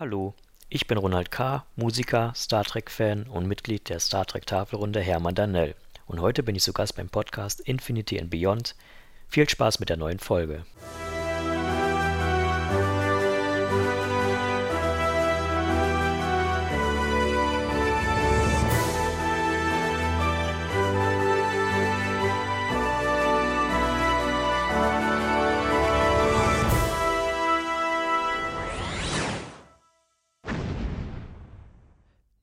Hallo, ich bin Ronald K., Musiker, Star Trek-Fan und Mitglied der Star Trek-Tafelrunde Hermann Danell. Und heute bin ich zu Gast beim Podcast Infinity and Beyond. Viel Spaß mit der neuen Folge.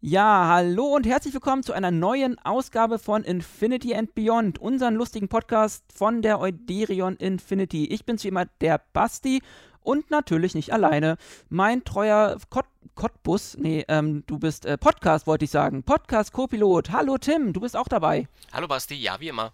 Ja, hallo und herzlich willkommen zu einer neuen Ausgabe von Infinity and Beyond, unseren lustigen Podcast von der Euderion Infinity. Ich bin's wie immer der Basti und natürlich nicht alleine. Mein treuer Kot Cottbus, nee, ähm, du bist äh, Podcast, wollte ich sagen. Podcast-Copilot. Hallo Tim, du bist auch dabei. Hallo Basti, ja, wie immer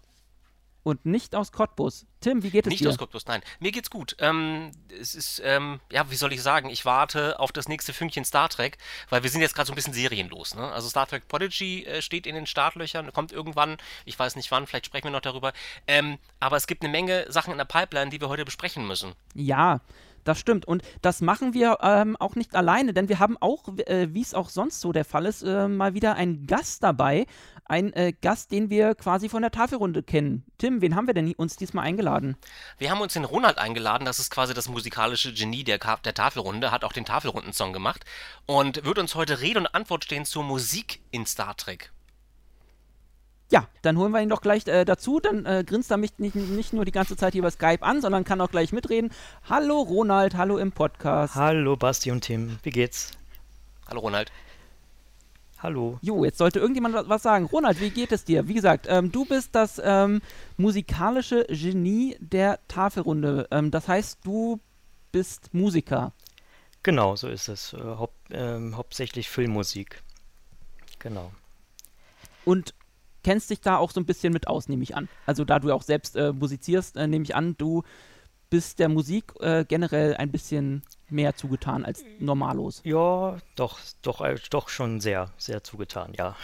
und nicht aus Cottbus. Tim, wie geht es nicht dir? Nicht aus Cottbus, nein. Mir geht's gut. Ähm, es ist, ähm, ja, wie soll ich sagen, ich warte auf das nächste Fünkchen Star Trek, weil wir sind jetzt gerade so ein bisschen serienlos. Ne? Also Star Trek Prodigy äh, steht in den Startlöchern, kommt irgendwann, ich weiß nicht wann, vielleicht sprechen wir noch darüber. Ähm, aber es gibt eine Menge Sachen in der Pipeline, die wir heute besprechen müssen. Ja, das stimmt. Und das machen wir ähm, auch nicht alleine, denn wir haben auch, äh, wie es auch sonst so der Fall ist, äh, mal wieder einen Gast dabei. Ein äh, Gast, den wir quasi von der Tafelrunde kennen. Tim, wen haben wir denn uns diesmal eingeladen? Wir haben uns den Ronald eingeladen. Das ist quasi das musikalische Genie der, der Tafelrunde, hat auch den Tafelrundensong gemacht und wird uns heute Rede und Antwort stehen zur Musik in Star Trek. Ja, dann holen wir ihn doch gleich äh, dazu. Dann äh, grinst er mich nicht, nicht nur die ganze Zeit hier über Skype an, sondern kann auch gleich mitreden. Hallo Ronald, hallo im Podcast. Hallo Basti und Tim, wie geht's? Hallo Ronald. Hallo. Jo, jetzt sollte irgendjemand was sagen. Ronald, wie geht es dir? Wie gesagt, ähm, du bist das ähm, musikalische Genie der Tafelrunde. Ähm, das heißt, du bist Musiker. Genau, so ist es. Äh, haupt, ähm, hauptsächlich Filmmusik. Genau. Und kennst dich da auch so ein bisschen mit aus, nehme ich an. Also da du auch selbst äh, musizierst, äh, nehme ich an, du bist der Musik äh, generell ein bisschen mehr zugetan als normalos. Ja, doch, doch, äh, doch schon sehr, sehr zugetan, ja.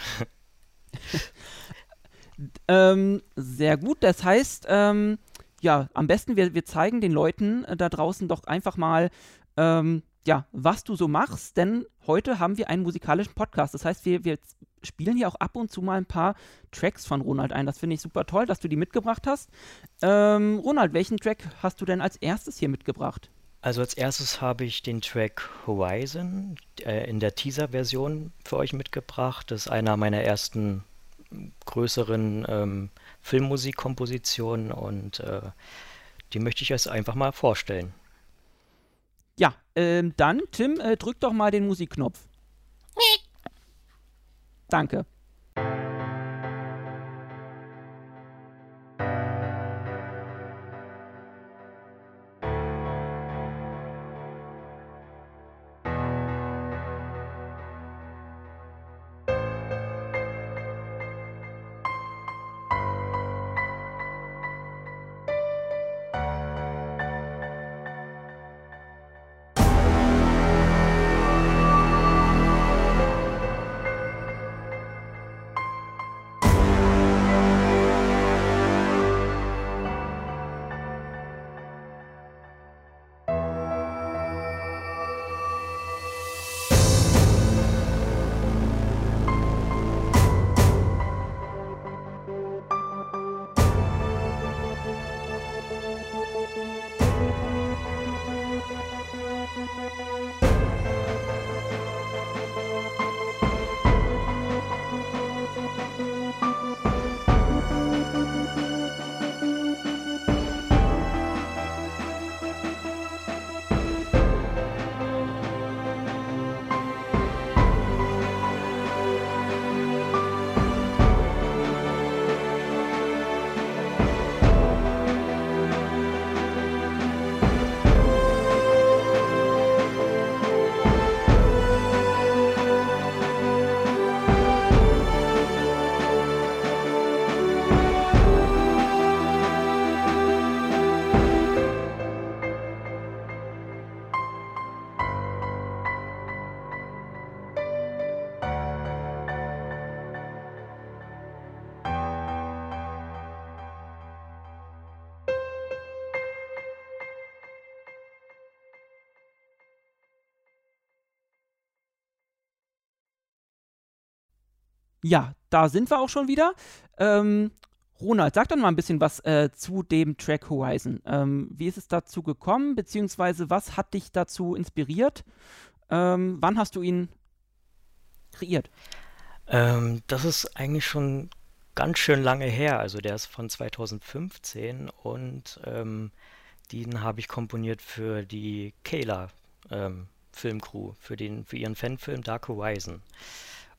ähm, sehr gut, das heißt, ähm, ja, am besten wir, wir zeigen den Leuten äh, da draußen doch einfach mal, ähm, ja, was du so machst, denn heute haben wir einen musikalischen Podcast. Das heißt, wir, wir spielen hier auch ab und zu mal ein paar Tracks von Ronald ein. Das finde ich super toll, dass du die mitgebracht hast. Ähm, Ronald, welchen Track hast du denn als erstes hier mitgebracht? Also als erstes habe ich den Track Horizon äh, in der Teaser-Version für euch mitgebracht. Das ist einer meiner ersten größeren ähm, Filmmusikkompositionen und äh, die möchte ich euch einfach mal vorstellen. Ja, ähm, dann, Tim, äh, drück doch mal den Musikknopf. Danke. Ja, da sind wir auch schon wieder. Ähm, Ronald, sag doch mal ein bisschen was äh, zu dem Track Horizon. Ähm, wie ist es dazu gekommen, beziehungsweise was hat dich dazu inspiriert? Ähm, wann hast du ihn kreiert? Ähm, das ist eigentlich schon ganz schön lange her. Also der ist von 2015 und ähm, den habe ich komponiert für die Kayla ähm, Filmcrew, für, den, für ihren Fanfilm Dark Horizon.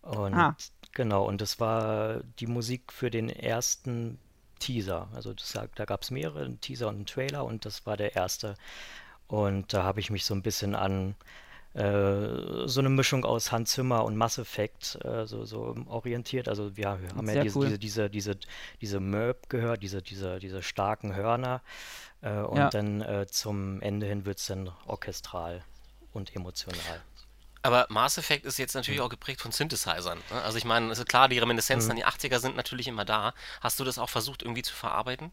Und ah. Genau, und das war die Musik für den ersten Teaser. Also das, da gab es mehrere, einen Teaser und einen Trailer und das war der erste. Und da habe ich mich so ein bisschen an äh, so eine Mischung aus Hans Zimmer und Mass Effect äh, so, so orientiert. Also wir haben Sehr ja diese, cool. diese, diese, diese, diese Merp gehört, diese, diese, diese starken Hörner. Äh, und ja. dann äh, zum Ende hin wird es dann orchestral und emotional. Aber Mass Effect ist jetzt natürlich mhm. auch geprägt von Synthesizern. Ne? Also ich meine, ist klar, die Reminiszenzen mhm. an die 80er sind natürlich immer da. Hast du das auch versucht irgendwie zu verarbeiten?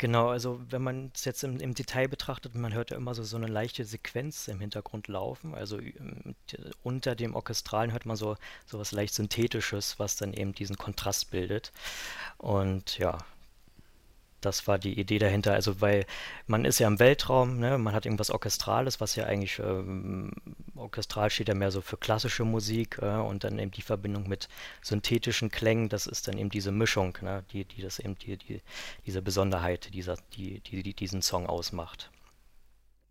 Genau, also wenn man es jetzt im, im, Detail betrachtet, man hört ja immer so, so eine leichte Sequenz im Hintergrund laufen. Also unter dem Orchestralen hört man so, so was leicht Synthetisches, was dann eben diesen Kontrast bildet. Und ja, das war die Idee dahinter. Also, weil man ist ja im Weltraum, ne? man hat irgendwas Orchestrales, was ja eigentlich, ähm, orchestral steht ja mehr so für klassische Musik äh, und dann eben die Verbindung mit synthetischen Klängen, das ist dann eben diese Mischung, ne? die, die das eben, die, die, diese Besonderheit, dieser, die, die, die diesen Song ausmacht.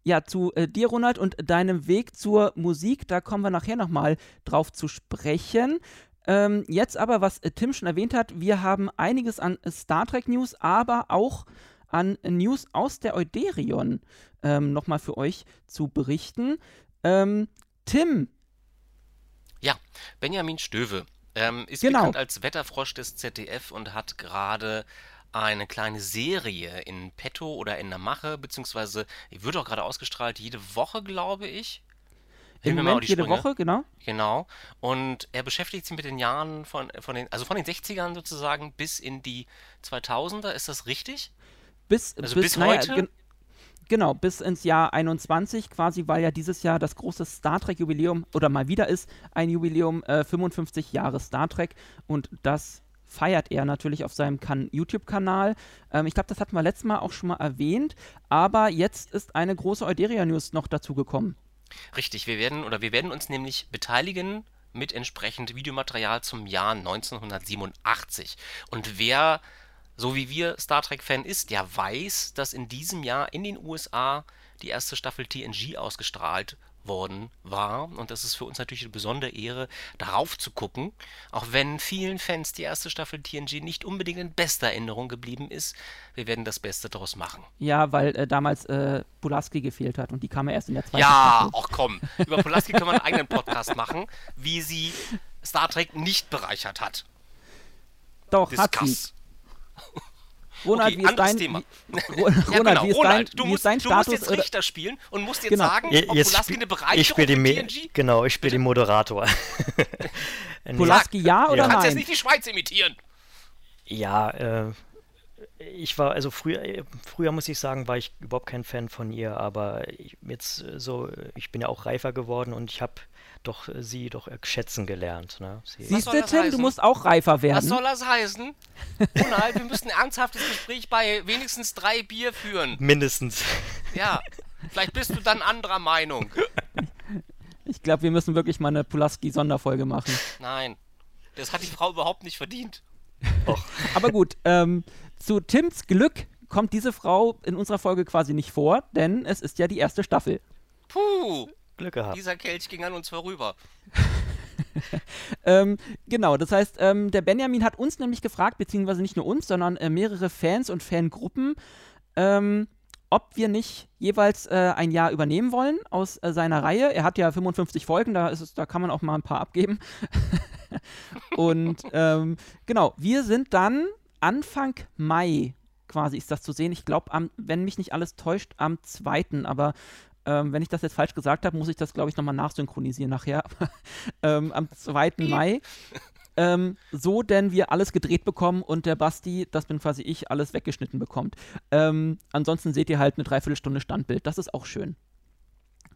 Ja, zu äh, dir, Ronald, und deinem Weg zur Musik, da kommen wir nachher nochmal drauf zu sprechen. Ähm, jetzt aber, was äh, Tim schon erwähnt hat, wir haben einiges an Star Trek News, aber auch an News aus der Euderion ähm, nochmal für euch zu berichten. Ähm, Tim. Ja, Benjamin Stöwe ähm, ist genau. bekannt als Wetterfrosch des ZDF und hat gerade eine kleine Serie in petto oder in der Mache, beziehungsweise wird auch gerade ausgestrahlt, jede Woche, glaube ich. Im Moment jede Woche, genau. Genau. Und er beschäftigt sich mit den Jahren von, von den, also von den 60ern sozusagen bis in die 2000er, ist das richtig? Bis, also bis, bis naja, heute? Gen genau, bis ins Jahr 21 quasi, weil ja dieses Jahr das große Star Trek Jubiläum oder mal wieder ist ein Jubiläum, äh, 55 Jahre Star Trek und das feiert er natürlich auf seinem YouTube-Kanal. Ähm, ich glaube, das hatten wir letztes Mal auch schon mal erwähnt, aber jetzt ist eine große Euderia-News noch dazu gekommen. Richtig, wir werden oder wir werden uns nämlich beteiligen mit entsprechend Videomaterial zum Jahr 1987. Und wer so wie wir Star Trek-Fan ist, der weiß, dass in diesem Jahr in den USA die erste Staffel TNG ausgestrahlt worden war. Und das ist für uns natürlich eine besondere Ehre, darauf zu gucken. Auch wenn vielen Fans die erste Staffel TNG nicht unbedingt in bester Erinnerung geblieben ist. Wir werden das Beste daraus machen. Ja, weil äh, damals äh, Pulaski gefehlt hat und die kam ja erst in der zweiten Ja, Staffel. ach komm. Über Pulaski können wir einen eigenen Podcast machen, wie sie Star Trek nicht bereichert hat. Doch, Discuss. hat sie. Ronald, okay, wie ist dein, Thema. Wie, Ronald, ja, genau. wie ist Ronald, dein, du, musst, dein du Status, musst jetzt Richter spielen und musst jetzt genau. sagen, ob jetzt Pulaski eine Bereicherung ich spiel die TNG? Genau, ich spiele den Moderator. Pulaski ja oder ja. nein? Du kannst jetzt nicht die Schweiz imitieren. Ja, äh, ich war, also früher, früher muss ich sagen, war ich überhaupt kein Fan von ihr, aber jetzt so, ich bin ja auch reifer geworden und ich habe doch äh, sie doch schätzen gelernt. Ne? Siehst du, Tim, heißen? du musst auch reifer werden. Was soll das heißen? Ronald, wir müssen ein ernsthaftes Gespräch bei wenigstens drei Bier führen. Mindestens. Ja, vielleicht bist du dann anderer Meinung. Ich glaube, wir müssen wirklich mal eine Pulaski-Sonderfolge machen. Nein, das hat die Frau überhaupt nicht verdient. Och. Aber gut, ähm, zu Tims Glück kommt diese Frau in unserer Folge quasi nicht vor, denn es ist ja die erste Staffel. Puh. Glück gehabt. Dieser Kelch ging an uns vorüber. ähm, genau, das heißt, ähm, der Benjamin hat uns nämlich gefragt, beziehungsweise nicht nur uns, sondern äh, mehrere Fans und Fangruppen, ähm, ob wir nicht jeweils äh, ein Jahr übernehmen wollen aus äh, seiner Reihe. Er hat ja 55 Folgen, da, ist es, da kann man auch mal ein paar abgeben. und ähm, genau, wir sind dann Anfang Mai quasi ist das zu sehen. Ich glaube, wenn mich nicht alles täuscht, am 2. Aber ähm, wenn ich das jetzt falsch gesagt habe, muss ich das, glaube ich, nochmal nachsynchronisieren nachher. ähm, am 2. Mai. Ähm, so denn wir alles gedreht bekommen und der Basti, das bin quasi ich, alles weggeschnitten bekommt. Ähm, ansonsten seht ihr halt eine Dreiviertelstunde Standbild. Das ist auch schön.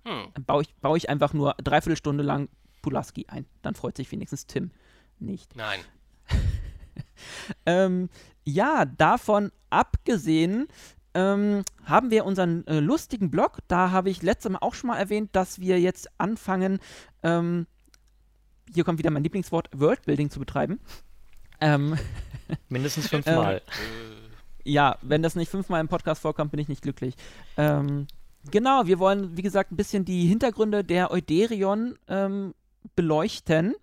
Hm. Dann baue ich, baue ich einfach nur dreiviertelstunde lang Pulaski ein. Dann freut sich wenigstens Tim nicht. Nein. ähm, ja, davon abgesehen ähm, haben wir unseren äh, lustigen Blog. Da habe ich letztes Mal auch schon mal erwähnt, dass wir jetzt anfangen, ähm, hier kommt wieder mein Lieblingswort, Worldbuilding zu betreiben. Ähm, Mindestens fünfmal. ja, wenn das nicht fünfmal im Podcast vorkommt, bin ich nicht glücklich. Ähm, genau, wir wollen, wie gesagt, ein bisschen die Hintergründe der Euderion ähm, beleuchten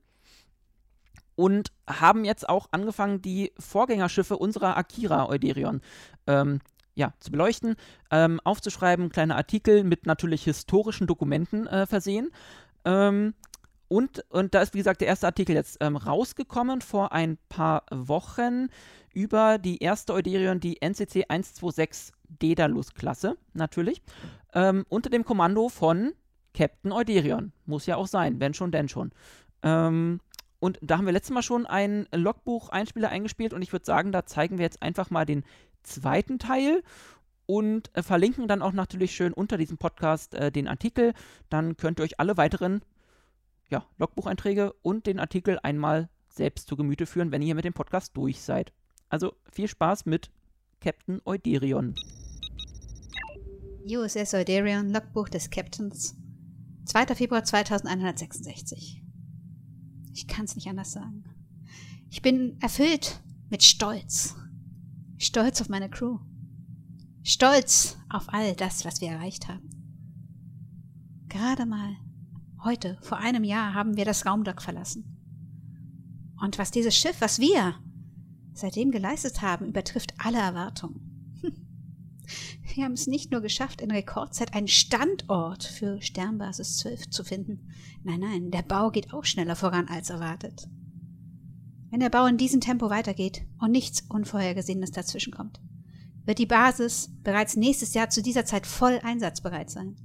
und haben jetzt auch angefangen, die Vorgängerschiffe unserer Akira Euderion ähm, ja, zu beleuchten, ähm, aufzuschreiben, kleine Artikel mit natürlich historischen Dokumenten äh, versehen. Ähm, und, und da ist, wie gesagt, der erste Artikel jetzt ähm, rausgekommen vor ein paar Wochen über die erste Euderion, die NCC 126 Daedalus-Klasse, natürlich, ähm, unter dem Kommando von Captain Euderion. Muss ja auch sein, wenn schon, denn schon. Ähm, und da haben wir letztes Mal schon einen Logbuch-Einspieler eingespielt und ich würde sagen, da zeigen wir jetzt einfach mal den zweiten Teil und äh, verlinken dann auch natürlich schön unter diesem Podcast äh, den Artikel. Dann könnt ihr euch alle weiteren ja, Logbucheinträge und den Artikel einmal selbst zu Gemüte führen, wenn ihr mit dem Podcast durch seid. Also viel Spaß mit Captain Euderion. USS Euderion, Logbuch des Captains. 2. Februar 2166. Ich kann es nicht anders sagen. Ich bin erfüllt mit Stolz. Stolz auf meine Crew. Stolz auf all das, was wir erreicht haben. Gerade mal heute, vor einem Jahr, haben wir das Raumdock verlassen. Und was dieses Schiff, was wir seitdem geleistet haben, übertrifft alle Erwartungen. Wir haben es nicht nur geschafft, in Rekordzeit einen Standort für Sternbasis 12 zu finden. Nein, nein, der Bau geht auch schneller voran als erwartet. Wenn der Bau in diesem Tempo weitergeht und nichts Unvorhergesehenes dazwischenkommt, wird die Basis bereits nächstes Jahr zu dieser Zeit voll einsatzbereit sein.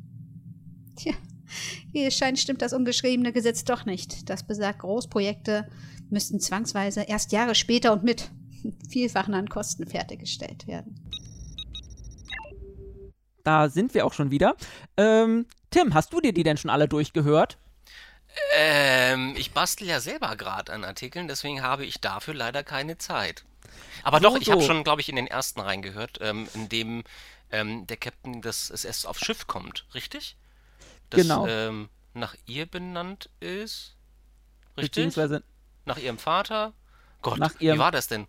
Tja, wie es scheint, stimmt das ungeschriebene Gesetz doch nicht. Das besagt, Großprojekte müssten zwangsweise erst Jahre später und mit vielfachen an Kosten fertiggestellt werden. Da sind wir auch schon wieder. Ähm, Tim, hast du dir die denn schon alle durchgehört? Ähm, ich bastel ja selber gerade an Artikeln, deswegen habe ich dafür leider keine Zeit. Aber doch, So, ich habe so. schon, glaube ich, in den ersten reingehört, ähm, in dem ähm, der Captain des SS aufs Schiff kommt, richtig? Das Genau. ähm, nach ihr benannt ist. Richtig? Beziehungsweise Nach ihrem Vater? Gott, Nach wie ihrem- war das denn?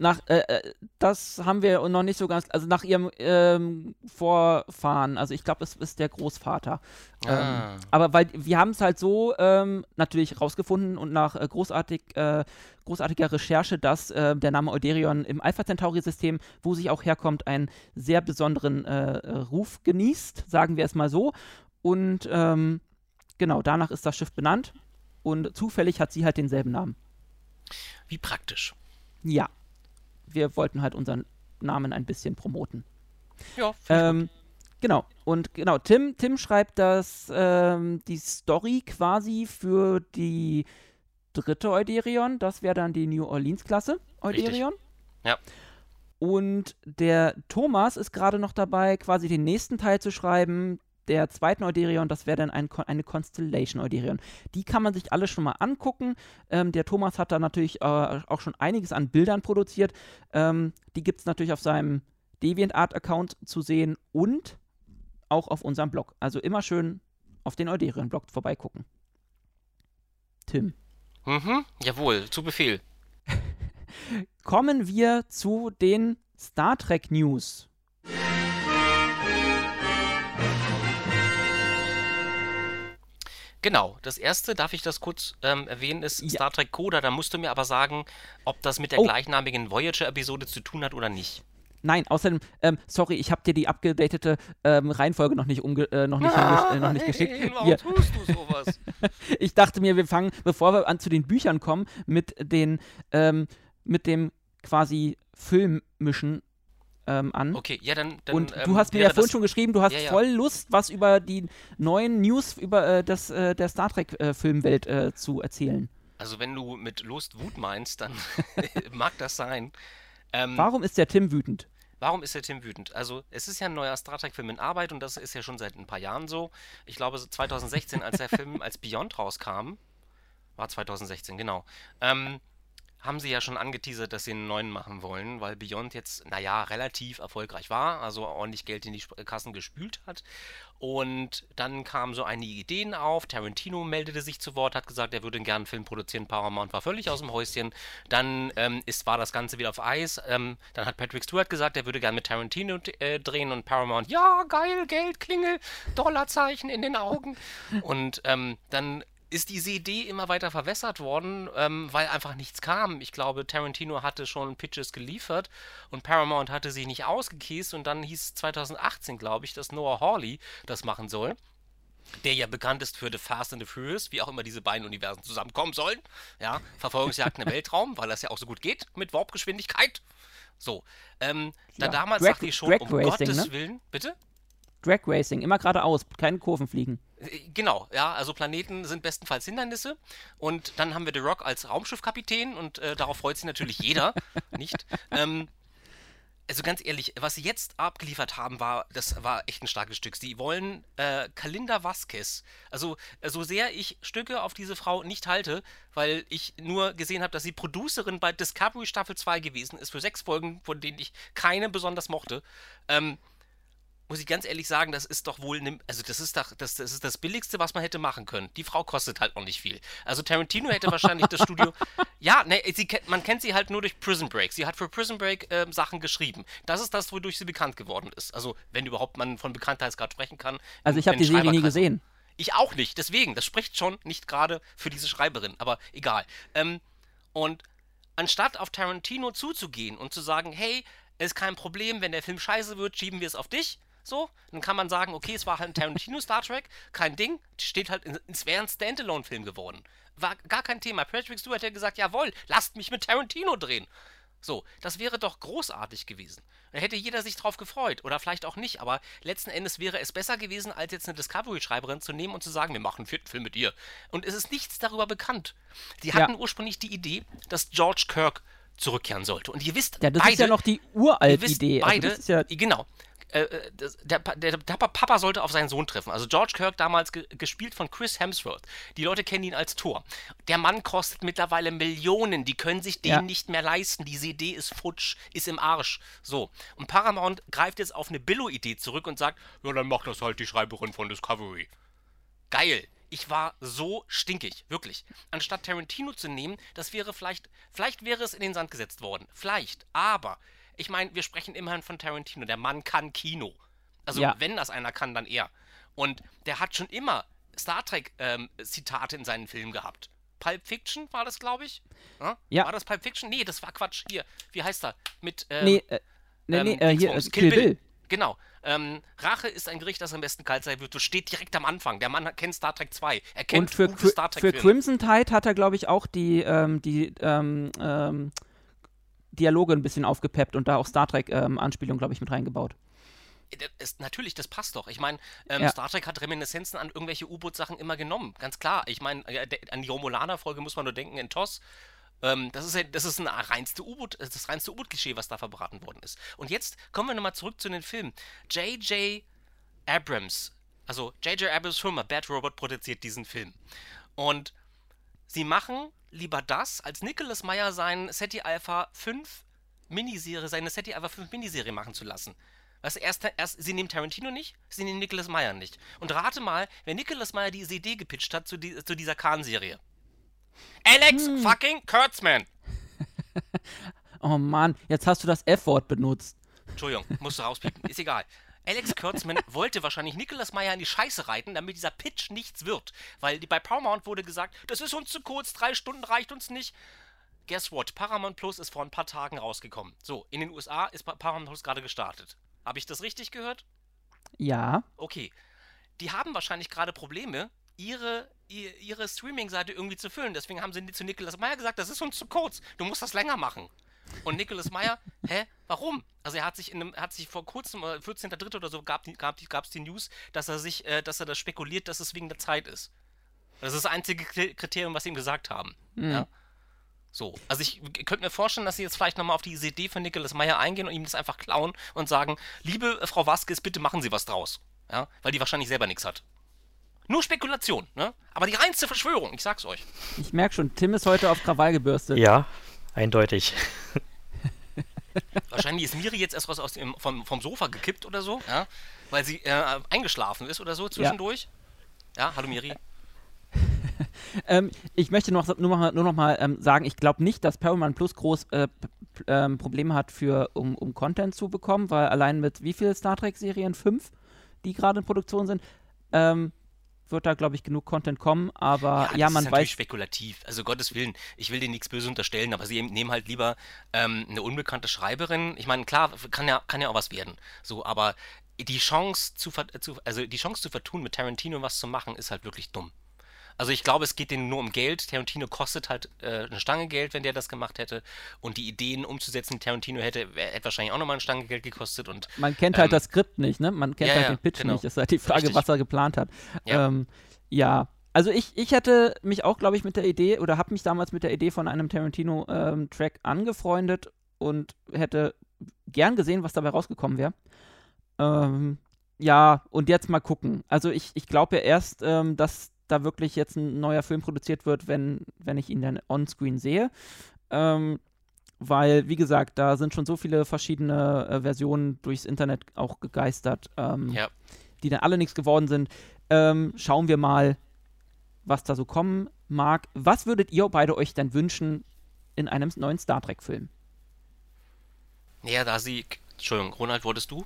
Nach, äh, äh, das haben wir noch nicht so ganz, also nach ihrem ähm, Vorfahren, also ich glaube, es ist der Großvater. Ah. Ähm, aber weil wir haben es halt so ähm, natürlich rausgefunden und nach äh, großartig, äh, großartiger Recherche, dass äh, der Name Euderion im Alpha Centauri-System, wo sich auch herkommt, einen sehr besonderen äh, Ruf genießt, sagen wir es mal so. Und ähm, genau, danach ist das Schiff benannt und zufällig hat sie halt denselben Namen. Wie praktisch. Ja. Wir wollten halt unseren Namen ein bisschen promoten. Ja, Ähm, genau. Und genau, Tim, Tim schreibt das, ähm, die Story quasi für die dritte Euderion. Das wäre dann die New Orleans-Klasse Euderion. Ja. Und der Thomas ist gerade noch dabei, quasi den nächsten Teil zu schreiben, der zweiten Euderion, das wäre dann ein, eine Constellation Euderion. Die kann man sich alle schon mal angucken. Ähm, der Thomas hat da natürlich äh, auch schon einiges an Bildern produziert. Ähm, die gibt es natürlich auf seinem DeviantArt-Account zu sehen und auch auf unserem Blog. Also immer schön auf den Euderion-Blog vorbeigucken. Tim. Mhm, jawohl, zu Befehl. Kommen wir zu den Star Trek News. Genau, das erste, darf ich das kurz ähm, erwähnen, ist Ja. Star Trek Coda. Da musst du mir aber sagen, ob das mit der Oh. gleichnamigen Voyager-Episode zu tun hat oder nicht. Nein, außerdem, ähm, sorry, ich habe dir die abgedatete ähm, Reihenfolge noch nicht, umge äh, noch nicht, hingesch- äh, noch nicht geschickt. Warum Hier, tust du sowas? ich dachte mir, wir fangen, bevor wir an zu den Büchern kommen, mit den, ähm, mit dem quasi Filmmischen ähm, an. Okay, ja, dann. dann Und ähm, du hast mir ja vorhin das- schon geschrieben, du hast Ja, ja. voll Lust, was über die neuen News über äh, das, äh, der Star Trek-Filmwelt äh, zu erzählen. Also, wenn du mit Lust Wut meinst, dann mag das sein. Ähm, Warum ist der Tim wütend? Warum ist der Tim wütend? Also, es ist ja ein neuer Star Trek-Film in Arbeit und das ist ja schon seit ein paar Jahren so. Ich glaube, so 2016, als der Film als Beyond rauskam, War 2016, genau. Ähm, haben sie ja schon angeteasert, dass sie einen neuen machen wollen, weil Beyond jetzt, naja, relativ erfolgreich war, also ordentlich Geld in die Kassen gespült hat. Und dann kamen so einige Ideen auf. Tarantino meldete sich zu Wort, hat gesagt, er würde gerne einen Film produzieren. Paramount war völlig aus dem Häuschen. Dann ähm, ist, war das Ganze wieder auf Eis. Ähm, dann hat Patrick Stewart gesagt, er würde gerne mit Tarantino äh, drehen und Paramount, ja, geil, Geld, Klingel, Dollarzeichen in den Augen. Und ähm, dann ist diese Idee immer weiter verwässert worden, ähm, weil einfach nichts kam. Ich glaube, Tarantino hatte schon Pitches geliefert und Paramount hatte sie nicht ausgekiest und dann hieß 2018, glaube ich, dass Noah Hawley das machen soll. Der ja bekannt ist für The Fast and the Furious, wie auch immer diese beiden Universen zusammenkommen sollen. Ja, Verfolgungsjagd im Weltraum, weil das ja auch so gut geht mit Warpgeschwindigkeit. So, ähm, ja, da damals Drag, dachte ich schon, Drag um Racing, Gottes ne? Willen, bitte? Drag Racing, immer geradeaus, keine Kurven fliegen. Äh, Genau, ja, also Planeten sind bestenfalls Hindernisse. Und dann haben wir The Rock als Raumschiffkapitän und äh, darauf freut sich natürlich jeder, nicht? Ähm, also ganz ehrlich, was sie jetzt abgeliefert haben, war, das war echt ein starkes Stück. Sie wollen äh, Kalinda Vasquez. Also, äh, so sehr ich Stücke auf diese Frau nicht halte, weil ich nur gesehen habe, dass sie Producerin bei Discovery Staffel 2 gewesen ist, für sechs Folgen, von denen ich keine besonders mochte. Ähm, muss ich ganz ehrlich sagen, das ist doch wohl, ne, also das ist doch, das, das ist das Billigste, was man hätte machen können. Die Frau kostet halt noch nicht viel. Also Tarantino hätte wahrscheinlich das Studio, ja, ne, sie, man kennt sie halt nur durch Prison Break. Sie hat für Prison Break ähm, Sachen geschrieben. Das ist das, wodurch sie bekannt geworden ist. Also wenn überhaupt man von Bekanntheitsgrad sprechen kann. Also ich habe die Serie nie gesehen. Ich auch nicht, deswegen, das spricht schon nicht gerade für diese Schreiberin, aber egal. Ähm, und anstatt auf Tarantino zuzugehen und zu sagen, hey, ist kein Problem, wenn der Film scheiße wird, schieben wir es auf dich. So, dann kann man sagen, okay, es war halt ein Tarantino Star Trek, kein Ding, steht halt, es wäre ein Standalone-Film geworden. War gar kein Thema. Patrick Stewart hätte gesagt, jawohl, lasst mich mit Tarantino drehen. So, das wäre doch großartig gewesen. Da hätte jeder sich drauf gefreut. Oder vielleicht auch nicht, aber letzten Endes wäre es besser gewesen, als jetzt eine Discovery-Schreiberin zu nehmen und zu sagen, wir machen einen vierten Film mit ihr. Und es ist nichts darüber bekannt. Die Ja. hatten ursprünglich die Idee, dass George Kirk zurückkehren sollte. Und ihr wisst, Ja, das beide, ist ja noch die ihr uralt wisst Idee. beide, also das ist ja, genau. Äh, äh, der, der, der Papa sollte auf seinen Sohn treffen. Also George Kirk damals ge gespielt von Chris Hemsworth. Die Leute kennen ihn als Thor. Der Mann kostet mittlerweile Millionen. Die können sich den Ja. nicht mehr leisten. Diese Idee ist futsch, ist im Arsch. So. Und Paramount greift jetzt auf eine Billo-Idee zurück und sagt, ja, dann macht das halt die Schreiberin von Discovery. Geil. Ich war so stinkig, wirklich. Anstatt Tarantino zu nehmen, das wäre vielleicht, vielleicht wäre es in den Sand gesetzt worden. Vielleicht. Aber, ich meine, wir sprechen immerhin von Tarantino. Der Mann kann Kino. Also, Ja. wenn das einer kann, dann er. Und der hat schon immer Star Trek-Zitate in seinen Filmen gehabt. Pulp Fiction war das, glaube ich. Ja? Ja. War das Pulp Fiction? Nee, das war Quatsch. Hier, wie heißt er? Mit, ähm, nee, äh, nee, ähm, nee, äh, hier, äh, Kill Bill. Genau. Ähm, Rache ist ein Gericht, das am besten kalt sein wird. Das steht direkt am Anfang. Der Mann kennt Star Trek 2. Er kennt Und für, Cri- Star für Trek-Filme. Crimson Tide hat er, glaube ich, auch die, ähm, die ähm, ähm, Dialoge ein bisschen aufgepeppt und da auch Star Trek-Anspielungen, glaube ich, mit reingebaut. Das ist, natürlich, das passt doch. Ich meine, ähm, Ja. Star Trek hat Reminiszenzen an irgendwelche U-Boot-Sachen immer genommen. Ganz klar. Ich meine, äh, an die Romulaner-Folge muss man nur denken in TOS. Ähm, das ist, ja- das ist ein reinste U-Boot, äh, das reinste U-Boot-Klischee, was da verbraten worden ist. Und jetzt kommen wir nochmal zurück zu den Filmen. J.J. Abrams, also J.J. Abrams Firma, Bad Robot, produziert diesen Film. Und sie machen lieber das, als Nicholas Meyer seinen SETI Alpha 5 Miniserie, seine SETI Alpha 5 Miniserie machen zu lassen. Weißt du, erst, erst, sie nehmen Tarantino nicht, sie nehmen Nicholas Meyer nicht. Und rate mal, wer Nicholas Meyer diese Idee gepitcht hat zu, die, zu dieser Khan-Serie. Alex fucking Kurtzman. Oh Mann, jetzt hast du das F-Wort benutzt. Entschuldigung, musst du rauspiepen. Ist egal. Alex Kurtzman wollte wahrscheinlich Nicholas Meyer in die Scheiße reiten, damit dieser Pitch nichts wird. Weil die, bei Paramount wurde gesagt, das ist uns zu kurz, drei Stunden reicht uns nicht. Guess what? Paramount Plus ist vor ein paar Tagen rausgekommen. So, in den USA ist Pa- Paramount Plus gerade gestartet. Habe ich das richtig gehört? Ja. Okay. Die haben wahrscheinlich gerade Probleme, ihre, ihr- ihre Streaming-Seite irgendwie zu füllen. Deswegen haben sie zu Nicholas Meyer gesagt, das ist uns zu kurz. Du musst das länger machen. Und Nicholas Meyer, hä, warum? Also er hat sich in einem, hat sich vor kurzem, äh, 14.3. oder so, gab es gab, die- gab's die News, dass er sich, äh, dass er das spekuliert, dass es wegen der Zeit ist. Das ist das einzige Kri- Kriterium, was sie ihm gesagt haben. Ja. So, also ich k- könnte mir vorstellen, dass sie jetzt vielleicht nochmal auf die Idee von Nicholas Meyer eingehen und ihm das einfach klauen und sagen, liebe äh, Frau Vasquez, bitte machen Sie was draus. Ja, weil die wahrscheinlich selber nichts hat. Nur Spekulation, ne? Aber die reinste Verschwörung, ich sag's euch. Ich merke schon, Tim ist heute auf Krawall gebürstet. Ja, eindeutig. Wahrscheinlich ist Miri jetzt erst raus aus dem, vom, vom Sofa gekippt oder so, ja? Weil sie äh, eingeschlafen ist oder so zwischendurch. Ja, ja hallo Miri. ähm, ich möchte noch, nur, noch, nur noch mal ähm, sagen, ich glaube nicht, dass Paramount Plus groß äh, ähm, Probleme hat, für, um, um Content zu bekommen, weil allein mit wie viele Star Trek-Serien? Fünf, die gerade in Produktion sind, ähm, wird da, glaube ich, genug Content kommen, aber ja, ja man ist weiß. spekulativ. Also Gottes Willen, ich will denen nichts böse unterstellen, aber sie nehmen halt lieber ähm, eine unbekannte Schreiberin. Ich meine, klar, kann ja, kann ja auch was werden. So, aber die Chance zu, zu, also die Chance zu vertun, mit Tarantino was zu machen, ist halt wirklich dumm. Also ich glaube, es geht denen nur um Geld. Tarantino kostet halt äh, eine Stange Geld, wenn der das gemacht hätte. Und die Ideen umzusetzen, die Tarantino hätte, hätte wahrscheinlich auch nochmal eine Stange Geld gekostet. Und, Man kennt halt ähm, halt das Skript nicht, ne? Man kennt ja, halt ja, den Pitch genau. nicht. Ist halt die Frage, Richtig. was er geplant hat. Ja, ähm, ja. also ich, ich hätte mich auch, glaube ich, mit der Idee oder habe mich damals mit der Idee von einem Tarantino-Track ähm, angefreundet und hätte gern gesehen, was dabei rausgekommen wäre. Ähm, ja, und jetzt mal gucken. Also ich, ich glaube ja erst, ähm, dass da wirklich jetzt ein neuer Film produziert wird, wenn, wenn ich ihn dann on-screen sehe. Ähm, weil, wie gesagt, da sind schon so viele verschiedene äh, Versionen durchs Internet auch gegeistert, ähm, ja. die dann alle nichts geworden sind. Ähm, schauen wir mal, was da so kommen mag. Was würdet ihr beide euch denn wünschen in einem neuen Star Trek-Film? Ja, da sie. Entschuldigung, Ronald, wurdest du?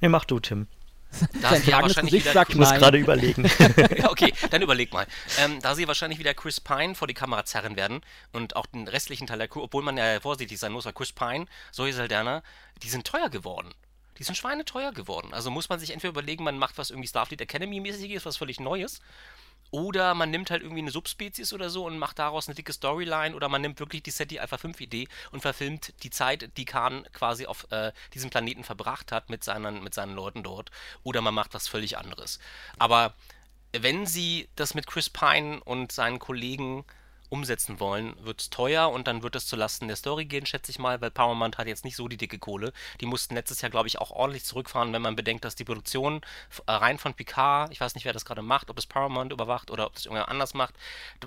Nee, mach du, Tim. Da sie ja wahrscheinlich Gesicht wieder, ich muss gerade überlegen. okay, dann überleg mal. Ähm, da sie wahrscheinlich wieder Chris Pine vor die Kamera zerren werden und auch den restlichen Teil der Crew, obwohl man ja vorsichtig sein muss, weil Chris Pine, Zoe Saldana, die sind teuer geworden. Die sind schweineteuer geworden. Also muss man sich entweder überlegen, man macht was irgendwie Starfleet Academy-mäßiges, was völlig Neues, oder man nimmt halt irgendwie eine Subspezies oder so und macht daraus eine dicke Storyline. Oder man nimmt wirklich die SETI Alpha 5 Idee und verfilmt die Zeit, die Khan quasi auf äh, diesem Planeten verbracht hat mit seinen, mit seinen Leuten dort. Oder man macht was völlig anderes. Aber wenn sie das mit Chris Pine und seinen Kollegen umsetzen wollen, wird es teuer und dann wird es zulasten der Story gehen, schätze ich mal, weil Paramount hat jetzt nicht so die dicke Kohle. Die mussten letztes Jahr, glaube ich, auch ordentlich zurückfahren, wenn man bedenkt, dass die Produktion äh, rein von Picard, ich weiß nicht, wer das gerade macht, ob es Paramount überwacht oder ob das irgendwer anders macht,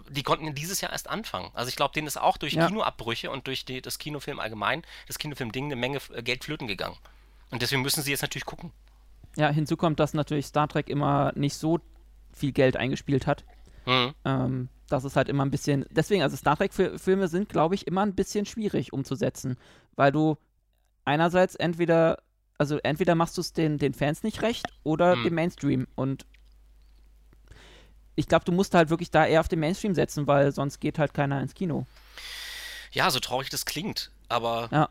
die konnten dieses Jahr erst anfangen. Also ich glaube, denen ist auch durch ja. Kinoabbrüche und durch die, das Kinofilm allgemein, das Kinofilm-Ding, eine Menge äh, Geld flöten gegangen. Und deswegen müssen sie jetzt natürlich gucken. Ja, hinzu kommt, dass natürlich Star Trek immer nicht so viel Geld eingespielt hat. Mhm. Ähm, das ist halt immer ein bisschen. Deswegen, also Star Trek-Filme sind, glaube ich, immer ein bisschen schwierig umzusetzen, weil du einerseits entweder, also entweder machst du es den, den Fans nicht recht oder mhm. dem Mainstream. Und ich glaube, du musst halt wirklich da eher auf den Mainstream setzen, weil sonst geht halt keiner ins Kino. Ja, so traurig das klingt, aber ja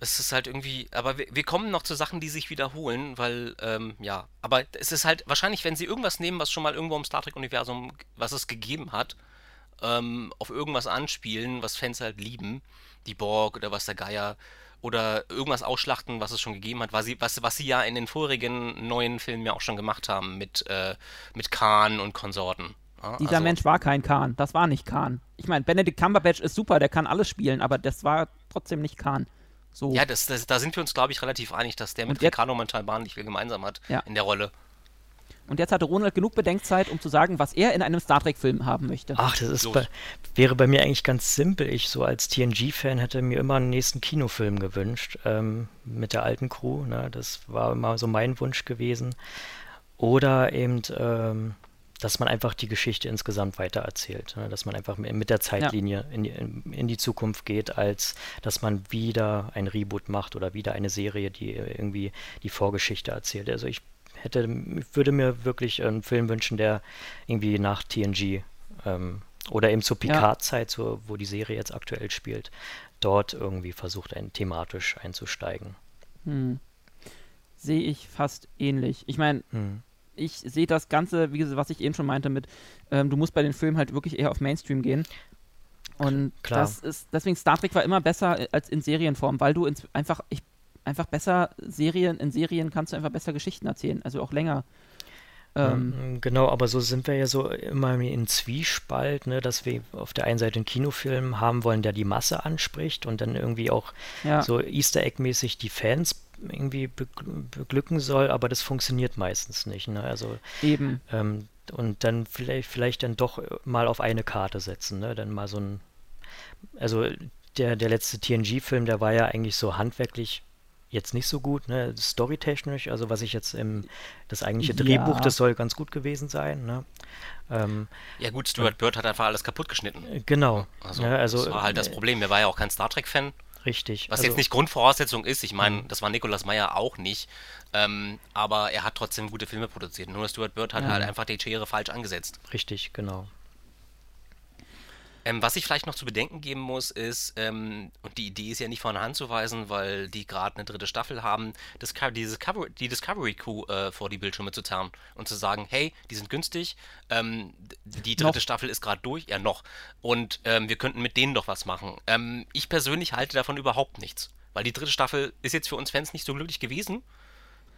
es ist halt irgendwie, aber wir, wir, kommen noch zu Sachen, die sich wiederholen, weil, ähm, ja, aber es ist halt wahrscheinlich, wenn sie irgendwas nehmen, was schon mal irgendwo im Star Trek-Universum, was es gegeben hat, ähm, auf irgendwas anspielen, was Fans halt lieben, die Borg oder was der Geier, oder irgendwas ausschlachten, was es schon gegeben hat, was sie, was, was sie ja in den vorigen neuen Filmen ja auch schon gemacht haben mit, äh, mit Khan und Konsorten. Ja, Dieser also, Mensch war kein Khan, das war nicht Khan. Ich meine, Benedict Cumberbatch ist super, der kann alles spielen, aber das war trotzdem nicht Khan. So. Ja, das, das, da sind wir uns, glaube ich, relativ einig, dass der mit Ricardo Montalban nicht viel gemeinsam hat ja. in der Rolle. Und jetzt hatte Ronald genug Bedenkzeit, um zu sagen, was er in einem Star Trek-Film haben möchte. Ach, das ist bei, wäre bei mir eigentlich ganz simpel. Ich so als TNG-Fan hätte mir immer einen nächsten Kinofilm gewünscht ähm, mit der alten Crew. Ne? Das war immer so mein Wunsch gewesen. Oder eben ähm, dass man einfach die Geschichte insgesamt weitererzählt, ne? dass man einfach mit der Zeitlinie ja. in, die, in, die, Zukunft geht, als dass man wieder ein Reboot macht oder wieder eine Serie, die irgendwie die Vorgeschichte erzählt. Also ich hätte, würde mir wirklich einen Film wünschen, der irgendwie nach TNG ähm, oder eben zur Picard-Zeit, so, wo die Serie jetzt aktuell spielt, dort irgendwie versucht, ein, thematisch einzusteigen. Hm. Sehe ich fast ähnlich. Ich meine, hm ich sehe das Ganze, wie gesagt, was ich eben schon meinte, mit, ähm, du musst bei den Filmen halt wirklich eher auf Mainstream gehen. Und Klar. das ist, deswegen Star Trek war immer besser als in Serienform, weil du ins, einfach, ich, einfach besser Serien, in Serien kannst du einfach besser Geschichten erzählen, also auch länger. Ähm, genau, aber so sind wir ja so immer in Zwiespalt, ne, dass wir auf der einen Seite einen Kinofilm haben wollen, der die Masse anspricht und dann irgendwie auch ja. so Easter Egg-mäßig die Fans irgendwie beglücken soll, aber das funktioniert meistens nicht. Ne? Also eben. Ähm, und dann vielleicht, vielleicht dann doch mal auf eine Karte setzen, ne? Dann mal so ein, also der, der letzte TNG-Film, der war ja eigentlich so handwerklich jetzt nicht so gut, ne? Storytechnisch, also was ich jetzt im, das eigentliche Drehbuch, Ja. das soll ganz gut gewesen sein, ne? Ähm, Ja gut, Stuart Bird hat einfach alles kaputt geschnitten. genau. Also, ne? also das war halt das äh, Problem. Er war ja auch kein Star Trek-Fan, Richtig. was also, jetzt nicht Grundvoraussetzung ist. Ich meine, Mhm. das war Nicolas Meyer auch nicht. Ähm, aber er hat trotzdem gute Filme produziert. Nur Stuart Bird hat Ja. halt einfach die Schere falsch angesetzt. Richtig, genau. Ähm, was ich vielleicht noch zu bedenken geben muss, ist, ähm, und die Idee ist ja nicht von der Hand zu weisen, weil die gerade eine dritte Staffel haben, Disco die, Discovery, die Discovery Crew äh, vor die Bildschirme zu zerren und zu sagen, hey, die sind günstig, ähm, die dritte Noch. Staffel ist gerade durch, ja noch, und ähm, wir könnten mit denen doch was machen. Ähm, ich persönlich halte davon überhaupt nichts, weil die dritte Staffel ist jetzt für uns Fans nicht so glücklich gewesen.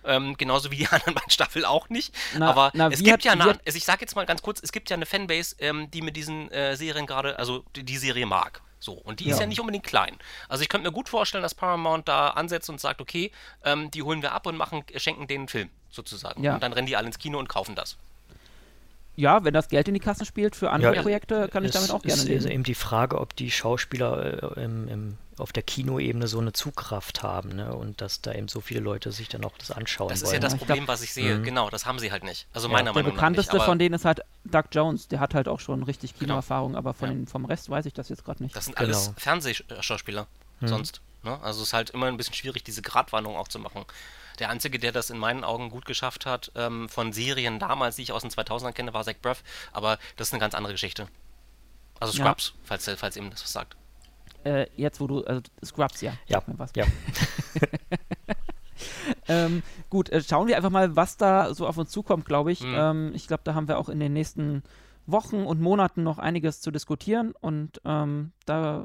Ähm, genauso wie die anderen beiden Staffeln auch nicht. Na- Aber na, es gibt hat- ja eine, hat- also ich sag jetzt mal ganz kurz, es gibt ja eine Fanbase, ähm, die mit diesen äh, Serien gerade, also die, die Serie mag. So, und die ist Ja. ja nicht unbedingt klein. Also ich könnte mir gut vorstellen, dass Paramount da ansetzt und sagt, okay, ähm, die holen wir ab und machen, schenken denen einen Film, sozusagen. Ja. Und dann rennen die alle ins Kino und kaufen das. Ja, wenn das Geld in die Kassen spielt für andere Ja, Projekte, kann ich es damit auch gerne ist leben. eben die Frage, ob die Schauspieler äh, im, im, auf der Kinoebene so eine Zugkraft haben, ne? Und dass da eben so viele Leute sich dann auch das anschauen Das ist wollen. ja das Ich glaub- Problem, was ich sehe. Mhm. Genau, das haben sie halt nicht. Also Ja. meiner Der Meinung bekannteste nach nicht. von denen ist halt Doug Jones. Der hat halt auch schon richtig Genau. Kinoerfahrung, aber von Ja. den, vom Rest weiß ich das jetzt gerade nicht. das sind Genau. alles Fernsehschauspieler Mhm. sonst. Ne? Also es ist halt immer ein bisschen schwierig, diese Gratwanderung auch zu machen. Der Einzige, der das in meinen Augen gut geschafft hat, ähm, von Serien damals, die ich aus den 2000ern kenne, war Zach Braff. Aber das ist eine ganz andere Geschichte. Also Ja. Scrubs, falls, falls eben das was sagt. Äh, jetzt, wo du, also Scrubs, ja. Ja, Sag mir was. ja. Ähm, gut, äh, schauen wir einfach mal, was da so auf uns zukommt, glaube ich. Mhm. Ähm, ich glaube, da haben wir auch in den nächsten Wochen und Monaten noch einiges zu diskutieren und ähm, da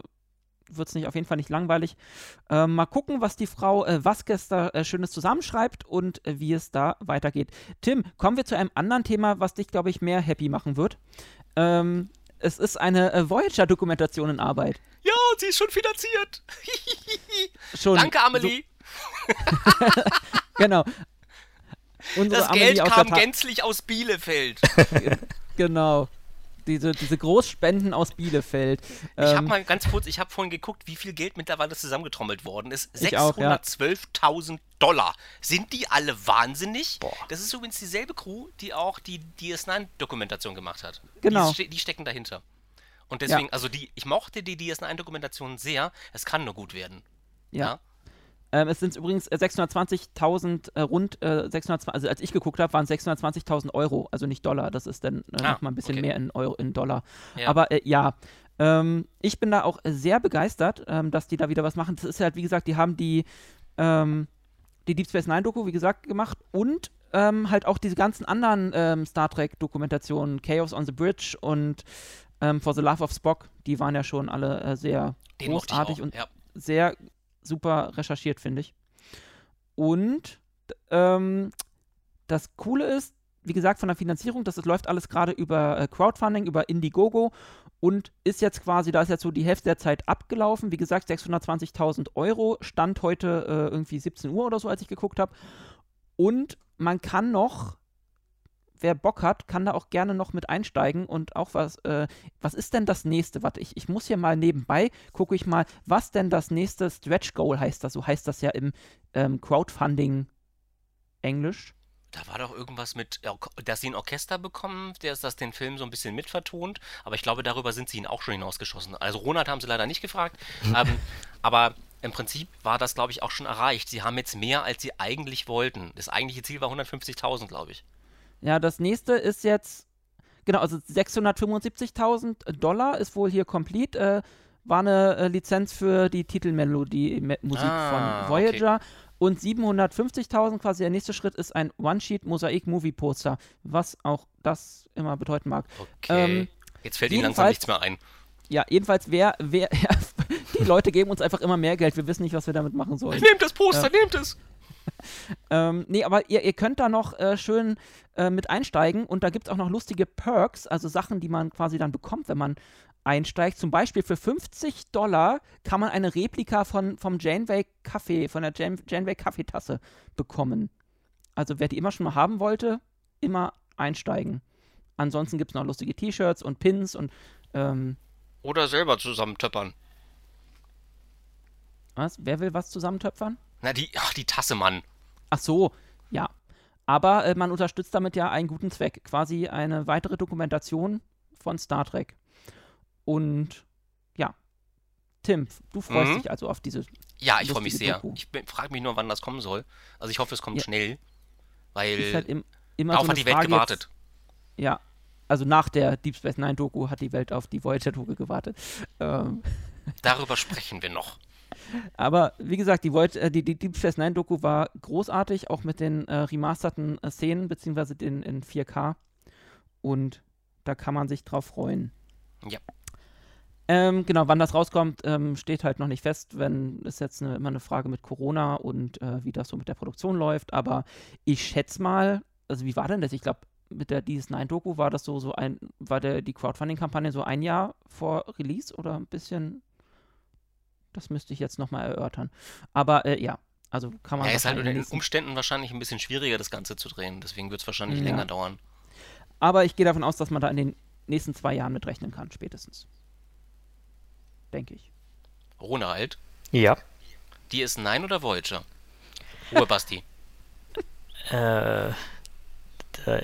wird es nicht auf jeden Fall nicht langweilig. Ähm, mal gucken, was die Frau äh, Vasquez da äh, Schönes zusammenschreibt und äh, wie es da weitergeht. Tim, kommen wir zu einem anderen Thema, was dich, glaube ich, mehr happy machen wird. Ähm, es ist eine äh, Voyager-Dokumentation in Arbeit. Ja, sie ist schon finanziert. Schon Danke, Amelie. Genau. Unsere das Amelie Geld kam gänzlich aus Bielefeld. Genau. Diese, diese Großspenden aus Bielefeld. Ich habe Ähm, mal ganz kurz, ich habe vorhin geguckt, wie viel Geld mittlerweile zusammengetrommelt worden ist. Ich auch, ja. 612.000 Dollar. Sind die alle wahnsinnig? Boah. Das ist übrigens dieselbe Crew, die auch die DS9-Dokumentation gemacht hat. Genau. Die, die stecken dahinter. Und deswegen, also die, ich mochte die DS9-Dokumentation sehr. Es kann nur gut werden. ja. Ähm, es sind übrigens äh, 620.000, äh, rund äh, 620, also als ich geguckt habe, waren es 620.000 Euro, also nicht Dollar. Das ist dann äh, Ah, nochmal ein bisschen okay. mehr in, Euro, in Dollar. Ja. Aber äh, ja, ähm, ich bin da auch sehr begeistert, ähm, dass die da wieder was machen. Das ist halt, wie gesagt, die haben die, ähm, die Deep Space Nine Doku, wie gesagt, gemacht und ähm, halt auch diese ganzen anderen ähm, Star Trek-Dokumentationen, Chaos on the Bridge und ähm, For the Love of Spock, die waren ja schon alle äh, sehr Den großartig und ja. sehr super recherchiert, finde ich. Und ähm, das Coole ist, wie gesagt, von der Finanzierung, das, das läuft alles gerade über äh, Crowdfunding, über Indiegogo und ist jetzt quasi, da ist jetzt so die Hälfte der Zeit abgelaufen. Wie gesagt, 620.000 Euro, stand heute äh, irgendwie 17 Uhr oder so, als ich geguckt habe. Und man kann noch, wer Bock hat, kann da auch gerne noch mit einsteigen und auch was, äh, was ist denn das nächste? Warte, ich, ich muss hier mal nebenbei, gucke ich mal, was denn das nächste Stretch Goal heißt das, so heißt das ja im ähm, Crowdfunding Englisch. Da war doch irgendwas mit, Ork- dass sie ein Orchester bekommen, der das den Film so ein bisschen mitvertont. Aber ich glaube, darüber sind sie ihn auch schon hinausgeschossen. Also Ronald haben sie leider nicht gefragt. ähm, aber im Prinzip war das, glaube ich, auch schon erreicht. Sie haben jetzt mehr, als sie eigentlich wollten. Das eigentliche Ziel war 150.000, glaube ich. Ja, das nächste ist jetzt, genau, also 675.000 Dollar ist wohl hier complete. Äh, war eine äh, Lizenz für die Titelmelodie, Me Musik Ah, von Voyager. Und 750.000, quasi der nächste Schritt, ist ein One-Sheet-Mosaik-Movie-Poster, was auch das immer bedeuten mag. Okay. Ähm, jetzt fällt ihnen langsam nichts mehr ein. Ja, jedenfalls, wer, wer, die Leute geben uns einfach immer mehr Geld, wir wissen nicht, was wir damit machen sollen. Nehmt das Poster, nehmt es! Ähm, nee, aber ihr, ihr könnt da noch äh, schön äh, mit einsteigen und da gibt es auch noch lustige Perks, also Sachen, die man quasi dann bekommt, wenn man einsteigt. Zum Beispiel für 50 Dollar kann man eine Replika von, vom Janeway Kaffee, von der Jan Janeway Kaffeetasse bekommen. Also wer die immer schon mal haben wollte, immer einsteigen. ansonsten gibt es noch lustige T-Shirts und Pins und ähm, Oder selber zusammentöppern. was? Wer will was zusammentöpfern? Na, die, ach, die Tasse, Mann. Ach so, ja. Aber äh, man unterstützt damit ja einen guten Zweck. Quasi eine weitere Dokumentation von Star Trek. Und ja. Tim, du freust Mhm. dich also auf diese. Ja, ich freue mich sehr. Doku. Ich frage mich nur, wann das kommen soll. Also ich hoffe, es kommt Ja. schnell. Weil Ist halt im, immer darauf so hat die Welt Frage gewartet. Jetzt, ja. Also nach der Deep Space Nine Doku hat die Welt auf die Voyager-Doku gewartet. Ähm, Darüber sprechen wir noch. Aber wie gesagt, die, Voyage, äh, die, die Deep Space Nine Doku war großartig, auch mit den äh, remasterten äh, Szenen, beziehungsweise den in 4K. Und da kann man sich drauf freuen. Ja. Ähm, genau, wann das rauskommt, ähm, steht halt noch nicht fest, wenn ist jetzt eine, immer eine Frage mit Corona und äh, wie das so mit der Produktion läuft. Aber ich schätze mal, also wie war denn das? Ich glaube, mit der DS9-Doku war das so, so ein, war der, die Crowdfunding-Kampagne so ein Jahr vor Release oder ein bisschen das müsste ich jetzt nochmal erörtern. Aber äh, ja, also kann man Ja, ist halt unter in den Umständen wahrscheinlich ein bisschen schwieriger, das Ganze zu drehen. Deswegen wird es wahrscheinlich Ja. länger dauern. Aber ich gehe davon aus, dass man da in den nächsten zwei Jahren mit rechnen kann, spätestens. Denke ich. Ronald, Ja. die ist Nein oder Voyager? Ruhe, Basti. Äh,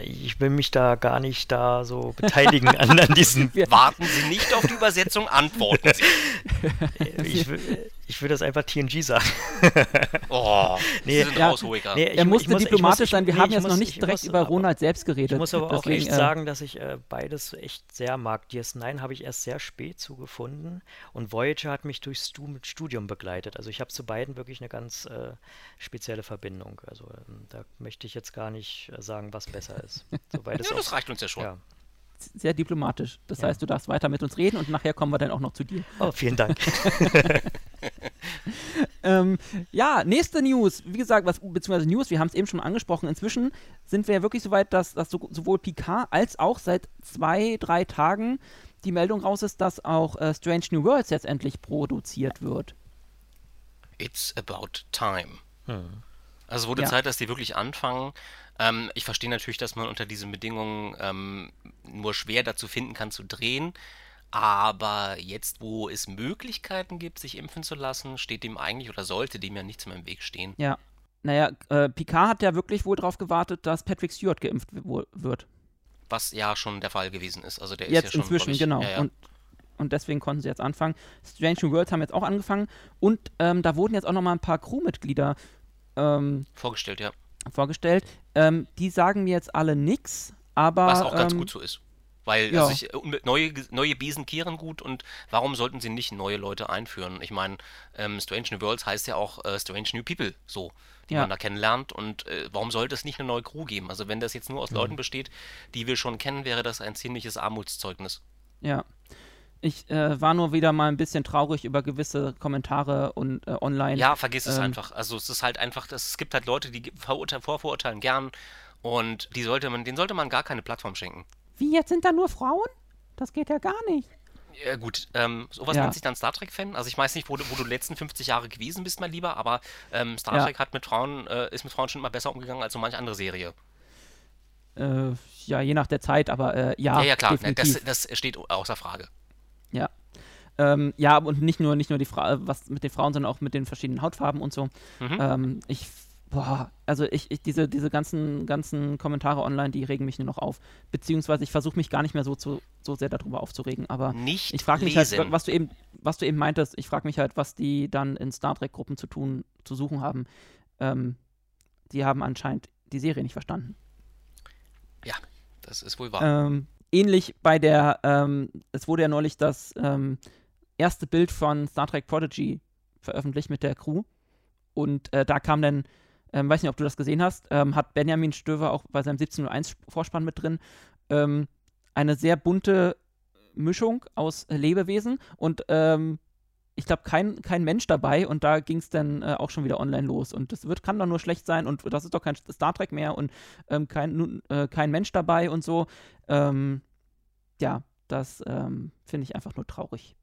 ich will mich da gar nicht da so beteiligen an, an diesen. Warten Sie nicht auf die Übersetzung, antworten Sie. Ich will, ich will das einfach TNG sagen. Oh, Nee, Sie sind ja, Raushoiger. nee, er ich mu- musste muss- diplomatisch muss- sein. Wir nee, haben jetzt noch muss- nicht ich direkt muss über aber- Ronald selbst geredet. Ich muss aber auch Deswegen, echt äh, sagen, dass ich äh, beides echt sehr mag. DS9 habe ich erst sehr spät zugefunden und Voyager hat mich durchs Stu Studium begleitet. Also ich habe zu beiden wirklich eine ganz äh, spezielle Verbindung. Also ähm, da möchte ich jetzt gar nicht äh, sagen, was besser ist. So ja, das auch- reicht uns ja schon. ja. Sehr diplomatisch. Das Ja. heißt, du darfst weiter mit uns reden und nachher kommen wir dann auch noch zu dir. Oh, vielen Dank. Ähm, ja, nächste News. Wie gesagt, was, beziehungsweise News, wir haben es eben schon angesprochen. Inzwischen sind wir ja wirklich so weit, dass, dass so, sowohl Picard als auch seit zwei, drei Tagen die Meldung raus ist, dass auch äh, Strange New Worlds jetzt endlich produziert wird. It's about time. Hm. Also es wurde Ja. Zeit, dass die wirklich anfangen. Ähm, ich verstehe natürlich, dass man unter diesen Bedingungen ähm, nur schwer dazu finden kann zu drehen. Aber jetzt, wo es Möglichkeiten gibt, sich impfen zu lassen, steht dem eigentlich oder sollte dem ja nichts mehr im Weg stehen. Ja. Naja, äh, Picard hat ja wirklich wohl darauf gewartet, dass Patrick Stewart geimpft wird. Was ja schon der Fall gewesen ist. Also der ist Jetzt ja schon, inzwischen, glaub ich, genau. Ja, ja. Und, und deswegen konnten sie jetzt anfangen. Strange New Worlds haben jetzt auch angefangen. Und ähm, da wurden jetzt auch nochmal ein paar Crewmitglieder ähm, vorgestellt, ja. vorgestellt. Ähm, die sagen mir jetzt alle nix, aber. Was auch ganz ähm, gut so ist. Weil ja. also ich, äh, neue, neue Besen kehren gut und warum sollten sie nicht neue Leute einführen? Ich meine, ähm, Strange New Worlds heißt ja auch äh, Strange New People, so, die Ja. man da kennenlernt. Und äh, warum sollte es nicht eine neue Crew geben? Also wenn das jetzt nur aus Leuten besteht, die wir schon kennen, wäre das ein ziemliches Armutszeugnis. Ja. Ich äh, war nur wieder mal ein bisschen traurig über gewisse Kommentare und äh, online. Ja, vergiss es ähm, einfach. Also es ist halt einfach, das, es gibt halt Leute, die verurteilen, vorverurteilen gern und die sollte man, denen sollte man gar keine Plattform schenken. Wie, jetzt sind da nur Frauen? Das geht ja gar nicht. Ja, gut, ähm, sowas Ja. nennt sich dann Star Trek-Fan. Also ich weiß nicht, wo du, wo du die letzten 50 Jahre gewesen bist, mein Lieber, aber ähm, Star Ja. Trek hat mit Frauen, äh, ist mit Frauen schon immer besser umgegangen als so manche andere Serie. Äh, ja, je nach der Zeit, aber äh, ja, Ja, ja, klar, ne, definitiv. das, das steht außer Frage. Ja. Ähm, ja, und nicht nur, nicht nur die Fra was mit den Frauen, sondern auch mit den verschiedenen Hautfarben und so. Mhm. Ähm, ich, boah, also ich, ich diese, diese ganzen, ganzen Kommentare online, die regen mich nur noch auf. Beziehungsweise ich versuche mich gar nicht mehr so, zu, so sehr darüber aufzuregen, aber Nicht ich frage mich lesen. halt, was du eben, was du eben meintest, ich frage mich halt, was die dann in Star Trek-Gruppen zu tun, zu suchen haben. Ähm, die haben anscheinend die Serie nicht verstanden. Das ist wohl wahr. Ähm, ähnlich bei der, ähm, es wurde ja neulich das ähm, erste Bild von Star Trek Prodigy veröffentlicht mit der Crew. Und äh, da kam dann, ähm, weiß nicht, ob du das gesehen hast, ähm, hat Benjamin Stöver auch bei seinem 1701 Vorspann mit drin, ähm, eine sehr bunte Mischung aus Lebewesen und ähm, ich glaube, kein, kein Mensch dabei und da ging es dann äh, auch schon wieder online los. Und das wird, kann doch nur schlecht sein und das ist doch kein Star Trek mehr und ähm, kein, nun, äh, kein Mensch dabei und so. Ähm, ja, das ähm, finde ich einfach nur traurig.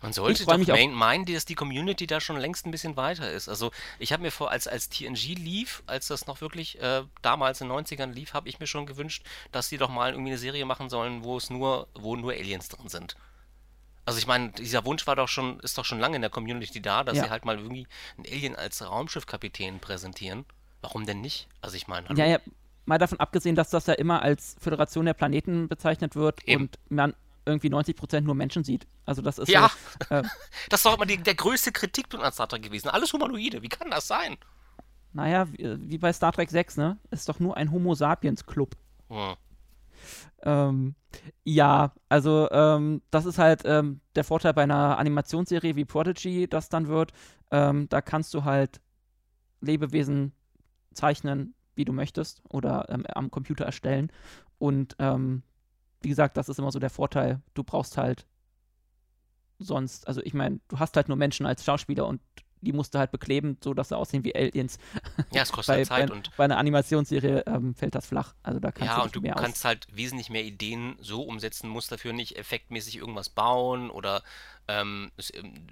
Man sollte doch main, meinen, dass die Community da schon längst ein bisschen weiter ist. Also ich habe mir vor, als, als TNG lief, als das noch wirklich äh, damals in den 90ern lief, habe ich mir schon gewünscht, dass die doch mal irgendwie eine Serie machen sollen, wo es nur, wo nur Aliens drin sind. Also ich meine, dieser Wunsch war doch schon, ist doch schon lange in der Community da, dass ja. sie halt mal irgendwie einen Alien als Raumschiffkapitän präsentieren. Warum denn nicht? Also ich meine. Ja, ja, mal davon abgesehen, dass das ja immer als Föderation der Planeten bezeichnet wird Eben. und man irgendwie 90 Prozent nur Menschen sieht. Also das ist ja, so, äh, das ist doch immer die, der größte Kritikpunkt an Star Trek gewesen. Alles Humanoide. Wie kann das sein? Naja, wie, wie bei Star Trek 6, ne? Ist doch nur ein Homo sapiens Club. Hm. Ähm, ja, also ähm, das ist halt ähm, der Vorteil bei einer Animationsserie wie Prodigy, das dann wird. Ähm, da kannst du halt Lebewesen zeichnen, wie du möchtest, oder ähm, am Computer erstellen. Und ähm, wie gesagt, das ist immer so der Vorteil. Du brauchst halt sonst, also ich meine, du hast halt nur Menschen als Schauspieler und die musst du halt bekleben, so dass sie aussehen wie Aliens. Ja, es kostet bei, Zeit bei, und bei einer Animationsserie ähm, fällt das flach. Also da kannst ja, du und du mehr kannst aus. halt wesentlich mehr Ideen so umsetzen, musst dafür nicht effektmäßig irgendwas bauen oder ähm, ähm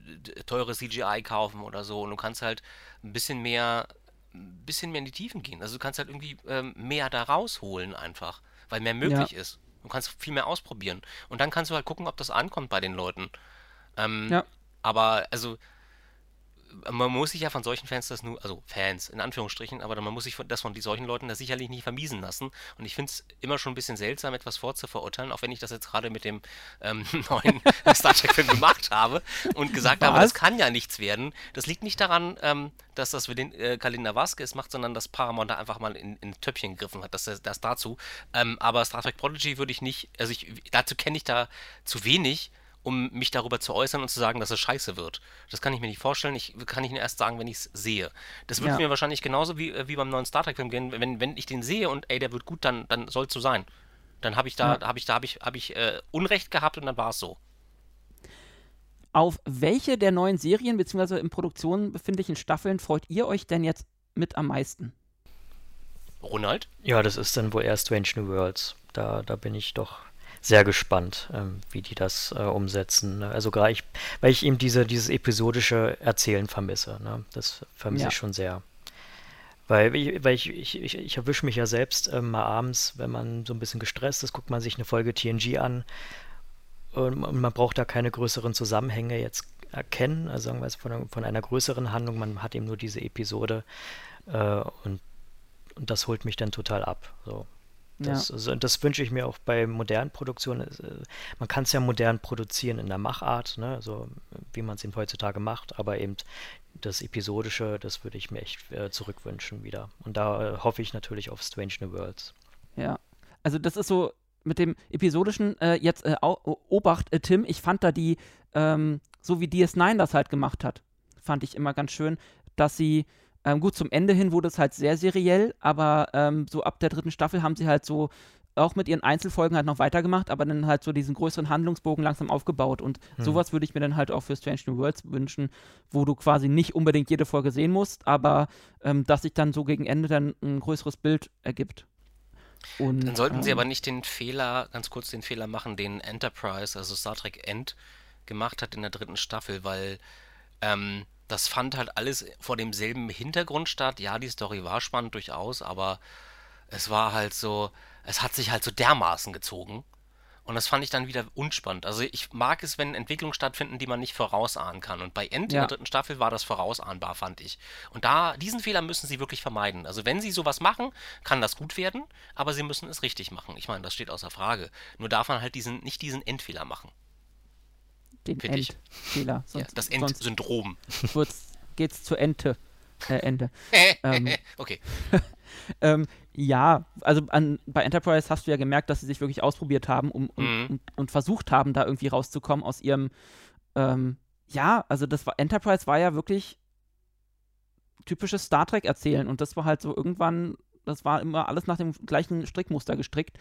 teure CGI kaufen oder so. Und du kannst halt ein bisschen mehr, ein bisschen mehr in die Tiefen gehen. Also du kannst halt irgendwie ähm, mehr da rausholen einfach, weil mehr möglich ja. ist. Du kannst viel mehr ausprobieren. Und dann kannst du halt gucken, ob das ankommt bei den Leuten. Ähm, ja. Aber also man muss sich ja von solchen Fans das nur, also Fans in Anführungsstrichen, aber man muss sich das von solchen Leuten das sicherlich nicht vermiesen lassen. Und ich finde es immer schon ein bisschen seltsam, etwas vorzuverurteilen, auch wenn ich das jetzt gerade mit dem ähm, neuen Star Trek-Film gemacht habe und gesagt Was? habe, das kann ja nichts werden. Das liegt nicht daran, ähm, dass das für den äh, Kalina Vasquez macht, sondern dass Paramount da einfach mal in, in Töpfchen gegriffen hat. Das, das dazu. Ähm, aber Star Trek Prodigy würde ich nicht, also ich, dazu kenne ich da zu wenig um mich darüber zu äußern und zu sagen, dass es scheiße wird. Das kann ich mir nicht vorstellen. Ich kann ich nur erst sagen, wenn ich es sehe. Das wird ja. mir wahrscheinlich genauso wie, äh, wie beim neuen Star Trek-Film gehen. Wenn, wenn ich den sehe und ey, der wird gut, dann, dann soll es so sein. Dann habe ich da, ja. habe ich da, habe ich, habe ich äh, Unrecht gehabt und dann war es so. Auf welche der neuen Serien bzw. in Produktion befindlichen Staffeln freut ihr euch denn jetzt mit am meisten? Ronald? Ja, das ist dann wohl eher Strange New Worlds. Da, da bin ich doch sehr gespannt, ähm, wie die das äh, umsetzen. Ne? Also gerade ich, weil ich eben diese, dieses episodische Erzählen vermisse. Ne? Das vermisse ja. ich schon sehr. Weil, ich, weil ich, ich, ich, ich erwische mich ja selbst äh, mal abends, wenn man so ein bisschen gestresst ist, guckt man sich eine Folge TNG an und, und man braucht da keine größeren Zusammenhänge jetzt erkennen, also sagen wir es von, von einer größeren Handlung, man hat eben nur diese Episode äh, und, und das holt mich dann total ab. So. Das, ja. also, das wünsche ich mir auch bei modernen Produktionen. Äh, man kann es ja modern produzieren in der Machart, ne? so wie man es eben heutzutage macht, aber eben das Episodische, das würde ich mir echt äh, zurückwünschen wieder. Und da äh, hoffe ich natürlich auf Strange New Worlds. Ja, also das ist so mit dem Episodischen, äh, jetzt äh, Obacht, äh, Tim, ich fand da die, ähm, so wie DS9 das halt gemacht hat, fand ich immer ganz schön, dass sie ähm, gut, zum Ende hin wurde es halt sehr seriell, aber ähm, so ab der dritten Staffel haben sie halt so auch mit ihren Einzelfolgen halt noch weitergemacht, aber dann halt so diesen größeren Handlungsbogen langsam aufgebaut. Und hm. sowas würde ich mir dann halt auch für Strange New Worlds wünschen, wo du quasi nicht unbedingt jede Folge sehen musst, aber ähm, dass sich dann so gegen Ende dann ein größeres Bild ergibt. Und, dann sollten sie ähm, aber nicht den Fehler, ganz kurz den Fehler machen, den Enterprise, also Star Trek End, gemacht hat in der dritten Staffel, weil ähm, das fand halt alles vor demselben Hintergrund statt. Ja, die Story war spannend durchaus, aber es war halt so, es hat sich halt so dermaßen gezogen. Und das fand ich dann wieder unspannend. Also ich mag es, wenn Entwicklungen stattfinden, die man nicht vorausahnen kann. Und bei End ja. der dritten Staffel war das vorausahnbar, fand ich. Und da, diesen Fehler müssen sie wirklich vermeiden. Also wenn sie sowas machen, kann das gut werden, aber sie müssen es richtig machen. Ich meine, das steht außer Frage. Nur darf man halt diesen, nicht diesen Endfehler machen den Endfehler. ja, das Endsyndrom. Geht es zur Ente. Äh, Ende. ähm, okay. ähm, ja, also an, bei Enterprise hast du ja gemerkt, dass sie sich wirklich ausprobiert haben um, um, mhm. und, und, versucht haben, da irgendwie rauszukommen aus ihrem. Ähm, ja, also das war Enterprise war ja wirklich typisches Star Trek erzählen und das war halt so irgendwann, das war immer alles nach dem gleichen Strickmuster gestrickt.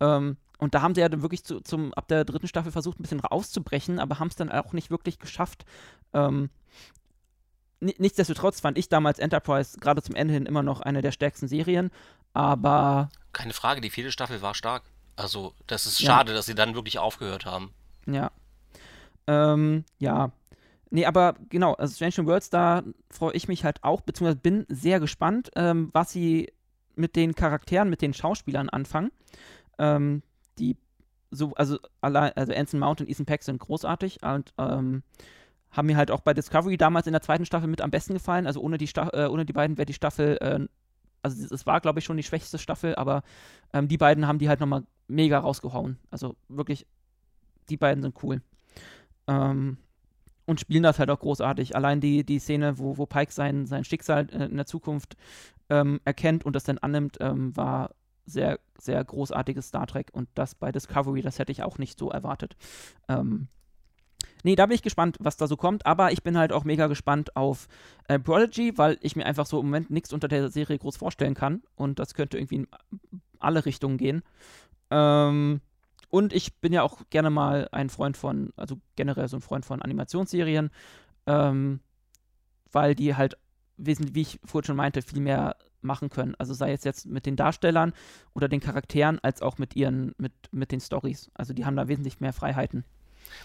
Ähm, und da haben sie ja dann wirklich zu, zum, ab der dritten Staffel versucht, ein bisschen rauszubrechen, aber haben es dann auch nicht wirklich geschafft. Ähm, nichtsdestotrotz fand ich damals Enterprise gerade zum Ende hin immer noch eine der stärksten Serien, aber. Keine Frage, die vierte Staffel war stark. Also, das ist schade, ja. dass sie dann wirklich aufgehört haben. Ja. Ähm, ja. Nee, aber genau, also Strange Worlds, da freue ich mich halt auch, beziehungsweise bin sehr gespannt, ähm, was sie mit den Charakteren, mit den Schauspielern anfangen. Ähm, die so, also also Anson Mount und Ethan Peck sind großartig und ähm, haben mir halt auch bei Discovery damals in der zweiten Staffel mit am besten gefallen. Also ohne die, Sta äh, ohne die beiden wäre die Staffel, äh, also es war, glaube ich, schon die schwächste Staffel, aber ähm, die beiden haben die halt nochmal mega rausgehauen. Also wirklich, die beiden sind cool. Ähm, und spielen das halt auch großartig. Allein die, die Szene, wo, wo Pike sein, sein Schicksal äh, in der Zukunft ähm, erkennt und das dann annimmt, ähm, war sehr, sehr großartiges Star Trek. Und das bei Discovery, das hätte ich auch nicht so erwartet. Ähm, nee, da bin ich gespannt, was da so kommt. Aber ich bin halt auch mega gespannt auf äh, Prodigy, weil ich mir einfach so im Moment nichts unter der Serie groß vorstellen kann. Und das könnte irgendwie in alle Richtungen gehen. Ähm, und ich bin ja auch gerne mal ein Freund von, also generell so ein Freund von Animationsserien, ähm, weil die halt wesentlich, wie ich vorhin schon meinte, viel mehr machen können. Also sei es jetzt mit den Darstellern oder den Charakteren, als auch mit ihren, mit, mit den Stories. Also die haben da wesentlich mehr Freiheiten.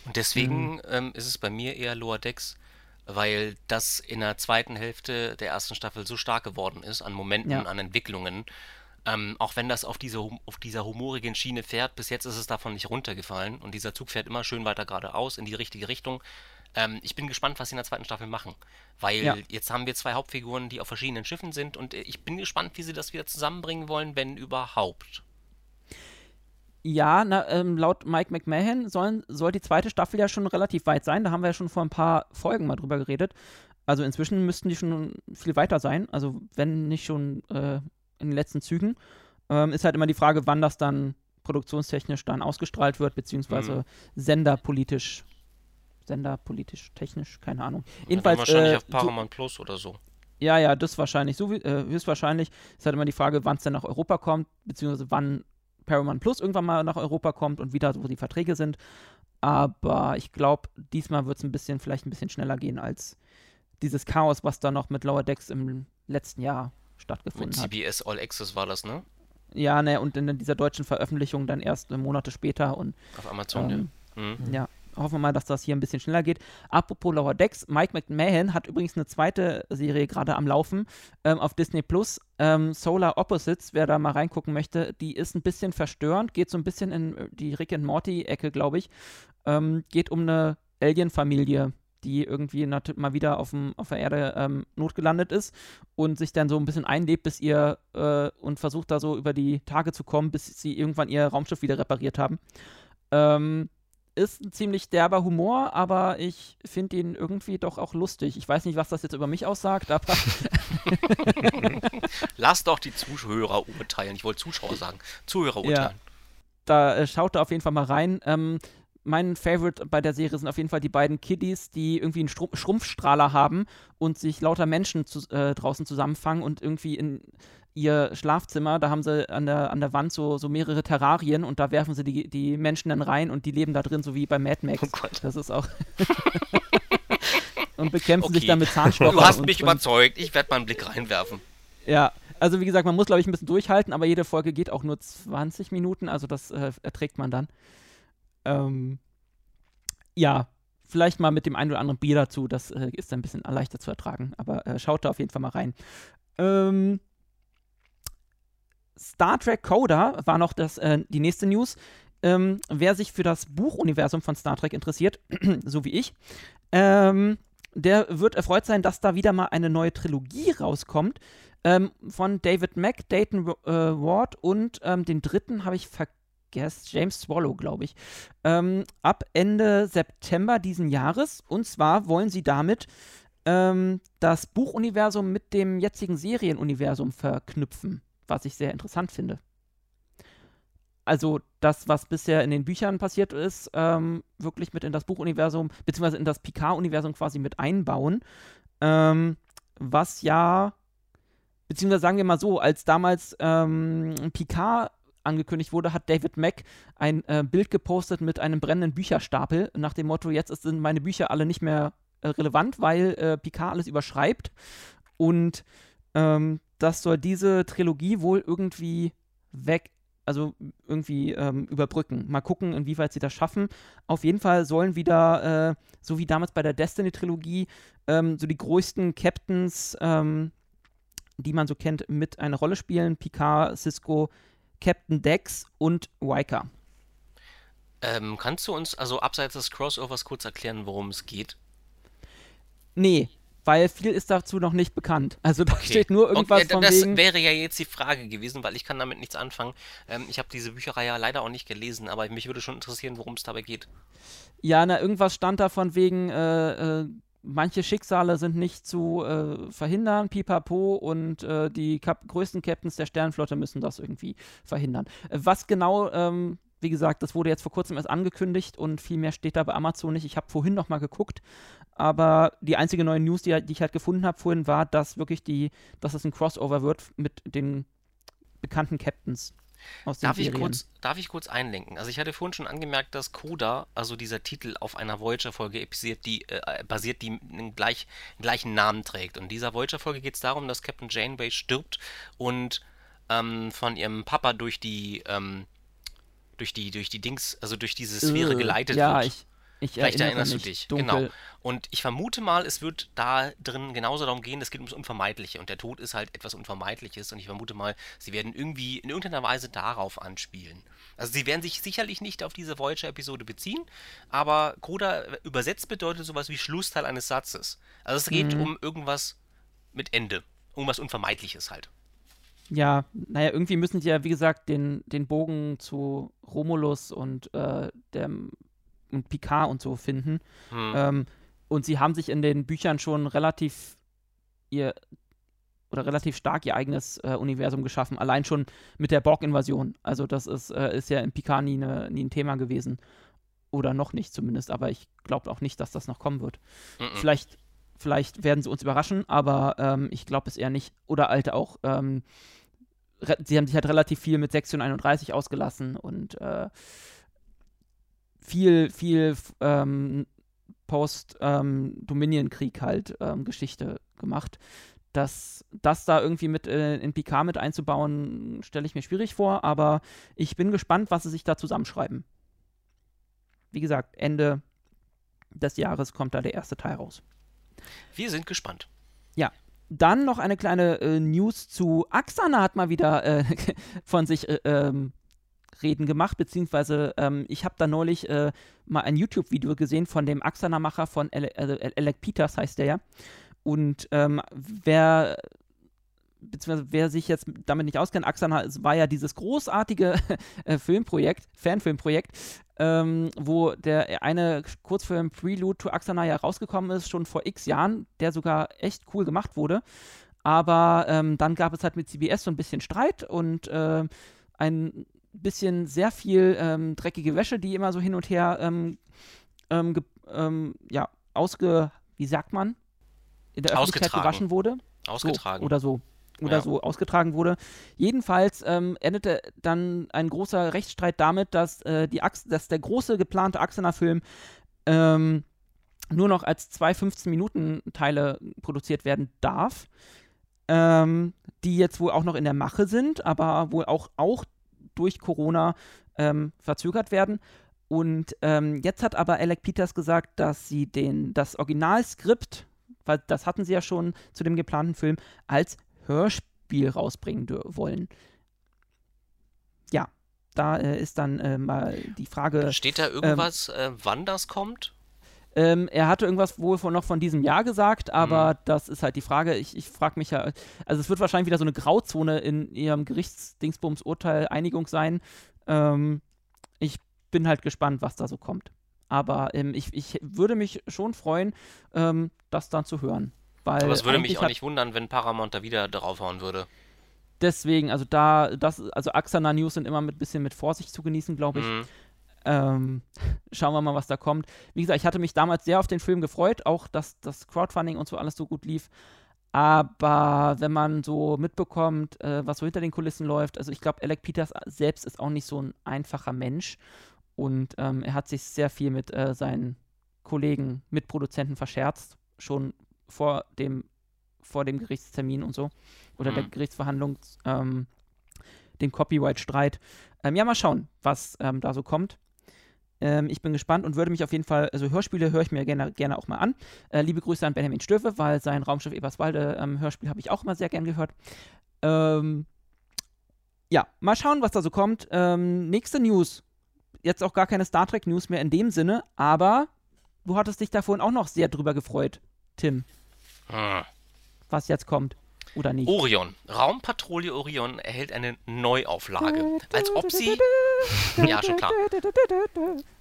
Und deswegen mhm. ähm, ist es bei mir eher Lower Decks, weil das in der zweiten Hälfte der ersten Staffel so stark geworden ist, an Momenten, ja. an Entwicklungen, ähm, auch wenn das auf, diese, auf dieser humorigen Schiene fährt, bis jetzt ist es davon nicht runtergefallen und dieser Zug fährt immer schön weiter geradeaus in die richtige Richtung. Ähm, ich bin gespannt, was sie in der zweiten Staffel machen, weil ja. jetzt haben wir zwei Hauptfiguren, die auf verschiedenen Schiffen sind und ich bin gespannt, wie sie das wieder zusammenbringen wollen, wenn überhaupt. Ja, na, ähm, laut Mike McMahon sollen, soll die zweite Staffel ja schon relativ weit sein. Da haben wir ja schon vor ein paar Folgen mal drüber geredet. Also inzwischen müssten die schon viel weiter sein. Also wenn nicht schon äh, in den letzten Zügen. Ähm, ist halt immer die Frage, wann das dann produktionstechnisch dann ausgestrahlt wird, beziehungsweise mhm. senderpolitisch, senderpolitisch, technisch, keine Ahnung. Ja, Jedenfalls. Wahrscheinlich äh, auf Paramount Plus oder so. Ja, ja, das wahrscheinlich, so, äh, höchstwahrscheinlich. Ist halt immer die Frage, wann es denn nach Europa kommt, beziehungsweise wann Paramount Plus irgendwann mal nach Europa kommt und wieder, wo die Verträge sind. Aber ich glaube, diesmal wird es ein bisschen, vielleicht ein bisschen schneller gehen als dieses Chaos, was da noch mit Lower Decks im letzten Jahr stattgefunden Mit hat. CBS All Access war das, ne? Ja, ne, und in dieser deutschen Veröffentlichung dann erst Monate später und auf Amazon, ähm, ja. Mhm. Ja, hoffen wir mal, dass das hier ein bisschen schneller geht. Apropos Lower Decks, Mike McMahon hat übrigens eine zweite Serie gerade am Laufen ähm, auf Disney Plus, ähm, Solar Opposites, wer da mal reingucken möchte, die ist ein bisschen verstörend, geht so ein bisschen in die Rick and Morty-Ecke, glaube ich. Ähm, geht um eine Alien-Familie, die irgendwie mal wieder auf, auf der Erde ähm, notgelandet ist und sich dann so ein bisschen einlebt, bis ihr äh, und versucht da so über die Tage zu kommen, bis sie irgendwann ihr Raumschiff wieder repariert haben. Ähm, ist ein ziemlich derber Humor, aber ich finde ihn irgendwie doch auch lustig. Ich weiß nicht, was das jetzt über mich aussagt, aber. Lass doch die Zuhörer urteilen. Ich wollte Zuschauer sagen. Zuhörer urteilen. Ja, da äh, schaut da auf jeden Fall mal rein. Ähm, mein Favorite bei der Serie sind auf jeden Fall die beiden Kiddies, die irgendwie einen Stru Schrumpfstrahler haben und sich lauter Menschen zu, äh, draußen zusammenfangen und irgendwie in ihr Schlafzimmer, da haben sie an der, an der Wand so, so mehrere Terrarien und da werfen sie die, die Menschen dann rein und die leben da drin, so wie bei Mad Max. Oh Gott. Das ist auch. und bekämpfen okay. sich dann mit Zahnstochern. Du hast mich und, überzeugt, ich werde mal einen Blick reinwerfen. Ja, also wie gesagt, man muss, glaube ich, ein bisschen durchhalten, aber jede Folge geht auch nur 20 Minuten, also das äh, erträgt man dann. Ähm, ja, vielleicht mal mit dem einen oder anderen Bier dazu. Das äh, ist ein bisschen leichter zu ertragen. Aber äh, schaut da auf jeden Fall mal rein. Ähm, Star Trek Coda war noch das, äh, die nächste News. Ähm, wer sich für das Buchuniversum von Star Trek interessiert, so wie ich, ähm, der wird erfreut sein, dass da wieder mal eine neue Trilogie rauskommt. Ähm, von David Mack, Dayton äh, Ward und ähm, den dritten habe ich vergessen James Swallow, glaube ich, ähm, ab Ende September diesen Jahres. Und zwar wollen sie damit ähm, das Buchuniversum mit dem jetzigen Serienuniversum verknüpfen, was ich sehr interessant finde. Also das, was bisher in den Büchern passiert ist, ähm, wirklich mit in das Buchuniversum, beziehungsweise in das Picard-Universum quasi mit einbauen. Ähm, was ja, beziehungsweise sagen wir mal so, als damals ähm, Picard angekündigt wurde, hat David Mack ein äh, Bild gepostet mit einem brennenden Bücherstapel nach dem Motto, jetzt sind meine Bücher alle nicht mehr äh, relevant, weil äh, Picard alles überschreibt. Und ähm, das soll diese Trilogie wohl irgendwie weg also irgendwie ähm, überbrücken. Mal gucken, inwieweit sie das schaffen. Auf jeden Fall sollen wieder, äh, so wie damals bei der Destiny-Trilogie, ähm, so die größten Captains, ähm, die man so kennt, mit einer Rolle spielen. Picard, Cisco, Captain Dex und Riker. Ähm, kannst du uns also abseits des Crossovers kurz erklären, worum es geht? Nee, weil viel ist dazu noch nicht bekannt. Also da okay. steht nur irgendwas okay, von Das wegen wäre ja jetzt die Frage gewesen, weil ich kann damit nichts anfangen. Ähm, ich habe diese Bücherei ja leider auch nicht gelesen, aber mich würde schon interessieren, worum es dabei geht. Ja, na, irgendwas stand da von wegen, äh, äh, manche Schicksale sind nicht zu äh, verhindern, pipapo, und äh, die Kap größten Captains der Sternenflotte müssen das irgendwie verhindern. Äh, was genau ähm, wie gesagt, das wurde jetzt vor kurzem erst angekündigt und viel mehr steht da bei Amazon nicht. Ich habe vorhin noch mal geguckt, aber die einzige neue News, die, die ich halt gefunden habe vorhin, war, dass wirklich die, dass es ein Crossover wird mit den bekannten Captains. Aus darf, ich kurz, darf ich kurz einlenken? Also ich hatte vorhin schon angemerkt, dass Coda, also dieser Titel, auf einer Voyager-Folge basiert, die, äh, basiert, die einen gleich, gleichen Namen trägt. Und in dieser Voyager-Folge geht es darum, dass Captain Janeway stirbt und ähm, von ihrem Papa durch die ähm, durch die, durch die Dings, also durch diese Sphäre uh, geleitet ja, wird. Ich, ich Vielleicht erinnerst du dich. Dunkel. Genau. Und ich vermute mal, es wird da drin genauso darum gehen, es geht ums Unvermeidliche. Und der Tod ist halt etwas Unvermeidliches. Und ich vermute mal, sie werden irgendwie in irgendeiner Weise darauf anspielen. Also sie werden sich sicherlich nicht auf diese Voyager-Episode beziehen, aber Coda übersetzt bedeutet sowas wie Schlussteil eines Satzes. Also es geht mhm. um irgendwas mit Ende. Irgendwas Unvermeidliches halt. Ja, naja, irgendwie müssen sie ja, wie gesagt, den, den Bogen zu Romulus und äh, dem und Picard und so finden. Hm. Ähm, und sie haben sich in den Büchern schon relativ ihr oder relativ stark ihr eigenes äh, Universum geschaffen, allein schon mit der Borg-Invasion. Also das ist, äh, ist ja in Picard nie, ne, nie ein Thema gewesen. Oder noch nicht zumindest, aber ich glaube auch nicht, dass das noch kommen wird. -mm. Vielleicht, vielleicht werden sie uns überraschen, aber ähm, ich glaube es eher nicht. Oder alte auch ähm, sie haben sich halt relativ viel mit Sektion 31 ausgelassen und äh, viel, viel ähm, Post-Dominion-Krieg ähm, halt ähm, Geschichte gemacht. Das, das da irgendwie mit äh, in PK mit einzubauen, stelle ich mir schwierig vor, aber ich bin gespannt, was sie sich da zusammenschreiben. Wie gesagt, Ende des Jahres kommt da der erste Teil raus. Wir sind gespannt. Ja, dann noch eine kleine äh, News zu Axana hat mal wieder äh, von sich äh, ähm, reden gemacht, beziehungsweise ähm, ich habe da neulich äh, mal ein YouTube-Video gesehen von dem Axana-Macher von Ele also Alec Peters heißt der ja. Und ähm, wer beziehungsweise wer sich jetzt damit nicht auskennt, Axana war ja dieses großartige äh, Filmprojekt, Fanfilmprojekt, ähm, wo der eine Kurzfilm Prelude to Axana ja rausgekommen ist, schon vor x Jahren, der sogar echt cool gemacht wurde. Aber ähm, dann gab es halt mit CBS so ein bisschen Streit und äh, ein bisschen sehr viel ähm, dreckige Wäsche, die immer so hin und her ähm, ähm, ähm, ja, ausge, wie sagt man, in der Öffentlichkeit gewaschen wurde. Ausgetragen. So, oder so oder ja. so ausgetragen wurde. Jedenfalls ähm, endete dann ein großer Rechtsstreit damit, dass, äh, die Ach dass der große geplante Axener-Film ähm, nur noch als zwei 15-Minuten-Teile produziert werden darf, ähm, die jetzt wohl auch noch in der Mache sind, aber wohl auch, auch durch Corona ähm, verzögert werden. Und ähm, jetzt hat aber Alec Peters gesagt, dass sie den, das Originalskript, weil das hatten sie ja schon zu dem geplanten Film, als Hörspiel rausbringen wollen. Ja, da äh, ist dann äh, mal die Frage. Steht da irgendwas, ähm, äh, wann das kommt? Ähm, er hatte irgendwas wohl von, noch von diesem Jahr gesagt, aber mhm. das ist halt die Frage. Ich, ich frage mich ja, also es wird wahrscheinlich wieder so eine Grauzone in ihrem Gerichtsdingsbums-Urteil Einigung sein. Ähm, ich bin halt gespannt, was da so kommt. Aber ähm, ich, ich würde mich schon freuen, ähm, das dann zu hören. Weil Aber es würde mich auch nicht wundern, wenn Paramount da wieder draufhauen würde. Deswegen, also da, das, also Axana News sind immer mit ein bisschen mit Vorsicht zu genießen, glaube ich. Mhm. Ähm, schauen wir mal, was da kommt. Wie gesagt, ich hatte mich damals sehr auf den Film gefreut, auch dass das Crowdfunding und so alles so gut lief. Aber wenn man so mitbekommt, äh, was so hinter den Kulissen läuft, also ich glaube, Alec Peters selbst ist auch nicht so ein einfacher Mensch. Und ähm, er hat sich sehr viel mit äh, seinen Kollegen, Mitproduzenten verscherzt, schon vor dem, vor dem Gerichtstermin und so oder mhm. der Gerichtsverhandlung, ähm, dem Copyright-Streit. Ähm, ja, mal schauen, was ähm, da so kommt. Ähm, ich bin gespannt und würde mich auf jeden Fall, also Hörspiele höre ich mir gerne, gerne auch mal an. Äh, liebe Grüße an Benjamin Stöfe, weil sein Raumschiff Eberswalde ähm, Hörspiel habe ich auch immer sehr gern gehört. Ähm, ja, mal schauen, was da so kommt. Nächste News. Jetzt auch gar keine Star Trek News mehr in dem Sinne, aber du hattest dich da vorhin auch noch sehr drüber gefreut, Tim. Hm. Was jetzt kommt. Oder nicht? Orion. Raumpatrouille Orion erhält eine Neuauflage. Als ob sie. Ja, schon klar.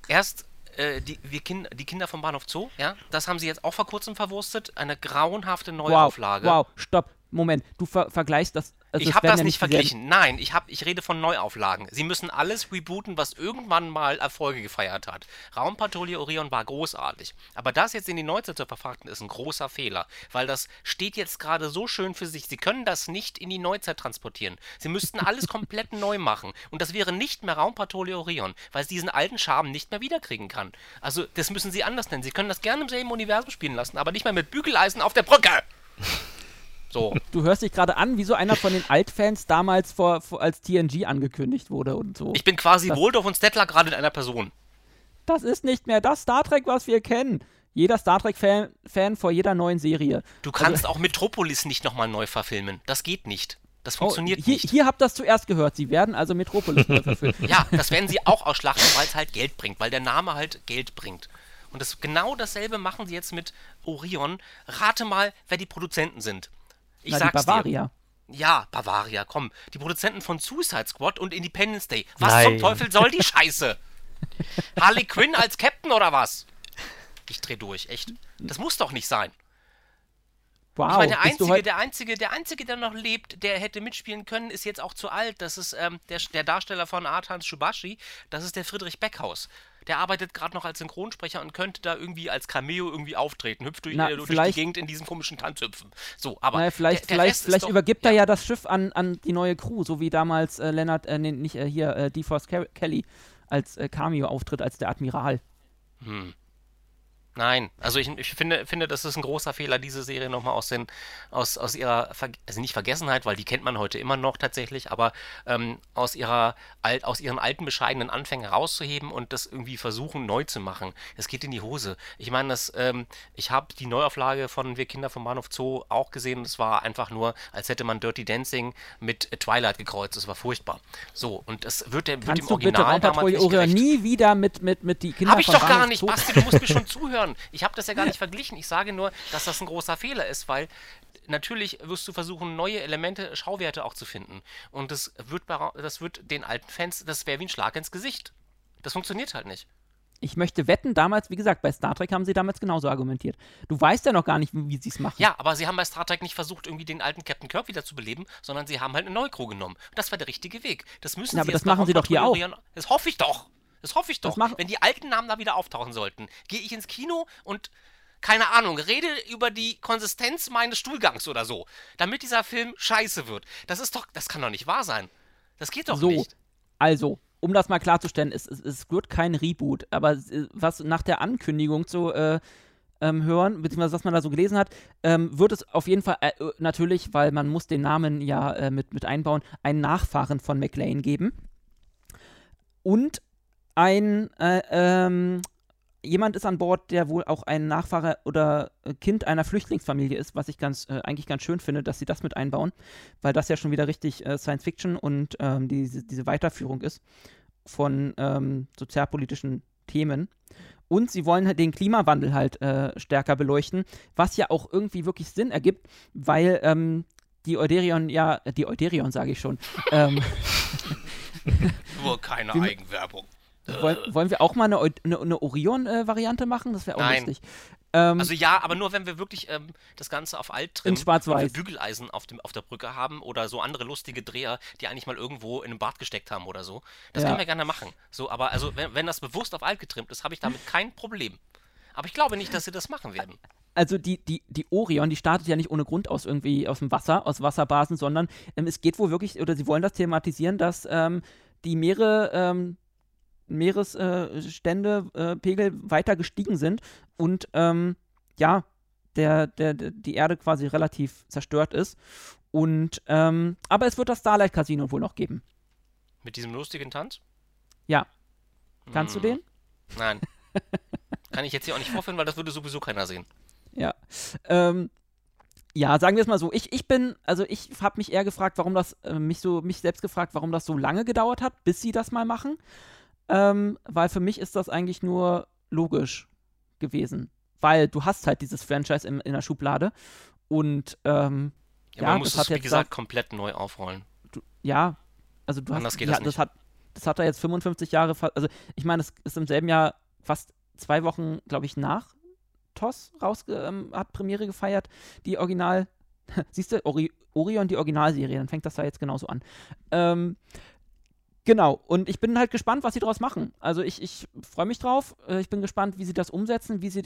Erst äh, die, wir kind, die Kinder vom Bahnhof Zoo, ja, das haben sie jetzt auch vor kurzem verwurstet. Eine grauenhafte Neuauflage. Wow, wow, stopp. Moment, du ver vergleichst das also ich habe das ja nicht verglichen. Nein, ich, hab, ich rede von Neuauflagen. Sie müssen alles rebooten, was irgendwann mal Erfolge gefeiert hat. Raumpatrouille Orion war großartig. Aber das jetzt in die Neuzeit zu verfrachten, ist ein großer Fehler. Weil das steht jetzt gerade so schön für sich. Sie können das nicht in die Neuzeit transportieren. Sie müssten alles komplett neu machen. Und das wäre nicht mehr Raumpatrouille Orion, weil es diesen alten Charme nicht mehr wiederkriegen kann. Also, das müssen Sie anders nennen. Sie können das gerne im selben Universum spielen lassen, aber nicht mehr mit Bügeleisen auf der Brücke. So. Du hörst dich gerade an, wie so einer von den Altfans damals vor, vor, als TNG angekündigt wurde und so. Ich bin quasi das, Waldorf und Stettler gerade in einer Person. Das ist nicht mehr das Star Trek, was wir kennen. Jeder Star Trek-Fan Fan vor jeder neuen Serie. Du kannst also, auch Metropolis nicht nochmal neu verfilmen. Das geht nicht. Das oh, funktioniert oh, hier, nicht. Hier habt ihr das zuerst gehört. Sie werden also Metropolis neu verfilmen. ja, das werden sie auch ausschlachten, weil es halt Geld bringt, weil der Name halt Geld bringt. Und das, genau dasselbe machen sie jetzt mit Orion. Rate mal, wer die Produzenten sind. Ich Na, sag's Bavaria. Dir. Ja, Bavaria, komm. Die Produzenten von Suicide Squad und Independence Day. Was Nein. zum Teufel soll die Scheiße? Harley Quinn als Captain oder was? Ich dreh durch, echt. Das muss doch nicht sein. Wow, ich meine, der einzige, der einzige, der einzige, der noch lebt, der hätte mitspielen können, ist jetzt auch zu alt. Das ist ähm, der, der Darsteller von Arthans Shubashi. Das ist der Friedrich Beckhaus der arbeitet gerade noch als Synchronsprecher und könnte da irgendwie als Cameo irgendwie auftreten, hüpft durch, Na, äh, durch die Gegend in diesem komischen Tanzhüpfen. So, aber naja, vielleicht, der, der vielleicht, vielleicht doch, übergibt ja. er ja das Schiff an, an die neue Crew, so wie damals äh, Leonard, äh, nee, nicht äh, hier, äh, DeForce Kelly als äh, Cameo auftritt als der Admiral. Hm. Nein, also ich, ich, finde, finde, das ist ein großer Fehler, diese Serie nochmal aus, aus, aus ihrer, Ver also nicht Vergessenheit, weil die kennt man heute immer noch tatsächlich, aber ähm, aus, ihrer, alt, aus ihren alten, bescheidenen Anfängen rauszuheben und das irgendwie versuchen, neu zu machen. Es geht in die Hose. Ich meine, das, ähm, ich habe die Neuauflage von Wir Kinder vom Bahnhof Zoo auch gesehen es war einfach nur, als hätte man Dirty Dancing mit Twilight gekreuzt. Es war furchtbar. So, und es wird, der, wird dem Original damals nicht gerecht. nie wieder mit, mit, mit die Kinder Hab ich doch gar nicht, Basti, du musst mir schon zuhören hören. Ich habe das ja gar nicht verglichen. Ich sage nur, dass das ein großer Fehler ist, weil natürlich wirst du versuchen, neue Elemente, Schauwerte auch zu finden. Und das wird, das wird den alten Fans, das wäre wie ein Schlag ins Gesicht. Das funktioniert halt nicht. Ich möchte wetten, damals, wie gesagt, bei Star Trek haben sie damals genauso argumentiert. Du weißt ja noch gar nicht, wie, wie sie es machen. Ja, aber sie haben bei Star Trek nicht versucht, irgendwie den alten Captain Kirk wieder zu beleben, sondern sie haben halt eine neue Crew genommen. Das war der richtige Weg. Das müssen ja, sie aber das machen sie doch hier auch. Das hoffe ich doch. Das hoffe ich doch. Wenn die alten Namen da wieder auftauchen sollten, gehe ich ins Kino und keine Ahnung, rede über die Konsistenz meines Stuhlgangs oder so, damit dieser Film scheiße wird. Das ist doch, das kann doch nicht wahr sein. Das geht doch so, nicht. Also, um das mal klarzustellen, es, es, es, wird kein Reboot, aber äh, was nach der Ankündigung zu äh, ähm, hören, beziehungsweise was man da so gelesen hat, ähm, wird es auf jeden Fall äh, natürlich, weil man muss den Namen ja äh, mit, mit einbauen, einen Nachfahren von McLean geben. Und ein äh, ähm, jemand ist an Bord, der wohl auch ein Nachfahre oder äh, Kind einer Flüchtlingsfamilie ist, was ich ganz äh, eigentlich ganz schön finde, dass sie das mit einbauen, weil das ja schon wieder richtig äh, Science Fiction und ähm, diese, diese Weiterführung ist von ähm, sozialpolitischen Themen. Und sie wollen halt den Klimawandel halt äh, stärker beleuchten, was ja auch irgendwie wirklich Sinn ergibt, weil ähm, die Euderion ja, die Euderion sage ich schon. ähm, Nur keine Eigenwerbung. Wollen, wollen wir auch mal eine, eine, eine Orion-Variante machen? Das wäre auch Nein. lustig. Ähm, also ja, aber nur wenn wir wirklich ähm, das Ganze auf alt trimmen, in schwarz-weiß. Bügeleisen auf, dem, auf der Brücke haben oder so andere lustige Dreher, die eigentlich mal irgendwo in einem Bad gesteckt haben oder so. Das ja. können wir gerne machen. So, aber also wenn, wenn das bewusst auf alt getrimmt ist, habe ich damit kein Problem. Aber ich glaube nicht, dass sie das machen werden. Also die, die, die Orion, die startet ja nicht ohne Grund aus irgendwie aus dem Wasser, aus Wasserbasen, sondern ähm, es geht wohl wirklich, oder sie wollen das thematisieren, dass ähm, die Meere ähm, Meeresstände, äh, Pegel weiter gestiegen sind und ähm, ja, der, der, die Erde quasi relativ zerstört ist. Und ähm, aber es wird das Starlight Casino wohl noch geben. Mit diesem lustigen Tanz? Ja. Kannst hm. du den? Nein. Kann ich jetzt hier auch nicht vorführen, weil das würde sowieso keiner sehen. Ja. Ähm, ja, sagen wir es mal so. Ich, ich bin, also ich habe mich eher gefragt, warum das, äh, mich so, mich selbst gefragt, warum das so lange gedauert hat, bis sie das mal machen. Ähm, weil für mich ist das eigentlich nur logisch gewesen. Weil du hast halt dieses Franchise in, in der Schublade und ähm, ja, ja, man muss es, wie gesagt, komplett neu aufrollen. Du, ja, also du Anders hast, geht ja, das, nicht. das hat, das hat er jetzt 55 Jahre, also ich meine, es ist im selben Jahr fast zwei Wochen, glaube ich, nach TOS raus, ähm, hat Premiere gefeiert, die Original, siehst du, Ori Orion, die Originalserie, dann fängt das da jetzt genauso an. Ähm, Genau, und ich bin halt gespannt, was sie daraus machen. Also ich, ich freue mich drauf. Äh, ich bin gespannt, wie sie das umsetzen, wie sie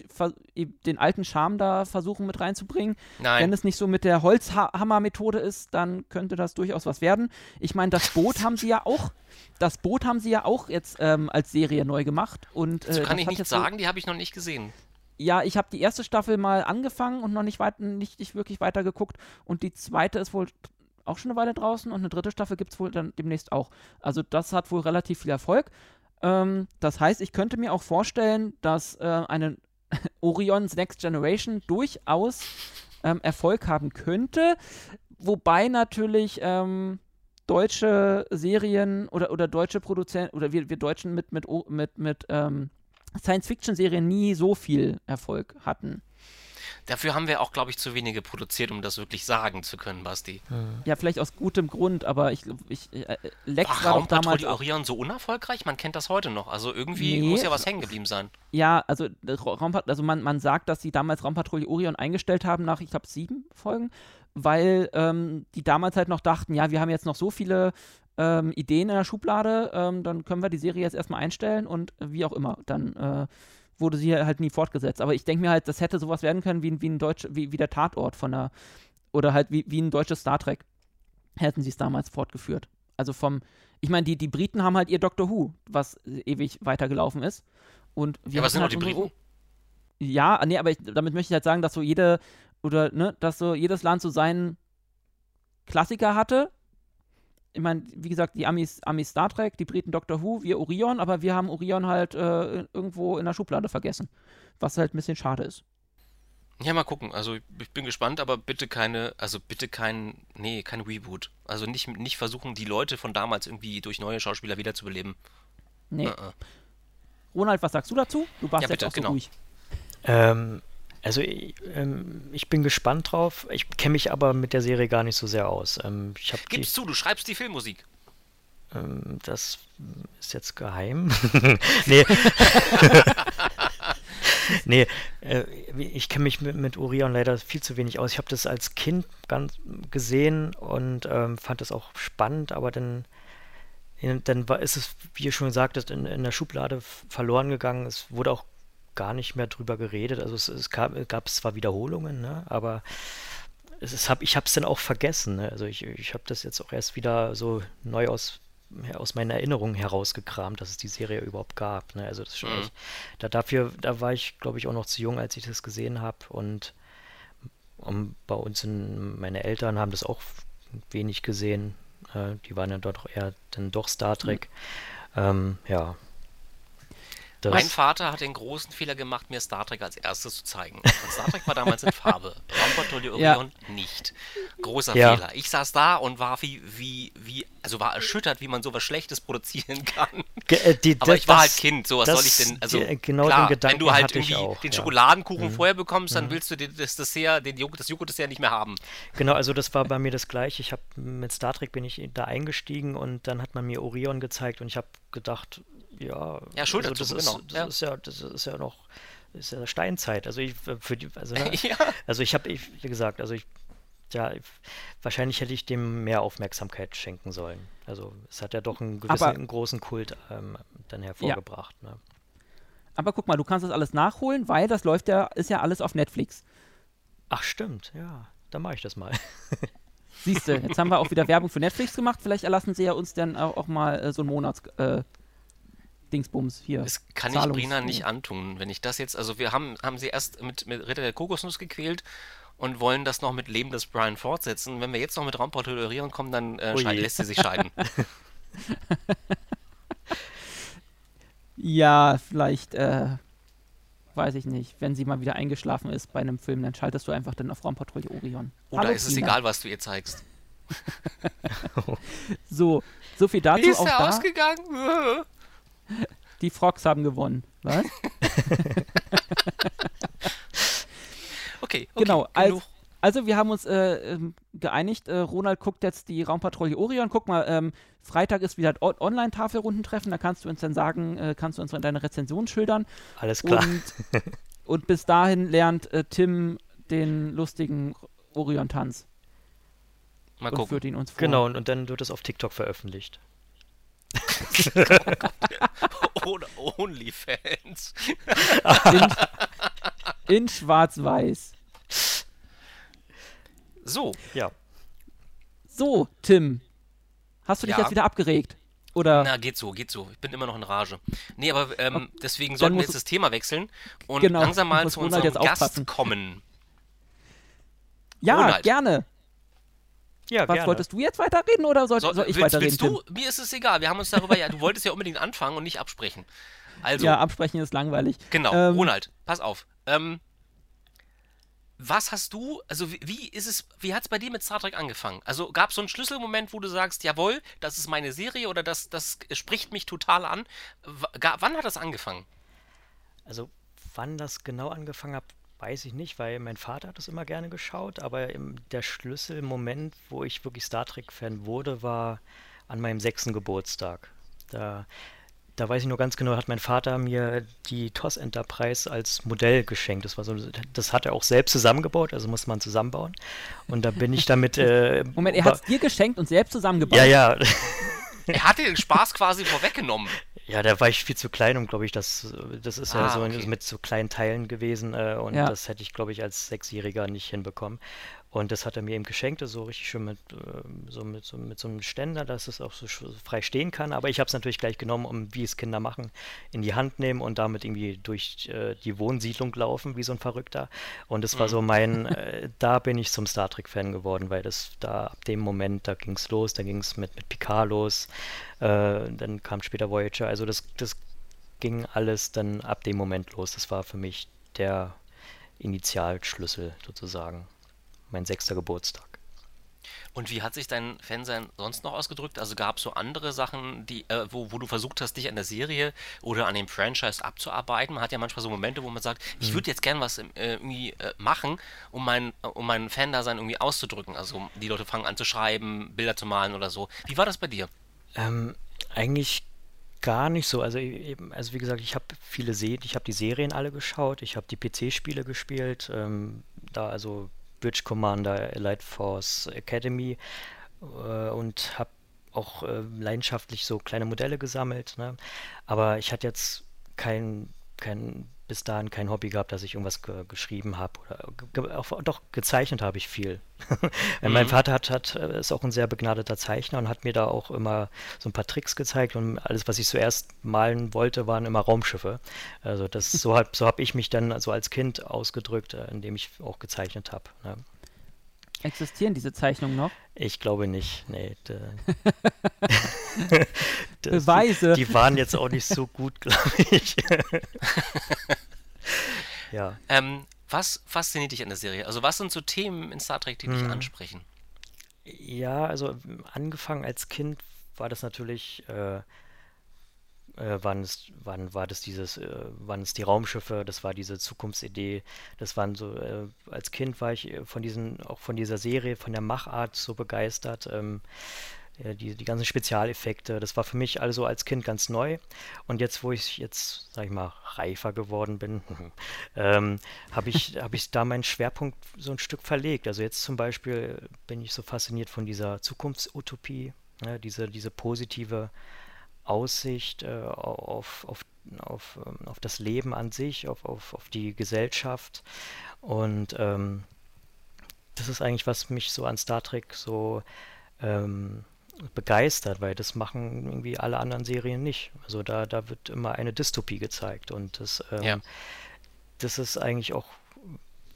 den alten Charme da versuchen mit reinzubringen. Nein. Wenn es nicht so mit der Holzhammer-Methode ist, dann könnte das durchaus was werden. Ich meine, das Boot haben sie ja auch, das Boot haben sie ja auch jetzt ähm, als Serie neu gemacht. Und, äh, kann ich nicht sagen, so, die habe ich noch nicht gesehen. Ja, ich habe die erste Staffel mal angefangen und noch nicht, weit, nicht, nicht wirklich weiter geguckt. Und die zweite ist wohl auch schon eine Weile draußen und eine dritte Staffel gibt es wohl dann demnächst auch. Also das hat wohl relativ viel Erfolg. Ähm, das heißt, ich könnte mir auch vorstellen, dass äh, eine Orion's Next Generation durchaus ähm, Erfolg haben könnte. Wobei natürlich ähm, deutsche Serien oder, oder deutsche Produzenten oder wir, wir Deutschen mit, mit, mit, mit ähm, Science-Fiction-Serien nie so viel Erfolg hatten. Dafür haben wir auch, glaube ich, zu wenige produziert, um das wirklich sagen zu können, Basti. Ja, vielleicht aus gutem Grund, aber ich, ich äh, Lex war, war doch damals Orion so unerfolgreich? Man kennt das heute noch. Also irgendwie nee. muss ja was hängen geblieben sein. Ja, also Raumpatrouille, also man, man sagt, dass sie damals Raumpatrouille Orion eingestellt haben nach, ich glaube, sieben Folgen, weil ähm, die damals halt noch dachten, ja, wir haben jetzt noch so viele ähm, Ideen in der Schublade, ähm, dann können wir die Serie jetzt erstmal einstellen und wie auch immer. Dann äh, wurde sie halt nie fortgesetzt. Aber ich denke mir halt, das hätte sowas werden können wie, wie ein Deutsch, wie, wie der Tatort von der, oder halt wie, wie ein deutsches Star Trek. Hätten sie es damals fortgeführt. Also vom, ich meine, die, die Briten haben halt ihr Doctor Who, was ewig weitergelaufen ist. Und wir ja, was sind halt die Briten? Ja, nee, aber ich, damit möchte ich halt sagen, dass so jede, oder, ne, dass so jedes Land so seinen Klassiker hatte ich meine, wie gesagt, die Amis, Amis Star Trek, die Briten Doctor Who, wir Orion, aber wir haben Orion halt äh, irgendwo in der Schublade vergessen. Was halt ein bisschen schade ist. Ja, mal gucken. Also ich bin gespannt, aber bitte keine, also bitte kein, nee, kein Reboot. Also nicht, nicht versuchen, die Leute von damals irgendwie durch neue Schauspieler wiederzubeleben. Nee. Uh -uh. Ronald, was sagst du dazu? Du warst ja, bitte, jetzt auch so genau. ruhig. Ähm, also ich, ähm, ich bin gespannt drauf. Ich kenne mich aber mit der Serie gar nicht so sehr aus. Ähm, ich Gib's zu, du schreibst die Filmmusik. Ähm, das ist jetzt geheim. nee. nee, äh, ich kenne mich mit, mit Orion leider viel zu wenig aus. Ich habe das als Kind ganz gesehen und ähm, fand das auch spannend, aber dann dann war, ist es, wie ihr schon gesagt habt, in, in der Schublade verloren gegangen. Es wurde auch gar nicht mehr drüber geredet. Also es, es gab, gab zwar Wiederholungen, ne, aber es ist, hab, ich habe es dann auch vergessen. Ne? Also ich, ich habe das jetzt auch erst wieder so neu aus, aus meinen Erinnerungen herausgekramt, dass es die Serie überhaupt gab. Ne? Also das schon mhm. echt, da dafür, da war ich, glaube ich, auch noch zu jung, als ich das gesehen habe. Und um, bei uns in, meine Eltern haben das auch wenig gesehen. Äh, die waren dann doch eher dann doch Star Trek. Mhm. Ähm, ja, das mein Vater hat den großen Fehler gemacht, mir Star Trek als erstes zu zeigen. Und Star Trek war damals in Farbe. Raumpatrouille Orion ja. nicht. Großer ja. Fehler. Ich saß da und war wie, wie, wie, also war erschüttert, wie man sowas Schlechtes produzieren kann. Ge äh, die, Aber ich war halt Kind, so was soll ich denn, also die, genau klar, den Gedanken wenn du halt irgendwie auch, den Schokoladenkuchen ja. vorher bekommst, dann mhm. willst du das Dessert, den Joghurt, das Joghurt-Dessert nicht mehr haben. Genau, also das war bei mir das gleiche. Ich habe mit Star Trek bin ich da eingestiegen und dann hat man mir Orion gezeigt und ich habe gedacht, ja, ja Schulter also das, ist, genau. das ja. ist ja, das ist ja noch ist ja Steinzeit. Also ich für die, also, ne, ja. also ich habe, wie gesagt, also ich ja, wahrscheinlich hätte ich dem mehr Aufmerksamkeit schenken sollen. Also es hat ja doch einen gewissen Aber, einen großen Kult ähm, dann hervorgebracht. Ja. Ne? Aber guck mal, du kannst das alles nachholen, weil das läuft ja, ist ja alles auf Netflix. Ach stimmt, ja, dann mache ich das mal. Siehst du, jetzt haben wir auch wieder Werbung für Netflix gemacht. Vielleicht erlassen sie ja uns dann auch, auch mal äh, so einen Monats, äh, Dingsbums hier. Das kann ich Brina nicht antun, wenn ich das jetzt, also wir haben, haben sie erst mit, mit Ritter der Kokosnuss gequält und wollen das noch mit Leben des Brian fortsetzen. Wenn wir jetzt noch mit Raumpatrouille kommen, dann äh, lässt sie sich scheiden. ja, vielleicht, äh, weiß ich nicht. Wenn sie mal wieder eingeschlafen ist bei einem Film, dann schaltest du einfach dann auf Raumpatrouille Orion. Oder Hallo, ist es egal, was du ihr zeigst? so, so viel dazu. Wie ist auch da. ausgegangen? Die Frogs haben gewonnen. Was? okay, okay, Genau, also, also wir haben uns äh, ähm, geeinigt, äh, Ronald guckt jetzt die Raumpatrouille Orion. Guck mal, ähm, Freitag ist wieder Online-Tafelrundentreffen, da kannst du uns dann sagen, äh, kannst du uns dann deine Rezension schildern. Alles klar. Und, und bis dahin lernt äh, Tim den lustigen Orion-Tanz. Mal und gucken. führt ihn uns vor. Genau, und, und dann wird es auf TikTok veröffentlicht. Oder Onlyfans. In, in schwarz-weiß. So, Ja. So, Tim. Hast du dich Ja. jetzt wieder abgeregt? Oder? na, geht so, geht so. Ich bin immer noch in Rage. Nee, aber ähm, deswegen sollten wir jetzt das Thema wechseln und Genau, langsam mal zu unserem Gast aufpassen. kommen. ja, Ronald. gerne. Ja, Was gerne. wolltest du jetzt weiterreden oder soll, So, soll ich willst, weiterreden? willst du? Mir ist es egal. Wir haben uns darüber ja, du wolltest ja unbedingt anfangen und nicht absprechen. Also? Ja, absprechen ist langweilig. genau. ähm, Ronald, pass auf. Ähm, was hast du, also wie, wie ist es, wie hat es bei dir mit Star Trek angefangen? Also gab es so einen Schlüsselmoment, wo du sagst, jawohl, das ist meine Serie oder das, das spricht mich total an? W wann hat das angefangen? Also, wann das genau angefangen hat, weiß ich nicht, weil mein Vater hat es immer gerne geschaut, aber im, der Schlüsselmoment, wo ich wirklich Star Trek-Fan wurde, war an meinem sechsten Geburtstag. Da, da weiß ich nur ganz genau, hat mein Vater mir die TOS Enterprise als Modell geschenkt. Das war so, das hat er auch selbst zusammengebaut, also muss man zusammenbauen. Und da bin ich damit. Äh, Moment, er hat es dir geschenkt und selbst zusammengebaut. Ja, ja. Er hat den Spaß quasi vorweggenommen. Ja, da war ich viel zu klein, um, glaube ich, das, das ist ja Ah, so okay. mit so kleinen Teilen gewesen äh, und Ja. das hätte ich, glaube ich, als Sechsjähriger nicht hinbekommen. Und das hat er mir eben geschenkt, so richtig schön mit, äh, so mit, so, mit so einem Ständer, dass es auch so frei stehen kann. Aber ich habe es natürlich gleich genommen, um, wie es Kinder machen, in die Hand nehmen und damit irgendwie durch äh, die Wohnsiedlung laufen, wie so ein Verrückter. Und es war Mhm. so mein, äh, da bin ich zum Star Trek-Fan geworden, weil das da ab dem Moment, da ging es los, da ging es mit, mit Picard los, äh, dann kam später Voyager. Also das, das ging alles dann ab dem Moment los. Das war für mich der Initialschlüssel sozusagen. Mein sechster Geburtstag. Und wie hat sich dein Fansein sonst noch ausgedrückt? Also gab es so andere Sachen, die, äh, wo, wo du versucht hast, dich an der Serie oder an dem Franchise abzuarbeiten? Man hat ja manchmal so Momente, wo man sagt, ich würde jetzt gern was äh, irgendwie äh, machen, um mein, äh, um mein Fan-Dasein irgendwie auszudrücken. Also die Leute fangen an zu schreiben, Bilder zu malen oder so. Wie war das bei dir? Ähm, eigentlich gar nicht so. Also eben, also wie gesagt, ich habe viele Se ich habe die Serien alle geschaut, ich habe die PC-Spiele gespielt, ähm, da also Bridge Commander, Elite Force Academy äh, und habe auch äh, leidenschaftlich so kleine Modelle gesammelt. Ne? Aber ich hatte jetzt kein, kein bis dahin kein Hobby gehabt, dass ich irgendwas ge geschrieben habe oder ge auch, doch gezeichnet habe ich viel. Mein Mhm. Vater hat, hat äh, ist auch ein sehr begnadeter Zeichner und hat mir da auch immer so ein paar Tricks gezeigt und alles, was ich zuerst malen wollte, waren immer Raumschiffe. Also das so habe so hab ich mich dann so als Kind ausgedrückt, äh, indem ich auch gezeichnet habe. Ne? Existieren diese Zeichnungen noch? Ich glaube nicht. Nee. da- das, Beweise. Die, die waren jetzt auch nicht so gut, glaube ich. ja. Ähm, was fasziniert dich an der Serie? Also was sind so Themen in Star Trek, die dich Hm. ansprechen? Ja, also angefangen als Kind war das natürlich, äh, äh, waren es, waren, war das dieses, äh, waren es die Raumschiffe, das war diese Zukunftsidee, das waren so, äh, als Kind war ich äh, von diesen, auch von dieser Serie, von der Machart so begeistert, ähm, äh, die, die ganzen Spezialeffekte, das war für mich also als Kind ganz neu. Und jetzt, wo ich jetzt, sag ich mal, reifer geworden bin, ähm, habe ich, habe ich da meinen Schwerpunkt so ein Stück verlegt. Also jetzt zum Beispiel bin ich so fasziniert von dieser Zukunftsutopie, ne, diese, diese positive Aussicht äh, auf, auf, auf, ähm, auf das Leben an sich, auf, auf, auf die Gesellschaft. Und ähm, das ist eigentlich, was mich so an Star Trek so ähm, begeistert, weil das machen irgendwie alle anderen Serien nicht. Also da, da wird immer eine Dystopie gezeigt und das, ähm, Ja. das ist eigentlich auch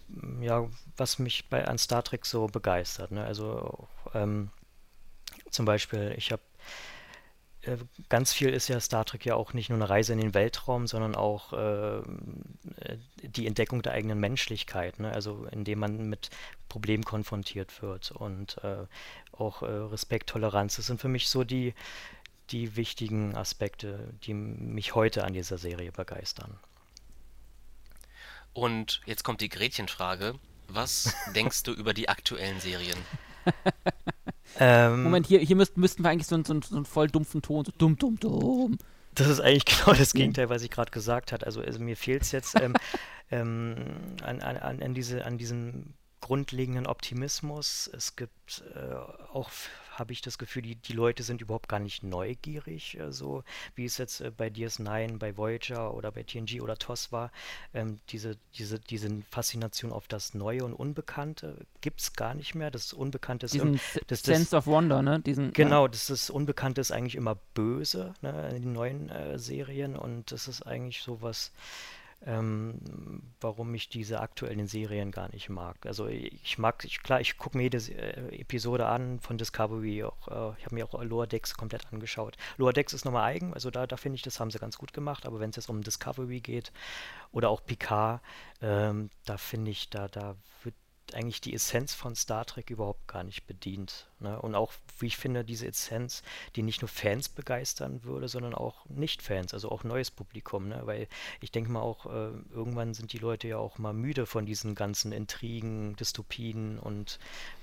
mm, ja, was mich bei an Star Trek so begeistert. Ne? Also ähm, zum Beispiel, ich habe ganz viel ist ja Star Trek ja auch nicht nur eine Reise in den Weltraum, sondern auch äh, die Entdeckung der eigenen Menschlichkeit, ne? also indem man mit Problemen konfrontiert wird und äh, auch äh, Respekt, Toleranz. Das sind für mich so die, die wichtigen Aspekte, die mich heute an dieser Serie begeistern. Und jetzt kommt die Gretchenfrage. Was denkst du über die aktuellen Serien? Ähm, Moment, hier, hier müssten, müssten wir eigentlich so, so, so einen voll dumpfen Ton, so dumm, dumm, dumm. Das ist eigentlich genau das Gegenteil, was ich gerade gesagt habe. Also, also mir fehlt es jetzt ähm, ähm, an, an, an, diese, an diesem grundlegenden Optimismus. Es gibt äh, auch habe ich das Gefühl, die, die Leute sind überhaupt gar nicht neugierig, äh, so wie es jetzt äh, bei DS9, bei Voyager oder bei TNG oder TOS war. Ähm, diese, diese, diese Faszination auf das Neue und Unbekannte gibt es gar nicht mehr. Das Unbekannte ist Diesen das, Sense das, of Wonder, ne? Diesen, genau, das, das Unbekannte ist eigentlich immer böse ne, in den neuen äh, Serien und das ist eigentlich so was ähm, warum ich diese aktuellen Serien gar nicht mag. Also ich mag, ich, klar, ich gucke mir jede äh, Episode an von Discovery, auch, äh, ich habe mir auch Lower Decks komplett angeschaut. Lower Decks ist nochmal eigen, also da, da finde ich, das haben sie ganz gut gemacht, aber wenn es jetzt um Discovery geht oder auch Picard, ähm, da finde ich, da, da wird eigentlich die Essenz von Star Trek überhaupt gar nicht bedient. Ne? Und auch, wie ich finde, diese Essenz, die nicht nur Fans begeistern würde, sondern auch Nicht-Fans, also auch neues Publikum. Ne? Weil ich denke mal auch, äh, irgendwann sind die Leute ja auch mal müde von diesen ganzen Intrigen, Dystopien und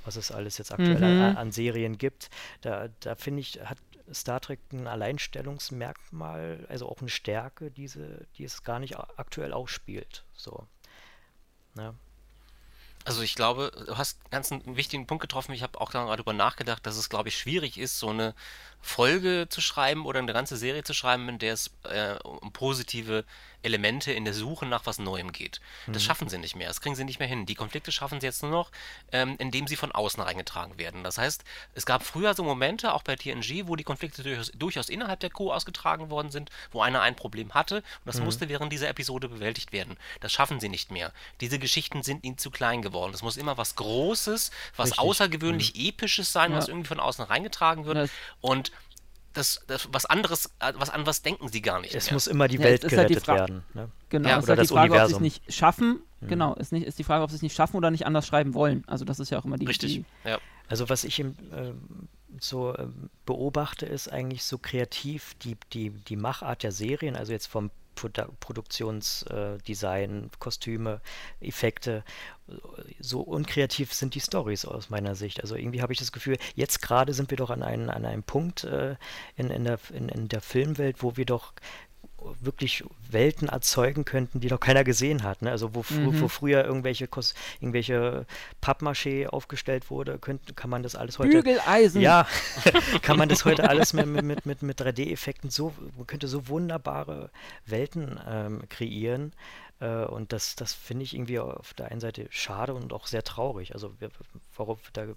was es alles jetzt aktuell mhm. an, an, Serien gibt. Da, da finde ich, hat Star Trek ein Alleinstellungsmerkmal, also auch eine Stärke, diese, die es gar nicht aktuell ausspielt. So. Ne? Also ich glaube, du hast ganz einen wichtigen Punkt getroffen. Ich habe auch darüber nachgedacht, dass es, glaube ich, schwierig ist, so eine Folge zu schreiben oder eine ganze Serie zu schreiben, in der es äh, um positive Elemente in der Suche nach was Neuem geht. Das mhm. schaffen sie nicht mehr. Das kriegen sie nicht mehr hin. Die Konflikte schaffen sie jetzt nur noch, ähm, indem sie von außen reingetragen werden. Das heißt, es gab früher so Momente, auch bei TNG, wo die Konflikte durchaus, durchaus innerhalb der Crew ausgetragen worden sind, wo einer ein Problem hatte und das mhm. musste während dieser Episode bewältigt werden. Das schaffen sie nicht mehr. Diese Geschichten sind ihnen zu klein geworden. Es muss immer was Großes, was Richtig. außergewöhnlich mhm. Episches sein, ja. was irgendwie von außen reingetragen wird. Ja. Und das, das, was anderes, äh, was an was denken sie gar nicht. Es mehr. muss immer die ja, Welt halt gerettet halt werden. Ne? Genau, ja, es oder ist halt die Frage, Universum. ob sie es nicht schaffen. Mhm. Genau, ist, nicht, ist die Frage, ob sie es nicht schaffen oder nicht anders schreiben wollen. Also das ist ja auch immer die. Richtig. Die, ja. Also was ich im, äh, so äh, beobachte, ist eigentlich so kreativ die, die, die Machart der Serien, also jetzt vom Produktionsdesign, äh, Kostüme, Effekte. So unkreativ sind die Stories aus meiner Sicht. Also irgendwie habe ich das Gefühl, jetzt gerade sind wir doch an, einen, an einem Punkt äh, in, in, der, in, in der Filmwelt, wo wir doch wirklich Welten erzeugen könnten, die noch keiner gesehen hat. Ne? Also wo, mhm. wo früher irgendwelche, Kos irgendwelche Pappmaché aufgestellt wurde, könnt, kann man das alles heute... Bügeleisen! Ja, kann man das heute alles mit, mit, mit, mit 3D-Effekten so, man könnte so wunderbare Welten ähm, kreieren. Äh, und das, das finde ich irgendwie auf der einen Seite schade und auch sehr traurig. Also warum da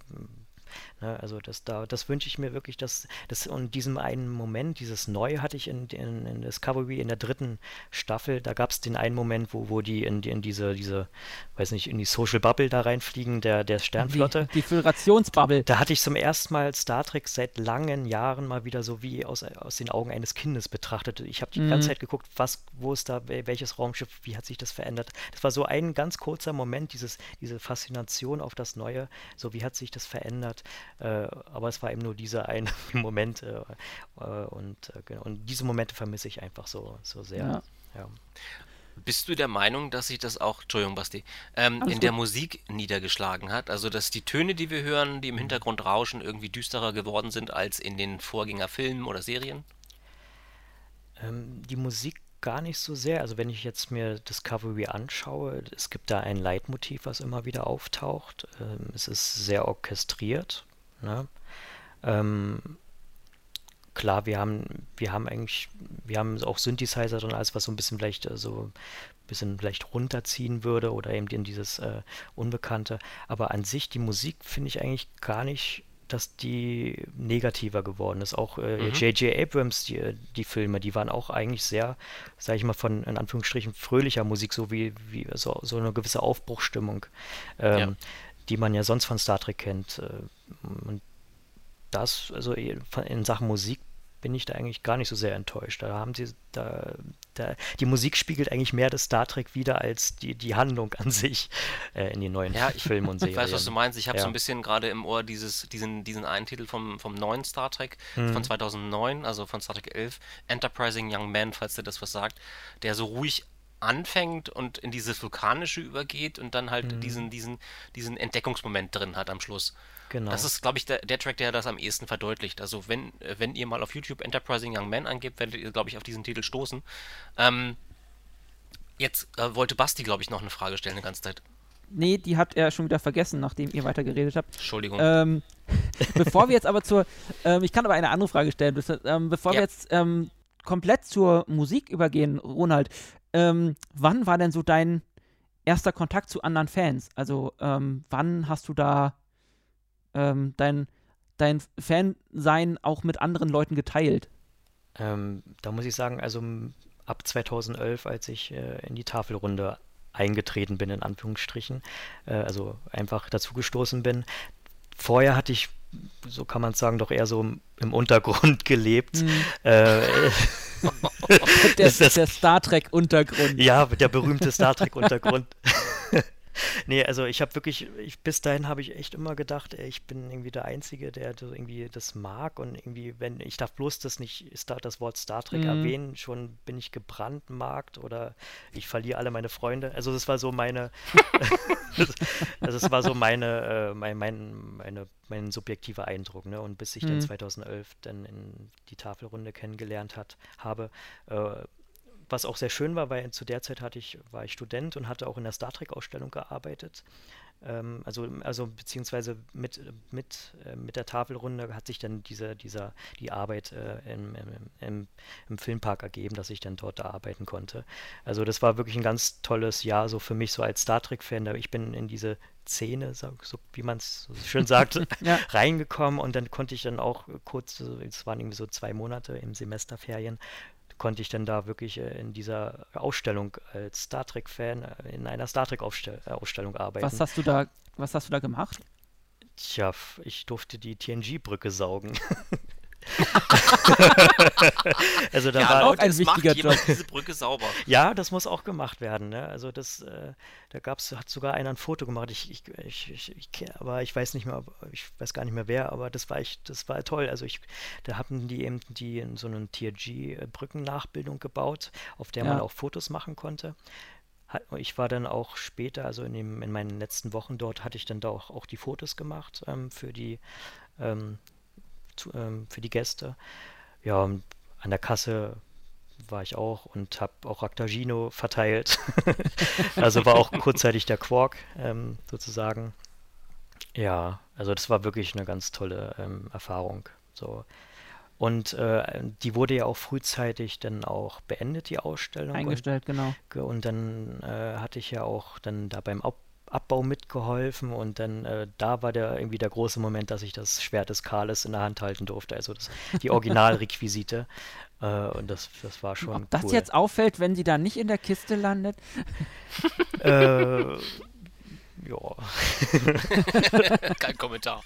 Ne? Also das, da, das wünsche ich mir wirklich, dass das und diesem einen Moment, dieses Neue hatte ich in, in, in Discovery in der dritten Staffel, da gab es den einen Moment, wo, wo die in, in diese, diese, weiß nicht, in die Social Bubble da reinfliegen, der, der Sternflotte. Die, die Föderationsbubble. Da hatte ich zum ersten Mal Star Trek seit langen Jahren mal wieder so wie aus, aus den Augen eines Kindes betrachtet. Ich habe die mhm. ganze Zeit geguckt, was, wo ist da, welches Raumschiff, wie hat sich das verändert. Das war so ein ganz kurzer Moment, dieses, diese Faszination auf das Neue, so wie hat sich das verändert. Äh, aber es war eben nur dieser eine Moment äh, äh, und, genau, und diese Momente vermisse ich einfach so, so sehr. Ja. Ja. Bist du der Meinung, dass sich das auch, Entschuldigung, Basti, ähm, in gut. der Musik niedergeschlagen hat? Also, dass die Töne, die wir hören, die im Hintergrund rauschen, irgendwie düsterer geworden sind als in den Vorgängerfilmen oder Serien? Ähm, die Musik gar nicht so sehr. Also wenn ich jetzt mir Discovery anschaue, es gibt da ein Leitmotiv, was immer wieder auftaucht. Ähm, es ist sehr orchestriert. Ne? Ähm, klar, wir haben, wir haben eigentlich, wir haben auch Synthesizer und alles, was so ein bisschen vielleicht äh, so ein bisschen vielleicht runterziehen würde oder eben in dieses äh, Unbekannte. Aber an sich, die Musik finde ich eigentlich gar nicht, dass die negativer geworden ist. Auch J.J. Äh, mhm. Abrams, die, die Filme, die waren auch eigentlich sehr, sage ich mal, von in Anführungsstrichen fröhlicher Musik, so wie, wie so, so eine gewisse Aufbruchstimmung. Ähm, ja die man ja sonst von Star Trek kennt. Äh, und das, also in Sachen Musik bin ich da eigentlich gar nicht so sehr enttäuscht. Da haben sie, da, da, die Musik spiegelt eigentlich mehr das Star Trek wieder als die, die Handlung an sich äh, in den neuen ja, Filmen und Serien. Ich weiß, was du meinst. Ich habe ja. so ein bisschen gerade im Ohr dieses, diesen, diesen einen Titel vom, vom neuen Star Trek mhm. von 2009, also von Star Trek 11, Enterprising Young Man, falls dir das was sagt, der so ruhig anfängt und in dieses Vulkanische übergeht und dann halt mhm. diesen, diesen, diesen Entdeckungsmoment drin hat am Schluss. Genau. Das ist, glaube ich, der, der, Track, der das am ehesten verdeutlicht. Also wenn, wenn ihr mal auf YouTube Enterprising Young Man angebt, werdet ihr, glaube ich, auf diesen Titel stoßen. Ähm, jetzt äh, wollte Basti, glaube ich, noch eine Frage stellen, eine ganze Zeit. Nee, die habt ihr schon wieder vergessen, nachdem ihr weiter geredet habt. Entschuldigung. Ähm, bevor wir jetzt aber zur, ähm, ich kann aber eine andere Frage stellen. Bevor ja. wir jetzt ähm, komplett zur Musik übergehen, Ronald, ähm, wann war denn so dein erster Kontakt zu anderen Fans? Also ähm, wann hast du da ähm, dein, dein Fansein auch mit anderen Leuten geteilt? Ähm, da muss ich sagen, also ab 2011, als ich äh, in die Tafelrunde eingetreten bin, in Anführungsstrichen, äh, also einfach dazugestoßen bin. Vorher hatte ich, so kann man es sagen, doch eher so im Untergrund gelebt. Mhm. Äh, der, der Star Trek-Untergrund. Ja, der berühmte Star Trek-Untergrund. nee, also ich habe wirklich, ich, bis dahin habe ich echt immer gedacht, ey, ich bin irgendwie der Einzige, der so irgendwie das mag und irgendwie, wenn ich darf bloß das nicht, Star, das Wort Star Trek mhm. erwähnen, schon bin ich gebrandmarkt oder ich verliere alle meine Freunde. Also das war so meine, also das war so meine, äh, mein, mein, meine, mein subjektiver Eindruck, ne? Und bis ich mhm. dann 2011 dann in die Tafelrunde kennengelernt hat, habe, äh, was auch sehr schön war, weil zu der Zeit hatte ich, war ich Student und hatte auch in der Star Trek-Ausstellung gearbeitet. Ähm, also, also beziehungsweise mit, mit, äh, mit der Tafelrunde hat sich dann diese, dieser, die Arbeit äh, im, im, im, Filmpark ergeben, dass ich dann dort da arbeiten konnte. Also das war wirklich ein ganz tolles Jahr so für mich, so als Star Trek-Fan. Ich bin in diese Szene, so, so wie man es so schön sagt, ja. reingekommen und dann konnte ich dann auch kurz, es waren irgendwie so zwei Monate im Semesterferien, konnte ich dann da wirklich äh, in dieser Ausstellung als Star Trek-Fan äh, in einer Star Trek-Ausstellung äh, arbeiten. Was hast du da, was hast du da gemacht? Tja, ich durfte die TNG-Brücke saugen. also da ja, war auch ein wichtiger Job. diese Brücke sauber. Ja, das muss auch gemacht werden. Ne? Also das, äh, da gab's, hat sogar einer ein Foto gemacht. Ich, ich, ich, ich, ich, aber ich weiß nicht mehr, ich weiß gar nicht mehr wer, aber das war echt, das war toll. Also ich, da hatten die eben die in so eine TRG-Brückennachbildung gebaut, auf der ja. man auch Fotos machen konnte ich war dann auch später, also in, dem, in meinen letzten Wochen dort, hatte ich dann da auch, auch die Fotos gemacht ähm, für die ähm, zu, ähm, für die Gäste. Ja, an der Kasse war ich auch und habe auch Raktagino verteilt. also war auch kurzzeitig der Quark ähm, sozusagen. Ja, also das war wirklich eine ganz tolle ähm, Erfahrung. So. Und äh, die wurde ja auch frühzeitig dann auch beendet, die Ausstellung. Eingestellt, und, genau. Und dann äh, hatte ich ja auch dann da beim Ab Abbau mitgeholfen und dann äh, da war der irgendwie der große Moment, dass ich das Schwert des Kales in der Hand halten durfte, also das, die Originalrequisite äh, und das, das war schon Ob das cool. jetzt auffällt, wenn sie da nicht in der Kiste landet? äh, ja. Kein Kommentar.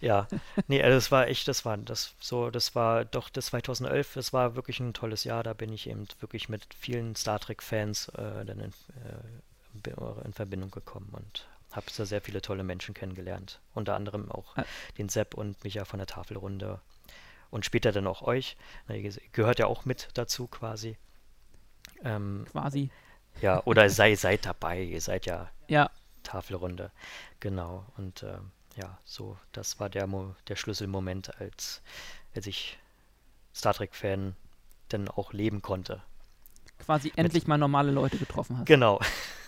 ja, nee, also das war echt, das war das so, das war doch das 2011, das war wirklich ein tolles Jahr, da bin ich eben wirklich mit vielen Star Trek Fans äh, dann in, äh, in Verbindung gekommen und habe da sehr viele tolle Menschen kennengelernt. Unter anderem auch ah. den Sepp und Micha von der Tafelrunde und später dann auch euch. Ihr gehört ja auch mit dazu quasi. Ähm, quasi. Ja, oder sei, seid dabei, ihr seid ja, ja. Tafelrunde. Genau. Und äh, ja, so, das war der, Mo der Schlüsselmoment, als, als ich Star Trek-Fan dann auch leben konnte. Quasi endlich mal normale Leute getroffen hast. Genau.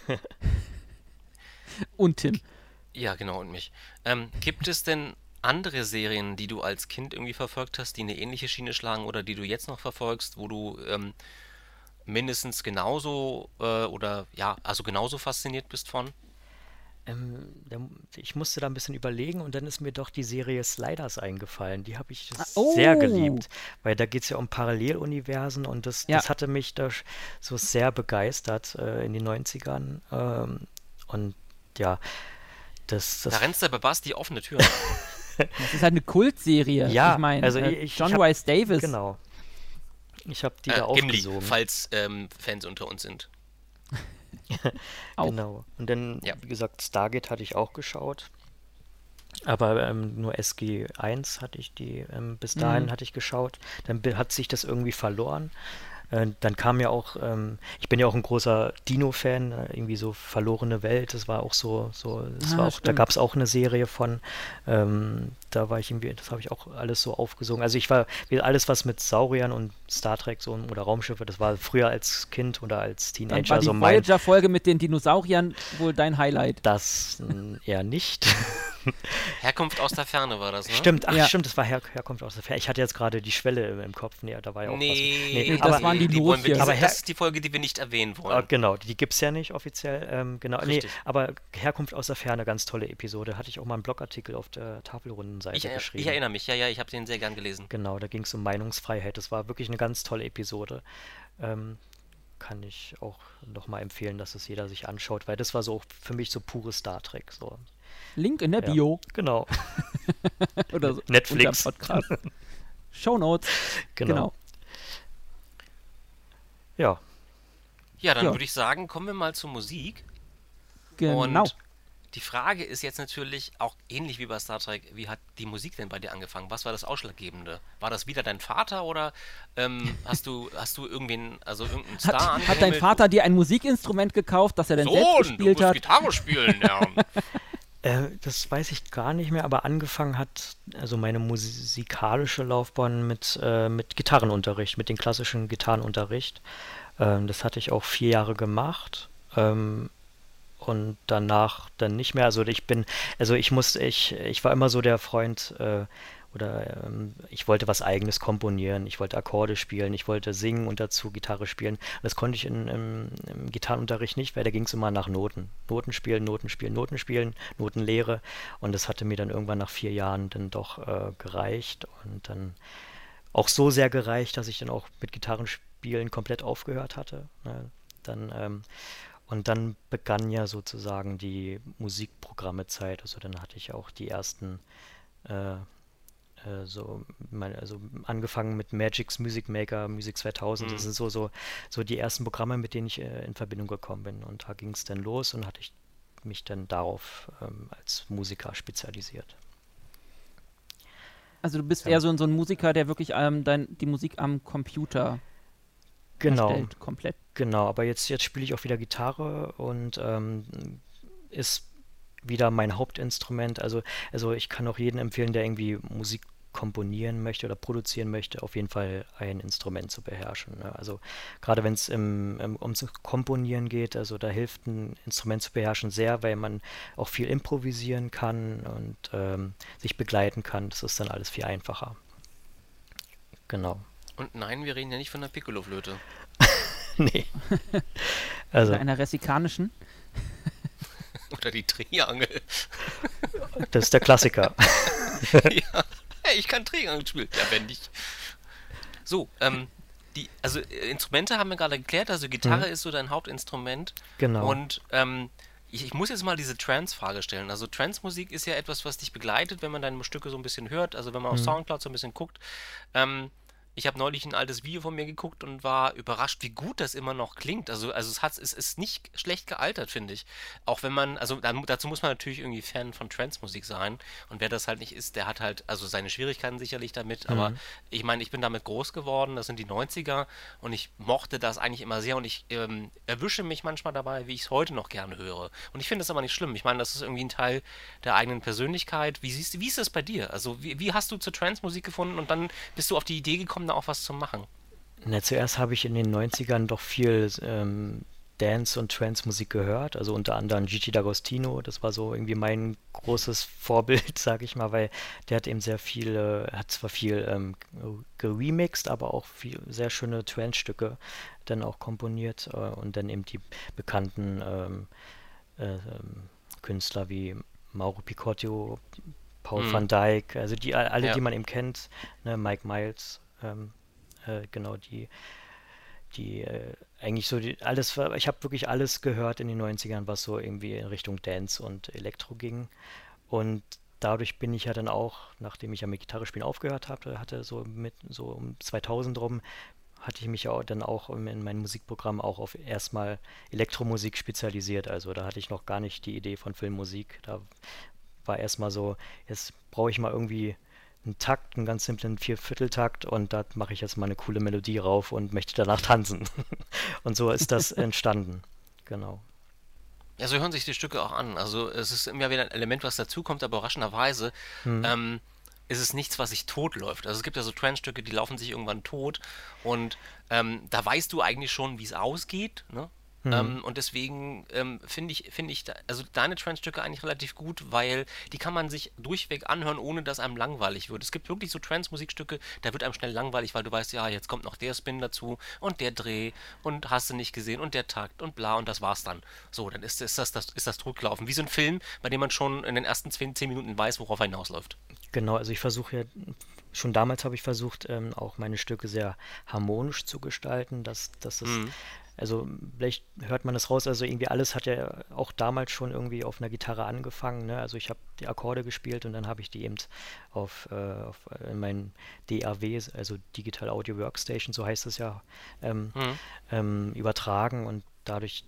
und Tim. Ja, genau, und mich. Ähm, gibt es denn andere Serien, die du als Kind irgendwie verfolgt hast, die eine ähnliche Schiene schlagen oder die du jetzt noch verfolgst, wo du ähm, mindestens genauso äh, oder ja, also genauso fasziniert bist von? Ähm, ich musste da ein bisschen überlegen und dann ist mir doch die Serie Sliders eingefallen. Die habe ich oh. sehr geliebt, weil da geht es ja um Paralleluniversen und das, ja. das hatte mich da so sehr begeistert äh, in den 90ern. Ähm, und ja, das, das. Da rennst du bei Basti offene Türen. Das ist halt eine Kultserie. Ja, ich meine, also äh, ich- ich John hab- Rice Davis. Genau. Ich habe die Äh, da Gimli, aufgesogen. falls ähm, Fans unter uns sind. Genau. Und dann, Ja. wie gesagt, Stargate hatte ich auch geschaut. Aber ähm, nur SG1 hatte ich die, ähm, bis dahin Mhm. hatte ich geschaut. Dann hat sich das irgendwie verloren. Äh, dann kam ja auch, ähm, ich bin ja auch ein großer Dino-Fan, äh, irgendwie so Verlorene Welt, das war auch so, so das Ah, war auch, da gab es auch eine Serie von, ähm, da war ich irgendwie, das habe ich auch alles so aufgesogen. Also ich war, wie alles was mit Sauriern und Star Trek so oder Raumschiffe, das war früher als Kind oder als Dann Teenager war die so mein, Voyager-Folge mit den Dinosauriern wohl dein Highlight. das eher nicht. Herkunft aus der Ferne war das, ne? Stimmt, ach Ja. stimmt, das war Her Herkunft aus der Ferne. Ich hatte jetzt gerade die Schwelle im, im Kopf. Nee, da war ja auch Nee, was. Nee, das aber, waren die wollen wir, Aber das ist die Folge, die wir nicht erwähnen Ah, wollen. genau, die gibt's ja nicht offiziell. Ähm, genau, nee, aber Herkunft aus der Ferne, ganz tolle Episode. Hatte ich auch mal einen Blogartikel auf der Tafelrundenseite Ich, äh, geschrieben. ich erinnere mich, ja, ja, ich habe den sehr gern gelesen. Genau, da ging es um Meinungsfreiheit. Das war wirklich eine ganz tolle Episode. Ähm, kann ich auch nochmal empfehlen, dass es jeder sich anschaut, weil das war so für mich so pure Star Trek. So. Link in der Ja. Bio Genau, oder so. Netflix. Show Notes. genau. Genau. Ja, Ja, dann Ja. würde ich sagen, kommen wir mal zur Musik. Genau. Und die Frage ist jetzt natürlich auch ähnlich wie bei Star Trek, wie hat die Musik denn bei dir angefangen? Was war das Ausschlaggebende? War das wieder dein Vater oder ähm, hast du hast du irgendwen, also irgendeinen Star Hat, hat dein? Vater dir ein Musikinstrument gekauft, das er dann selbst Sohn, du gespielt musst hat? Gitarre spielen lernen. Äh, das weiß ich gar nicht mehr, aber angefangen hat also meine musikalische Laufbahn mit, äh, mit Gitarrenunterricht, mit dem klassischen Gitarrenunterricht. Ähm, das hatte ich auch vier Jahre gemacht. Ähm, und danach dann nicht mehr. Also ich bin, also ich muss, ich, ich war immer so der Freund, äh, oder ähm, ich wollte was Eigenes komponieren, ich wollte Akkorde spielen, ich wollte singen und dazu Gitarre spielen. Das konnte ich in, im, im Gitarrenunterricht nicht, weil da ging es immer nach Noten. Noten spielen, Noten spielen, Noten spielen, Notenlehre. Und das hatte mir dann irgendwann nach vier Jahren dann doch äh, gereicht und dann auch so sehr gereicht, dass ich dann auch mit Gitarrenspielen komplett aufgehört hatte. Ne? Dann, ähm, und dann begann ja sozusagen die Musikprogrammezeit. Also dann hatte ich auch die ersten äh, so, meine, also angefangen mit Magic's Music Maker, Music 2000. Das Mhm. sind so, so, so die ersten Programme, mit denen ich äh, in Verbindung gekommen bin. Und da ging es dann los und hatte ich mich dann darauf ähm, als Musiker spezialisiert. Also du bist Ja. eher so, so ein Musiker, der wirklich ähm, dein, die Musik am Computer Genau. erstellt, komplett. Genau, aber jetzt, jetzt spiele ich auch wieder Gitarre und ähm, ist wieder mein Hauptinstrument. Also, also ich kann auch jedem empfehlen, der irgendwie Musik komponieren möchte oder produzieren möchte, auf jeden Fall ein Instrument zu beherrschen. Ne? Also gerade wenn es im, im, ums Komponieren geht, also da hilft ein Instrument zu beherrschen sehr, weil man auch viel improvisieren kann und ähm, sich begleiten kann. Das ist dann alles viel einfacher. Genau. Und nein, wir reden ja nicht von der Piccolo-Flöte. nee. Also, Oder einer resikanischen. Oder die Triangel. das ist der Klassiker. ja. Hey, ich kann Triangel spielen. Ja, wenn nicht. So, ähm, die, also äh, Instrumente haben wir gerade geklärt, also Gitarre ist so dein Hauptinstrument. Genau. Und ähm, ich, ich muss jetzt mal diese Trance-Frage stellen. Also Trance-Musik ist ja etwas, was dich begleitet, wenn man deine Stücke so ein bisschen hört, also wenn man auf Soundcloud so ein bisschen guckt. Ähm, ich habe neulich ein altes Video von mir geguckt und war überrascht, wie gut das immer noch klingt. Also, also es, hat, es ist nicht schlecht gealtert, finde ich. Auch wenn man, also dann, dazu muss man natürlich irgendwie Fan von Trance-Musik sein. Und wer das halt nicht ist, der hat halt, also seine Schwierigkeiten sicherlich damit. Aber ich meine, ich bin damit groß geworden, das sind die 90er und ich mochte das eigentlich immer sehr und ich ähm, erwische mich manchmal dabei, wie ich es heute noch gerne höre. Und ich finde das aber nicht schlimm. Ich meine, das ist irgendwie ein Teil der eigenen Persönlichkeit. Wie siehst wie ist das bei dir? Also, wie, wie hast du zur Trance-Musik gefunden und dann bist du auf die Idee gekommen, da auch was zu machen? Na, zuerst habe ich in den 90ern doch viel ähm, Dance- und Trance-Musik gehört, also unter anderem Gigi D'Agostino, das war so irgendwie mein großes Vorbild, sage ich mal, weil der hat eben sehr viel, äh, hat zwar viel ähm, geremixed, aber auch viel, sehr schöne Trance-Stücke dann auch komponiert äh, und dann eben die bekannten ähm, äh, ähm, Künstler wie Mauro Picotto, Paul Mhm. van Dyk, also die alle, Ja. die man eben kennt, ne, Mike Miles, ähm, äh, genau die die äh, eigentlich so die, alles ich habe wirklich alles gehört in den 90ern was so irgendwie in Richtung Dance und Elektro ging und dadurch bin ich ja dann auch, nachdem ich ja mit Gitarre spielen aufgehört hatte, hatte so mit so um 2000 rum, hatte ich mich ja dann auch in meinem Musikprogramm auch auf erstmal Elektromusik spezialisiert. Also da hatte ich noch gar nicht die Idee von Filmmusik. Da war erstmal so, jetzt brauche ich mal irgendwie einen Takt, einen ganz simplen Viervierteltakt und da mache ich jetzt mal eine coole Melodie rauf und möchte danach tanzen. und so ist das entstanden. Genau. Ja, so hören sich die Stücke auch an. Also es ist immer wieder ein Element, was dazukommt, aber überraschenderweise hm. ähm, ist es nichts, was sich tot läuft. Also es gibt ja so Trance-Stücke, die laufen sich irgendwann tot und ähm, da weißt du eigentlich schon, wie es ausgeht. Ne? Mhm. Ähm, und deswegen ähm, finde ich, finde ich, da, also deine Trance-Stücke eigentlich relativ gut, weil die kann man sich durchweg anhören, ohne dass einem langweilig wird. Es gibt wirklich so Trance-Musikstücke, da wird einem schnell langweilig, weil du weißt, ja, jetzt kommt noch der Spin dazu und der Dreh und hast du nicht gesehen und der Takt und bla und das war's dann. So, dann ist, ist das, das, ist das totgelaufen. Wie so ein Film, bei dem man schon in den ersten 10, 10 Minuten weiß, worauf er hinausläuft. Genau, also ich versuche ja schon damals habe ich versucht, ähm, auch meine Stücke sehr harmonisch zu gestalten, dass, dass es mhm. Also vielleicht hört man das raus, also irgendwie alles hat ja auch damals schon irgendwie auf einer Gitarre angefangen. Ne? Also ich habe die Akkorde gespielt und dann habe ich die eben auf, äh, auf äh, mein DAW, also Digital Audio Workstation, so heißt es ja, ähm, mhm. ähm, übertragen und dadurch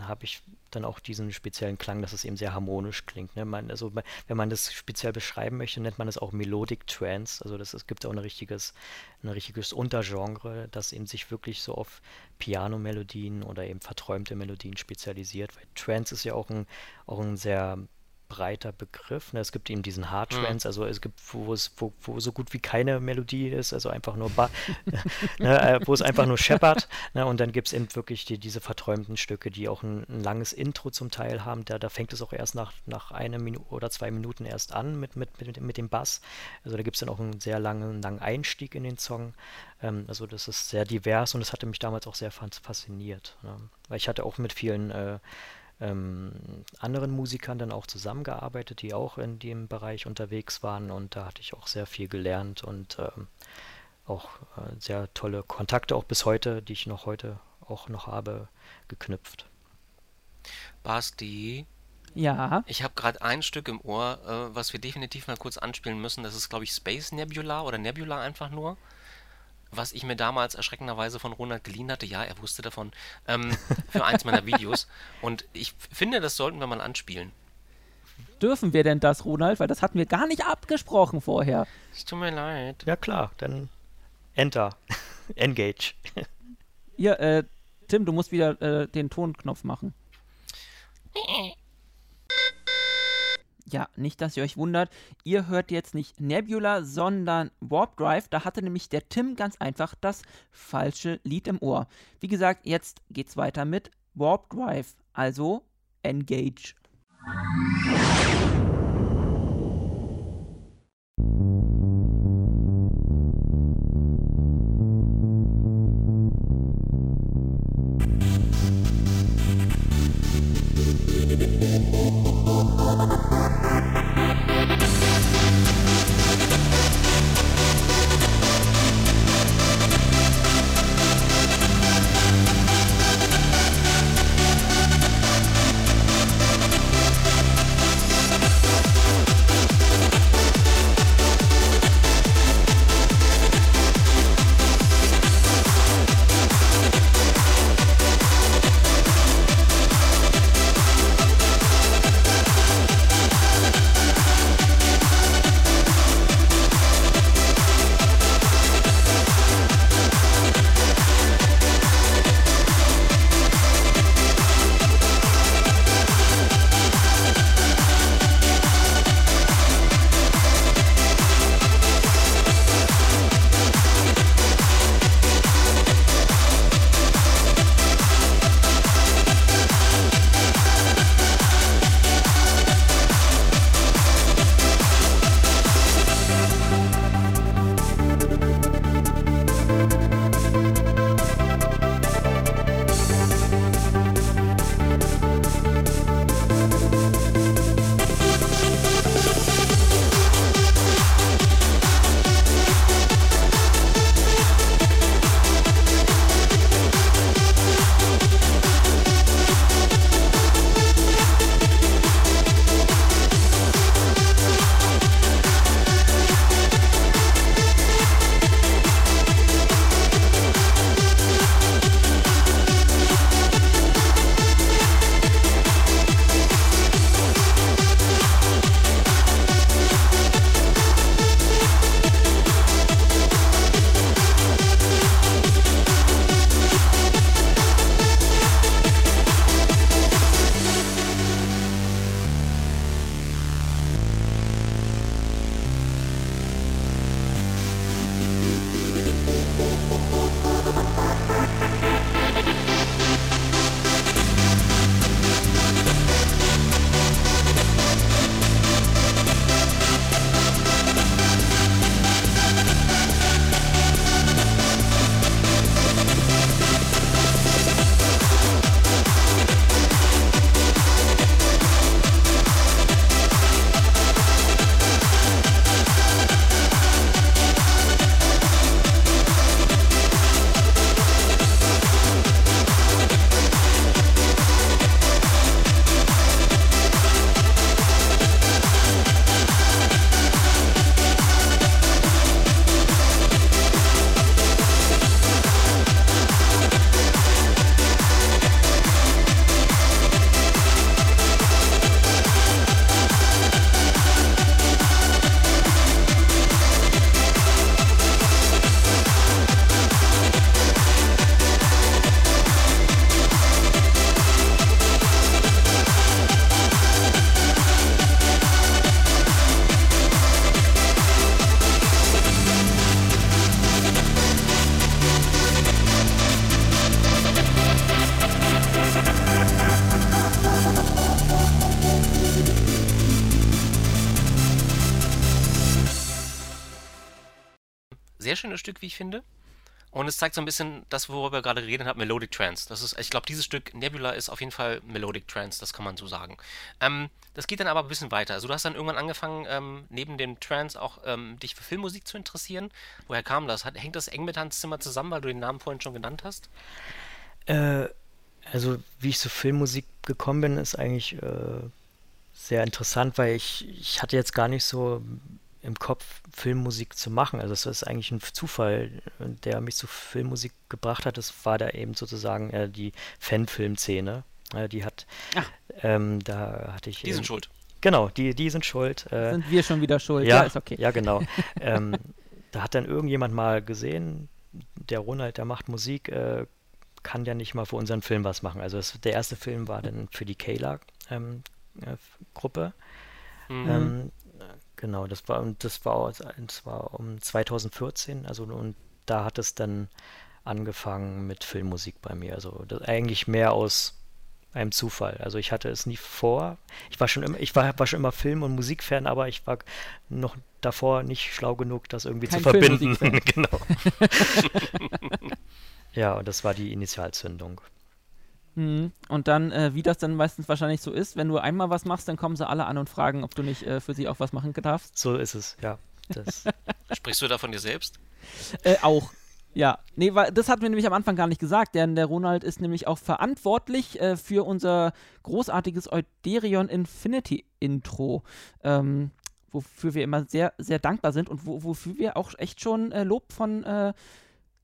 habe ich dann auch diesen speziellen Klang, dass es eben sehr harmonisch klingt. Ne? Man, also, wenn man das speziell beschreiben möchte, nennt man es auch Melodic Trance. Also das, es gibt auch ein richtiges, ein richtiges Untergenre, das eben sich wirklich so auf Piano-Melodien oder eben verträumte Melodien spezialisiert. Weil Trance ist ja auch ein, auch ein sehr breiter Begriff. Ne? Es gibt eben diesen Hard. Trance, mhm. also es gibt, wo es, wo, wo so gut wie keine Melodie ist, also einfach nur, ne, äh, wo es einfach nur scheppert. Ne? Und dann gibt es eben wirklich die, diese verträumten Stücke, die auch ein, ein, langes Intro zum Teil haben. Da, da fängt es auch erst nach, nach einer Minute oder zwei Minuten erst an mit, mit, mit, mit dem Bass. Also da gibt es dann auch einen sehr langen, langen Einstieg in den Song. Ähm, also das ist sehr divers und das hatte mich damals auch sehr fasziniert. Ne? Weil ich hatte auch mit vielen äh, ähm, anderen Musikern dann auch zusammengearbeitet, die auch in dem Bereich unterwegs waren und da hatte ich auch sehr viel gelernt und ähm, auch äh, sehr tolle Kontakte auch bis heute, die ich noch heute auch noch habe, geknüpft. Basti, ja. Ich habe gerade ein Stück im Ohr, äh, was wir definitiv mal kurz anspielen müssen. Das ist, glaube ich, Space Nebula oder Nebula einfach nur was ich mir damals erschreckenderweise von Ronald geliehen hatte, ja, er wusste davon, ähm, für eins meiner Videos. Und ich finde, das sollten wir mal anspielen. Dürfen wir denn das, Ronald? Weil das hatten wir gar nicht abgesprochen vorher. Es tut mir leid. Ja klar, dann Enter. Engage. ja, äh, Tim, du musst wieder äh, den Tonknopf machen. ja, nicht, dass ihr euch wundert, ihr hört jetzt nicht Nebula, sondern Warp Drive. Da hatte nämlich der Tim ganz einfach das falsche Lied im Ohr. Wie gesagt, jetzt geht's weiter mit Warp Drive, also Engage. Stück, wie ich finde. Und es zeigt so ein bisschen das, worüber wir gerade geredet haben, Melodic Trance. Das ist, ich glaube, dieses Stück Nebula ist auf jeden Fall Melodic Trance, das kann man so sagen. Ähm, das geht dann aber ein bisschen weiter. Also du hast dann irgendwann angefangen, ähm, neben dem Trance auch ähm, dich für Filmmusik zu interessieren. Woher kam das? Hat, hängt das eng mit Hans Zimmer zusammen, weil du den Namen vorhin schon genannt hast? Äh, also wie ich zur Filmmusik gekommen bin, ist eigentlich äh, sehr interessant, weil ich, ich hatte jetzt gar nicht so im Kopf, Filmmusik zu machen. Also es ist eigentlich ein Zufall, der mich zu Filmmusik gebracht hat. Das war da eben sozusagen äh, die Fanfilmszene. Äh, die hat, Ah. ähm, da hatte ich. Die sind schuld. Genau, die, die sind schuld. Äh, Sind wir schon wieder schuld? ja, Ja, ist okay. ja, genau. ähm, da hat dann irgendjemand mal gesehen, der Ronald, der macht Musik, äh, kann der nicht mal für unseren Film was machen. Also es, der erste Film war dann für die Kayla-Gruppe. Mhm. Genau, das war und das war, das war um 2014, also und da hat es dann angefangen mit Filmmusik bei mir. Also das, eigentlich mehr aus einem Zufall. Also ich hatte es nie vor. Ich war schon immer, ich war, war schon immer Film- und Musikfan, aber ich war noch davor nicht schlau genug, das irgendwie Kein zu verbinden. Genau. ja, und das war die Initialzündung. Mhm. Und dann, äh, wie das dann meistens wahrscheinlich so ist, wenn du einmal was machst, dann kommen sie alle an und fragen, ob du nicht äh, für sie auch was machen darfst. So ist es, ja. Das, Sprichst du da von dir selbst? Äh, auch. Ja, nee, weil das hatten wir nämlich am Anfang gar nicht gesagt, denn der Ronald ist nämlich auch verantwortlich äh, für unser großartiges Euderion Infinity Intro, ähm, wofür wir immer sehr, sehr dankbar sind und wo, wofür wir auch echt schon äh, Lob von äh,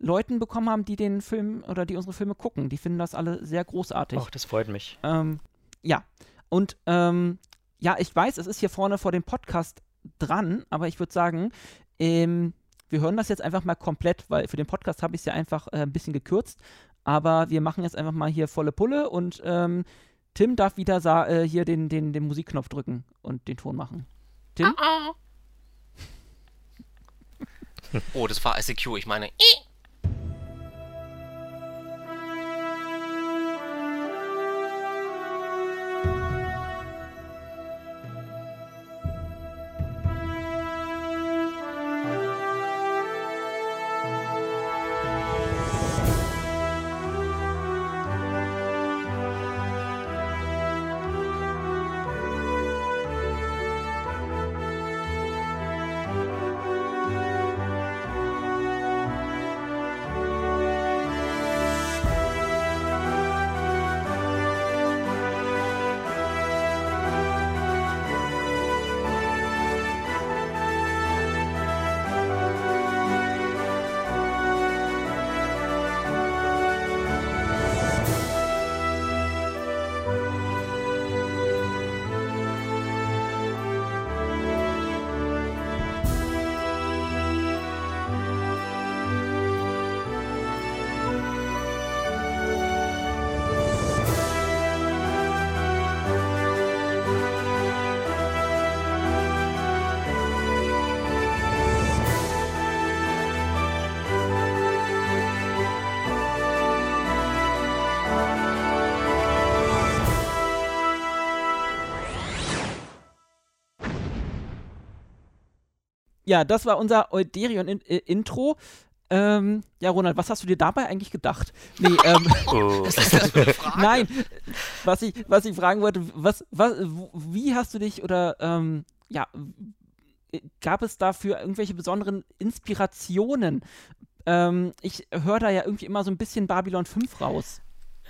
Leuten bekommen haben, die den Film oder die unsere Filme gucken. Die finden das alle sehr großartig. auch das freut mich. Ähm, ja, und ähm, ja, ich weiß, es ist hier vorne vor dem Podcast dran, aber ich würde sagen, ähm, wir hören das jetzt einfach mal komplett, weil für den Podcast habe ich es ja einfach äh, ein bisschen gekürzt, aber wir machen jetzt einfach mal hier volle Pulle und ähm, Tim darf wieder äh, hier den, den, den Musikknopf drücken und den Ton machen. Tim? Oh, das war ICQ. Ich meine, Ja, das war unser Euderion-Intro. Ähm, ja, Ronald, was hast du dir dabei eigentlich gedacht? Nee, ähm, Oh. was ist das für eine Frage? Nein, was ich, was ich fragen wollte, was, was, wie hast du dich oder ähm, ja, w- gab es dafür irgendwelche besonderen Inspirationen? Ähm, ich höre da ja irgendwie immer so ein bisschen Babylon 5 raus.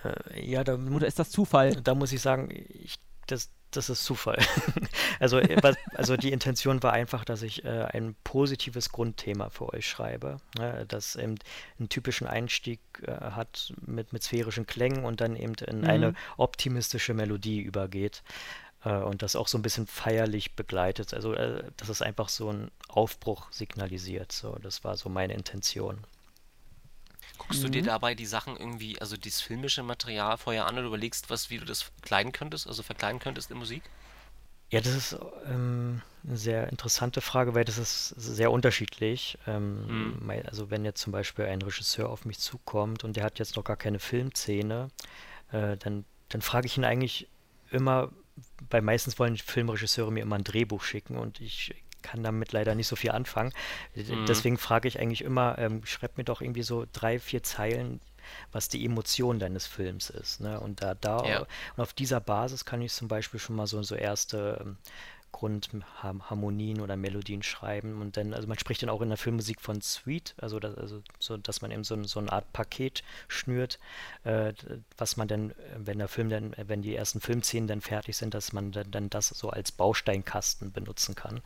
Äh, ja, da, Oder ist das Zufall? da muss ich sagen, ich, das, das ist Zufall. also, äh, also die Intention war einfach, dass ich äh, ein positives Grundthema für euch schreibe, ne, das eben einen typischen Einstieg äh, hat mit, mit sphärischen Klängen und dann eben in Mhm. eine optimistische Melodie übergeht. äh, Und das auch so ein bisschen feierlich begleitet. Also, äh, dass es einfach so einen Aufbruch signalisiert. So, das war so meine Intention. Guckst du dir Mhm. dabei die Sachen irgendwie, also dieses filmische Material vorher an und überlegst, was, wie du das kleiden könntest, also verkleiden könntest in Musik? Ja, das ist ähm, eine sehr interessante Frage, weil das ist sehr unterschiedlich. Ähm, Mhm. Also wenn jetzt zum Beispiel ein Regisseur auf mich zukommt und der hat jetzt noch gar keine Filmszene, äh, dann, dann frage ich ihn eigentlich immer, weil meistens wollen Filmregisseure mir immer ein Drehbuch schicken und ich kann damit leider nicht so viel anfangen. Mhm. Deswegen frage ich eigentlich immer, ähm, schreib mir doch irgendwie so drei, vier Zeilen, was die Emotion deines Films ist. Ne? Und da, da Ja. und auf dieser Basis kann ich zum Beispiel schon mal so, so erste ähm, Grundharmonien oder Melodien schreiben. Und dann, also man spricht dann auch in der Filmmusik von Suite, also, das, also so, dass man eben so, so eine Art Paket schnürt, äh, was man dann, wenn der Film dann, wenn die ersten Filmszenen dann fertig sind, dass man dann, dann das so als Bausteinkasten benutzen kann.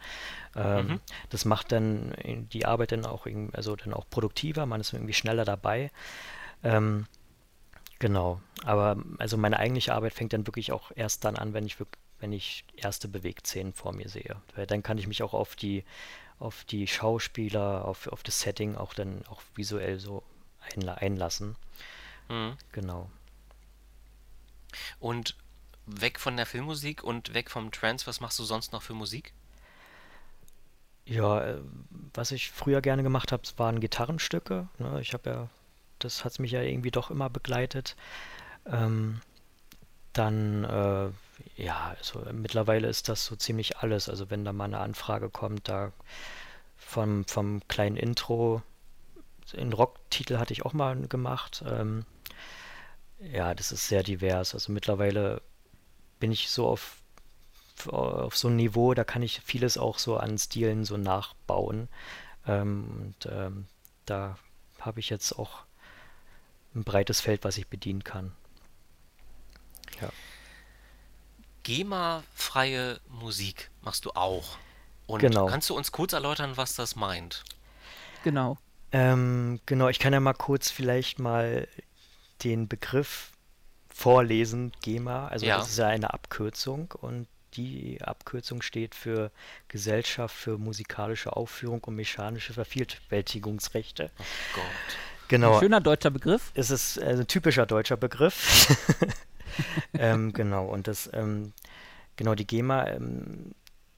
Ähm, Mhm. Das macht dann die Arbeit dann auch irgendwie, also dann auch produktiver, man ist irgendwie schneller dabei. Ähm, genau. Aber also meine eigentliche Arbeit fängt dann wirklich auch erst dann an, wenn ich wirklich, wenn ich erste Bewegtszenen vor mir sehe. Weil dann kann ich mich auch auf die, auf die Schauspieler, auf, auf das Setting auch dann auch visuell so einla einlassen. Mhm. Genau. Und weg von der Filmmusik und weg vom Trance, was machst du sonst noch für Musik? Ja, äh, was ich früher gerne gemacht habe, waren Gitarrenstücke. Ne? Ich habe ja, das hat mich ja irgendwie doch immer begleitet. Ähm, dann, äh, ja, also mittlerweile ist das so ziemlich alles. Also wenn da mal eine Anfrage kommt, da vom, vom kleinen Intro, einen Rocktitel hatte ich auch mal gemacht. Ähm, ja, das ist sehr divers. Also mittlerweile bin ich so auf auf so ein Niveau, da kann ich vieles auch so an Stilen so nachbauen. Ähm, und ähm, da habe ich jetzt auch ein breites Feld, was ich bedienen kann. Ja. GEMA-freie Musik machst du auch. Und Genau. kannst du uns kurz erläutern, was das meint? Genau. Ähm, genau, ich kann ja mal kurz vielleicht mal den Begriff vorlesen, GEMA. Also Ja. das ist ja eine Abkürzung und die Abkürzung steht für Gesellschaft für musikalische Aufführung und mechanische Vervielfältigungsrechte. Oh Gott. Genau. Ein schöner deutscher Begriff. Es ist äh, ein typischer deutscher Begriff. ähm, genau, und das, ähm, genau, die GEMA, ähm,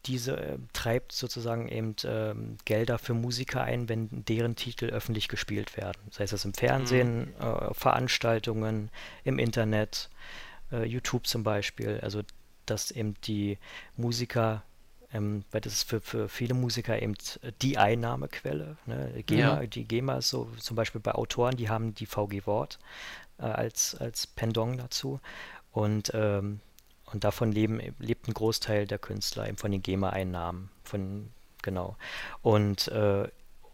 diese äh, treibt sozusagen eben ähm, Gelder für Musiker ein, wenn deren Titel öffentlich gespielt werden. Sei es das im Fernsehen, äh, auf Veranstaltungen, im Internet, äh, YouTube zum Beispiel. Also, dass eben die Musiker ähm, weil das ist für, für viele Musiker eben die Einnahmequelle. Ne? GEMA, Ja. Die GEMA ist so zum Beispiel bei Autoren, die haben die VG Wort äh, als, als Pendant dazu. Und, ähm, und davon leben, lebt ein Großteil der Künstler eben von den GEMA-Einnahmen. Von, genau. Und, äh,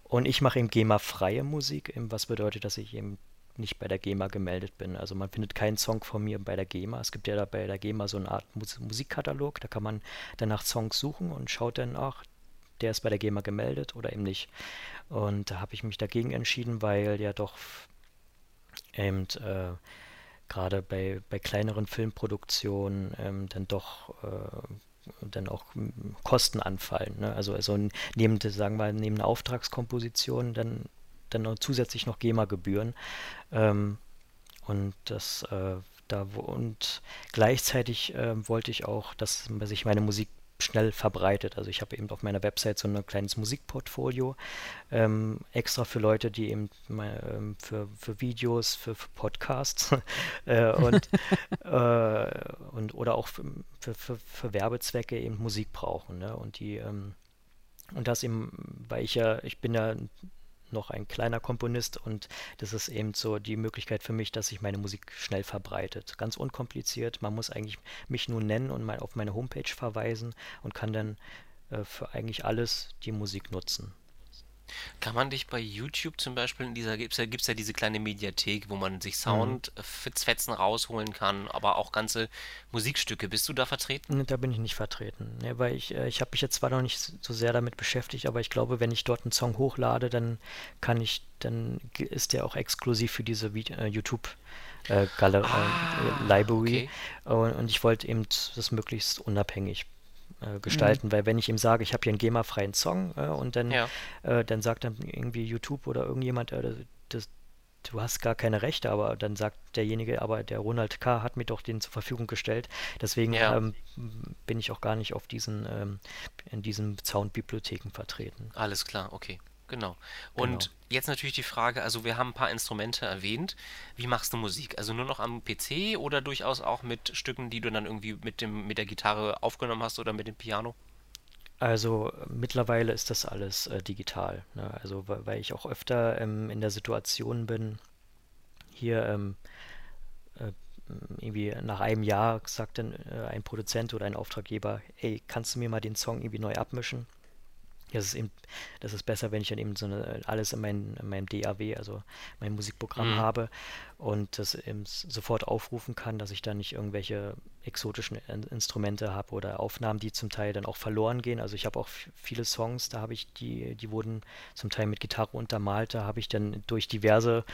und ich mache eben GEMA-freie Musik, eben, was bedeutet, dass ich eben nicht bei der GEMA gemeldet bin. Also man findet keinen Song von mir bei der GEMA. Es gibt ja da bei der GEMA so eine Art Mus Musikkatalog, da kann man dann nach Songs suchen und schaut dann, ach, der ist bei der GEMA gemeldet oder eben nicht. Und da habe ich mich dagegen entschieden, weil ja doch eben äh, gerade bei, bei kleineren Filmproduktionen ähm, dann doch äh, dann auch mm, Kosten anfallen. Ne? Also, also neben, sagen wir, neben einer Auftragskomposition dann, dann noch zusätzlich noch GEMA-Gebühren. Ähm, und das äh, da und gleichzeitig ähm, wollte ich auch, dass sich meine Musik schnell verbreitet. Also ich habe eben auf meiner Website so ein kleines Musikportfolio ähm, extra für Leute, die eben ähm, für, für Videos, für, für Podcasts äh, und, äh, und oder auch für, für, für, für Werbezwecke eben Musik brauchen. Ne? Und die ähm, und das eben, weil ich ja, ich bin ja noch ein kleiner Komponist und das ist eben so die Möglichkeit für mich, dass sich meine Musik schnell verbreitet. Ganz unkompliziert. Man muss eigentlich mich nur nennen und mal auf meine Homepage verweisen und kann dann äh, für eigentlich alles die Musik nutzen. Kann man dich bei YouTube zum Beispiel in dieser, gibt's ja, gibt's ja diese kleine Mediathek, wo man Mhm. sich Sound-Fitzfetzen rausholen kann, aber auch ganze Musikstücke. Bist du da vertreten? Ne, Da bin ich nicht vertreten, ne, weil ich, äh, ich habe mich jetzt zwar noch nicht so sehr damit beschäftigt, aber ich glaube, wenn ich dort einen Song hochlade, dann kann ich, dann ist der auch exklusiv für diese äh, YouTube äh, Galer Ah, äh, Library okay. und, und ich wollte eben das möglichst unabhängig äh, gestalten, weil wenn ich ihm sage, ich habe hier einen GEMA-freien Song äh, und dann, Ja. äh, dann sagt dann irgendwie YouTube oder irgendjemand, äh, das, das, du hast gar keine Rechte, aber dann sagt derjenige, aber der Ronald K. hat mir doch den zur Verfügung gestellt. Deswegen Ja. ähm, bin ich auch gar nicht auf diesen, ähm, in diesen Soundbibliotheken vertreten. Alles klar, okay. Genau. Und Genau. jetzt natürlich die Frage, also wir haben ein paar Instrumente erwähnt. Wie machst du Musik? Also nur noch am PC oder durchaus auch mit Stücken, die du dann irgendwie mit dem, mit der Gitarre aufgenommen hast oder mit dem Piano? Also mittlerweile ist das alles äh, digital. Ne? Also weil, weil ich auch öfter ähm, in der Situation bin, hier ähm, äh, irgendwie nach einem Jahr sagt dann äh, ein Produzent oder ein Auftraggeber, ey, kannst du mir mal den Song irgendwie neu abmischen? Das ist eben, das ist besser, wenn ich dann eben so eine, alles in, mein, in meinem DAW, also mein Musikprogramm mhm. habe und das eben sofort aufrufen kann, dass ich dann nicht irgendwelche exotischen Instrumente habe oder Aufnahmen, die zum Teil dann auch verloren gehen. Also ich habe auch viele Songs, da habe ich die, die wurden zum Teil mit Gitarre untermalt, da habe ich dann durch diverse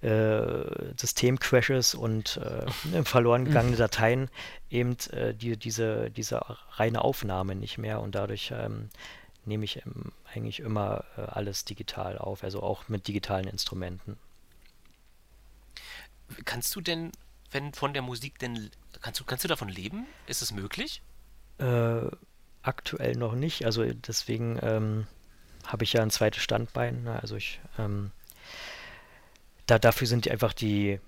äh, Systemcrashes und äh, verloren gegangene Dateien eben äh, die, diese, diese reine Aufnahme nicht mehr und dadurch ähm, nehme ich ähm, eigentlich immer äh, alles digital auf, also auch mit digitalen Instrumenten. Kannst du denn, wenn von der Musik denn, kannst du, kannst du davon leben? Ist es möglich? Äh, aktuell noch nicht, also deswegen ähm, habe ich ja ein zweites Standbein, ne? also ich, ähm, da, dafür sind einfach die,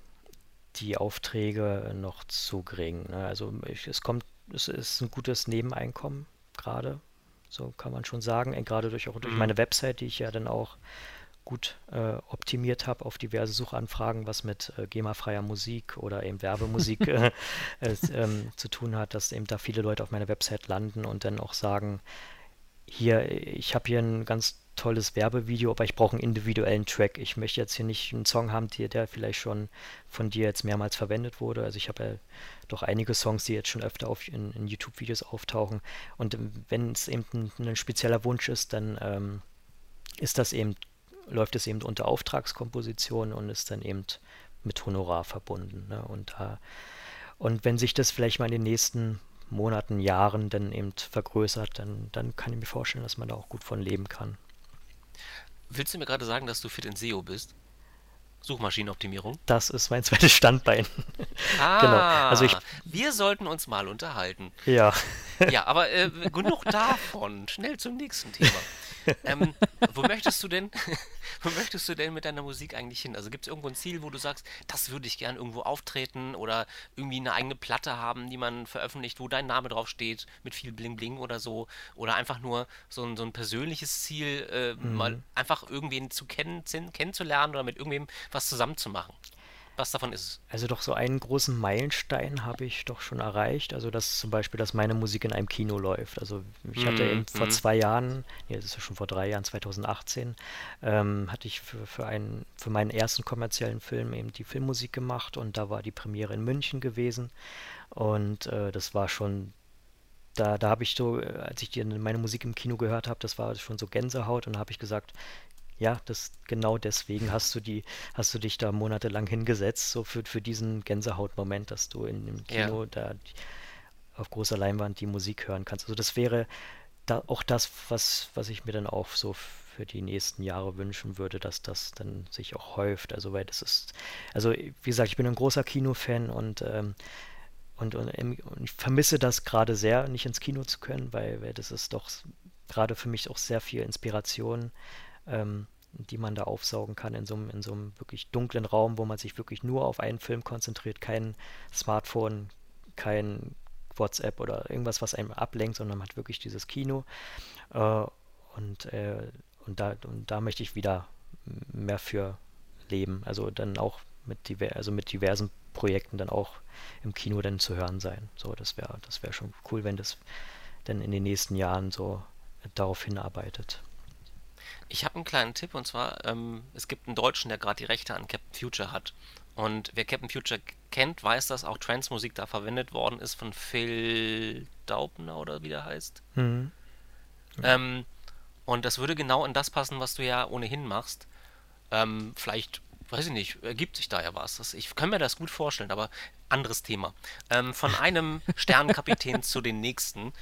die Aufträge noch zu gering. Ne? Also ich, es kommt, es ist ein gutes Nebeneinkommen gerade, so kann man schon sagen. Äh, gerade durch auch durch mhm. meine Website, die ich ja dann auch gut äh, optimiert habe auf diverse Suchanfragen, was mit äh, GEMA-freier Musik oder eben Werbemusik äh, ähm, zu tun hat, dass eben da viele Leute auf meiner Website landen und dann auch sagen, hier, ich habe hier ein ganz tolles Werbevideo, aber ich brauche einen individuellen Track. Ich möchte jetzt hier nicht einen Song haben, der, der vielleicht schon von dir jetzt mehrmals verwendet wurde. Also ich habe ja doch einige Songs, die jetzt schon öfter auf, in, in YouTube-Videos auftauchen. Und wenn es eben ein, ein, spezieller Wunsch ist, dann ähm, ist das eben, läuft es eben unter Auftragskomposition und ist dann eben mit Honorar verbunden. Ne? Und, äh, und wenn sich das vielleicht mal in den nächsten Monaten, Jahren dann eben vergrößert, dann, dann kann ich mir vorstellen, dass man da auch gut von leben kann. Willst du mir gerade sagen, dass du fit in SEO bist? Suchmaschinenoptimierung? Das ist mein zweites Standbein. Ah, genau. Also ich, wir sollten uns mal unterhalten. Ja. Ja, aber äh, genug davon. Schnell zum nächsten Thema. ähm, wo möchtest du denn, wo möchtest du denn mit deiner Musik eigentlich hin? Also gibt es irgendwo ein Ziel, wo du sagst, das würde ich gern irgendwo auftreten oder irgendwie eine eigene Platte haben, die man veröffentlicht, wo dein Name drauf steht, mit viel Bling Bling oder so? Oder einfach nur so ein, so ein persönliches Ziel, äh, mhm. mal einfach irgendwen zu kennen, kennenzulernen oder mit irgendwem was zusammenzumachen? Was davon ist es? Also doch so einen großen Meilenstein habe ich doch schon erreicht. Also dass zum Beispiel, dass meine Musik in einem Kino läuft. Also ich hatte eben vor mhm. zwei Jahren, nee, das ist ja schon vor drei Jahren, 2018, ähm, hatte ich für, für, einen, für meinen ersten kommerziellen Film eben die Filmmusik gemacht und da war die Premiere in München gewesen. Und äh, das war schon da, da habe ich so, als ich die, meine Musik im Kino gehört habe, das war schon so Gänsehaut und da habe ich gesagt, ja, das genau deswegen hast du die, hast du dich da monatelang hingesetzt, so für, für diesen Gänsehautmoment, dass du in dem Kino ja. da auf großer Leinwand die Musik hören kannst. Also das wäre da auch das, was, was ich mir dann auch so für die nächsten Jahre wünschen würde, dass das dann sich auch häuft. Also weil das ist, also wie gesagt, ich bin ein großer Kinofan und ähm, und, und, und, ich vermisse das gerade sehr, nicht ins Kino zu können, weil, weil das ist doch gerade für mich auch sehr viel Inspiration ähm, die man da aufsaugen kann in so, einem, in so einem wirklich dunklen Raum, wo man sich wirklich nur auf einen Film konzentriert, kein Smartphone, kein WhatsApp oder irgendwas, was einem ablenkt, sondern man hat wirklich dieses Kino. Äh, und, äh, und, da, und da möchte ich wieder mehr für leben. Also dann auch mit, diver also mit diversen Projekten dann auch im Kino dann zu hören sein. So, das wäre das wäre schon cool, wenn das dann in den nächsten Jahren so darauf hinarbeitet. Ich habe einen kleinen Tipp und zwar, ähm, es gibt einen Deutschen, der gerade die Rechte an Captain Future hat. Und wer Captain Future kennt, weiß, dass auch Trance-Musik da verwendet worden ist von Phil Daubner oder wie der heißt. Mhm. Ähm, und das würde genau in das passen, was du ja ohnehin machst. Ähm, vielleicht, weiß ich nicht, ergibt sich da ja was. Das, ich kann mir das gut vorstellen, aber anderes Thema. Ähm, von einem Sternenkapitän zu den nächsten.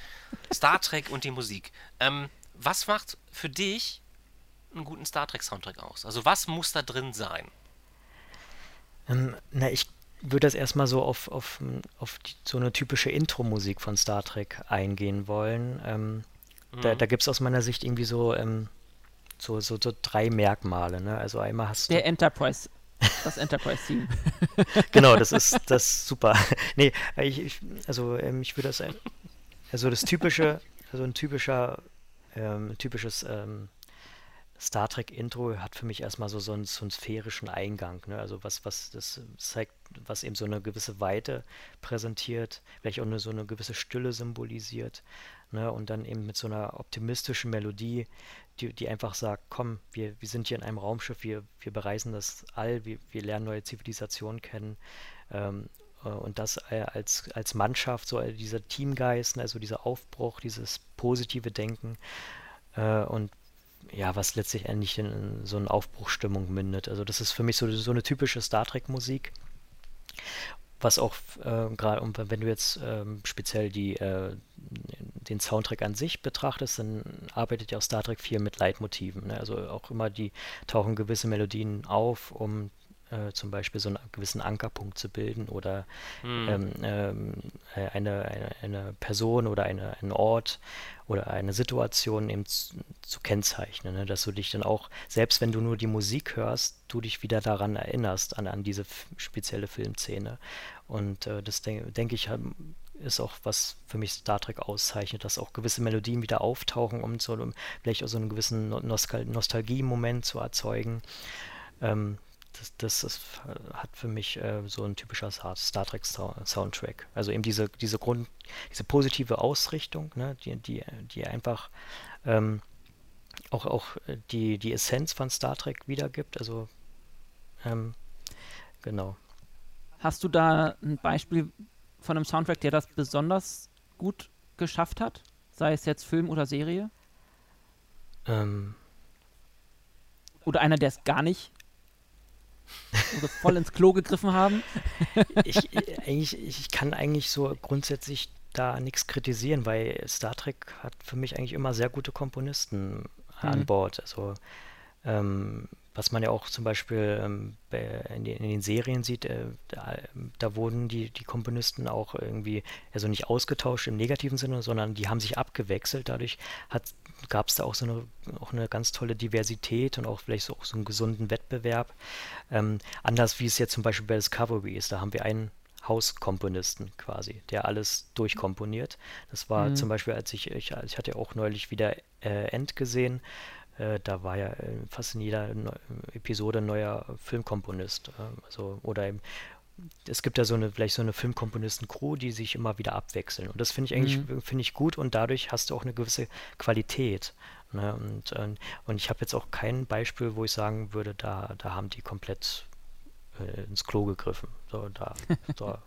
Star Trek und die Musik. Ähm, was macht für dich einen guten Star Trek-Soundtrack aus? Also was muss da drin sein? Ähm, na, ich würde das erstmal so auf, auf, auf die, so eine typische Intro-Musik von Star Trek eingehen wollen. Ähm, mhm. Da, da gibt es aus meiner Sicht irgendwie so, ähm, so, so, so drei Merkmale. Ne? Also einmal hast Der Enterprise das Enterprise-Team. genau, das ist das ist super. nee, ich, ich, also ähm, ich würde das also das typische, also ein typischer ähm, typisches ähm, Star Trek Intro hat für mich erstmal so, so, einen, so einen sphärischen Eingang, ne? Also was, was das zeigt, was eben so eine gewisse Weite präsentiert, vielleicht auch eine, so eine gewisse Stille symbolisiert, ne? Und dann eben mit so einer optimistischen Melodie, die, die einfach sagt, komm, wir, wir sind hier in einem Raumschiff, wir, wir bereisen das All, wir, wir lernen neue Zivilisationen kennen. Ähm, äh, und das äh, als, als Mannschaft, so äh, dieser Teamgeist, also dieser Aufbruch, dieses positive Denken. und ja, was letztlich endlich in so eine Aufbruchstimmung mündet. Also das ist für mich so, so eine typische Star Trek-Musik. Was auch äh, gerade, wenn du jetzt ähm, speziell die, äh, den Soundtrack an sich betrachtest, dann arbeitet ja auch Star Trek viel mit Leitmotiven. Ne? Also auch immer die tauchen gewisse Melodien auf, um äh, zum Beispiel so einen gewissen Ankerpunkt zu bilden oder mhm. ähm, äh, eine, eine, eine, Person oder eine, einen Ort oder eine Situation eben zu, zu kennzeichnen, ne? dass du dich dann auch, selbst wenn du nur die Musik hörst, du dich wieder daran erinnerst, an, an diese spezielle Filmszene. Und äh, das denke denk ich, ist auch was für mich Star Trek auszeichnet, dass auch gewisse Melodien wieder auftauchen, um so vielleicht auch so einen gewissen Nostal Nostalgie-Moment zu erzeugen. Ähm, das, das ist, hat für mich äh, so ein typischer Star Trek Soundtrack. Also eben diese, diese Grund, diese positive Ausrichtung, ne, die, die, die einfach ähm, auch, auch die, die Essenz von Star Trek wiedergibt. Also ähm, genau. Hast du da ein Beispiel von einem Soundtrack, der das besonders gut geschafft hat? Sei es jetzt Film oder Serie? Ähm, oder einer, der es gar nicht oder voll ins Klo gegriffen haben? ich, ich, ich kann eigentlich so grundsätzlich da nichts kritisieren, weil Star Trek hat für mich eigentlich immer sehr gute Komponisten mhm. an Bord. Also ähm, was man ja auch zum Beispiel ähm, in, den, in, den, Serien sieht, äh, da, da, wurden die, die Komponisten auch irgendwie, also nicht ausgetauscht im negativen Sinne, sondern die haben sich abgewechselt. Dadurch gab es da auch so eine, auch eine ganz tolle Diversität und auch vielleicht so, auch so einen gesunden Wettbewerb. Ähm, anders wie es jetzt zum Beispiel bei Discovery ist, da haben wir einen Hauskomponisten quasi, der alles durchkomponiert. Das war mhm. zum Beispiel, als ich, ich, ich hatte auch neulich wieder äh, End gesehen, äh, da war ja äh, fast in jeder Episode ein neuer Filmkomponist. Äh, also, oder eben, es gibt ja so eine, vielleicht so eine Filmkomponisten-Crew, die sich immer wieder abwechseln. Und das finde ich eigentlich, mhm. finde ich gut und dadurch hast du auch eine gewisse Qualität. Ne? Und, äh, und ich habe jetzt auch kein Beispiel, wo ich sagen würde, da, da haben die komplett äh, ins Klo gegriffen. So, da, da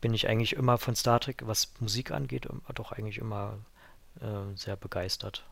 bin ich eigentlich immer von Star Trek, was Musik angeht, doch eigentlich immer äh, sehr begeistert.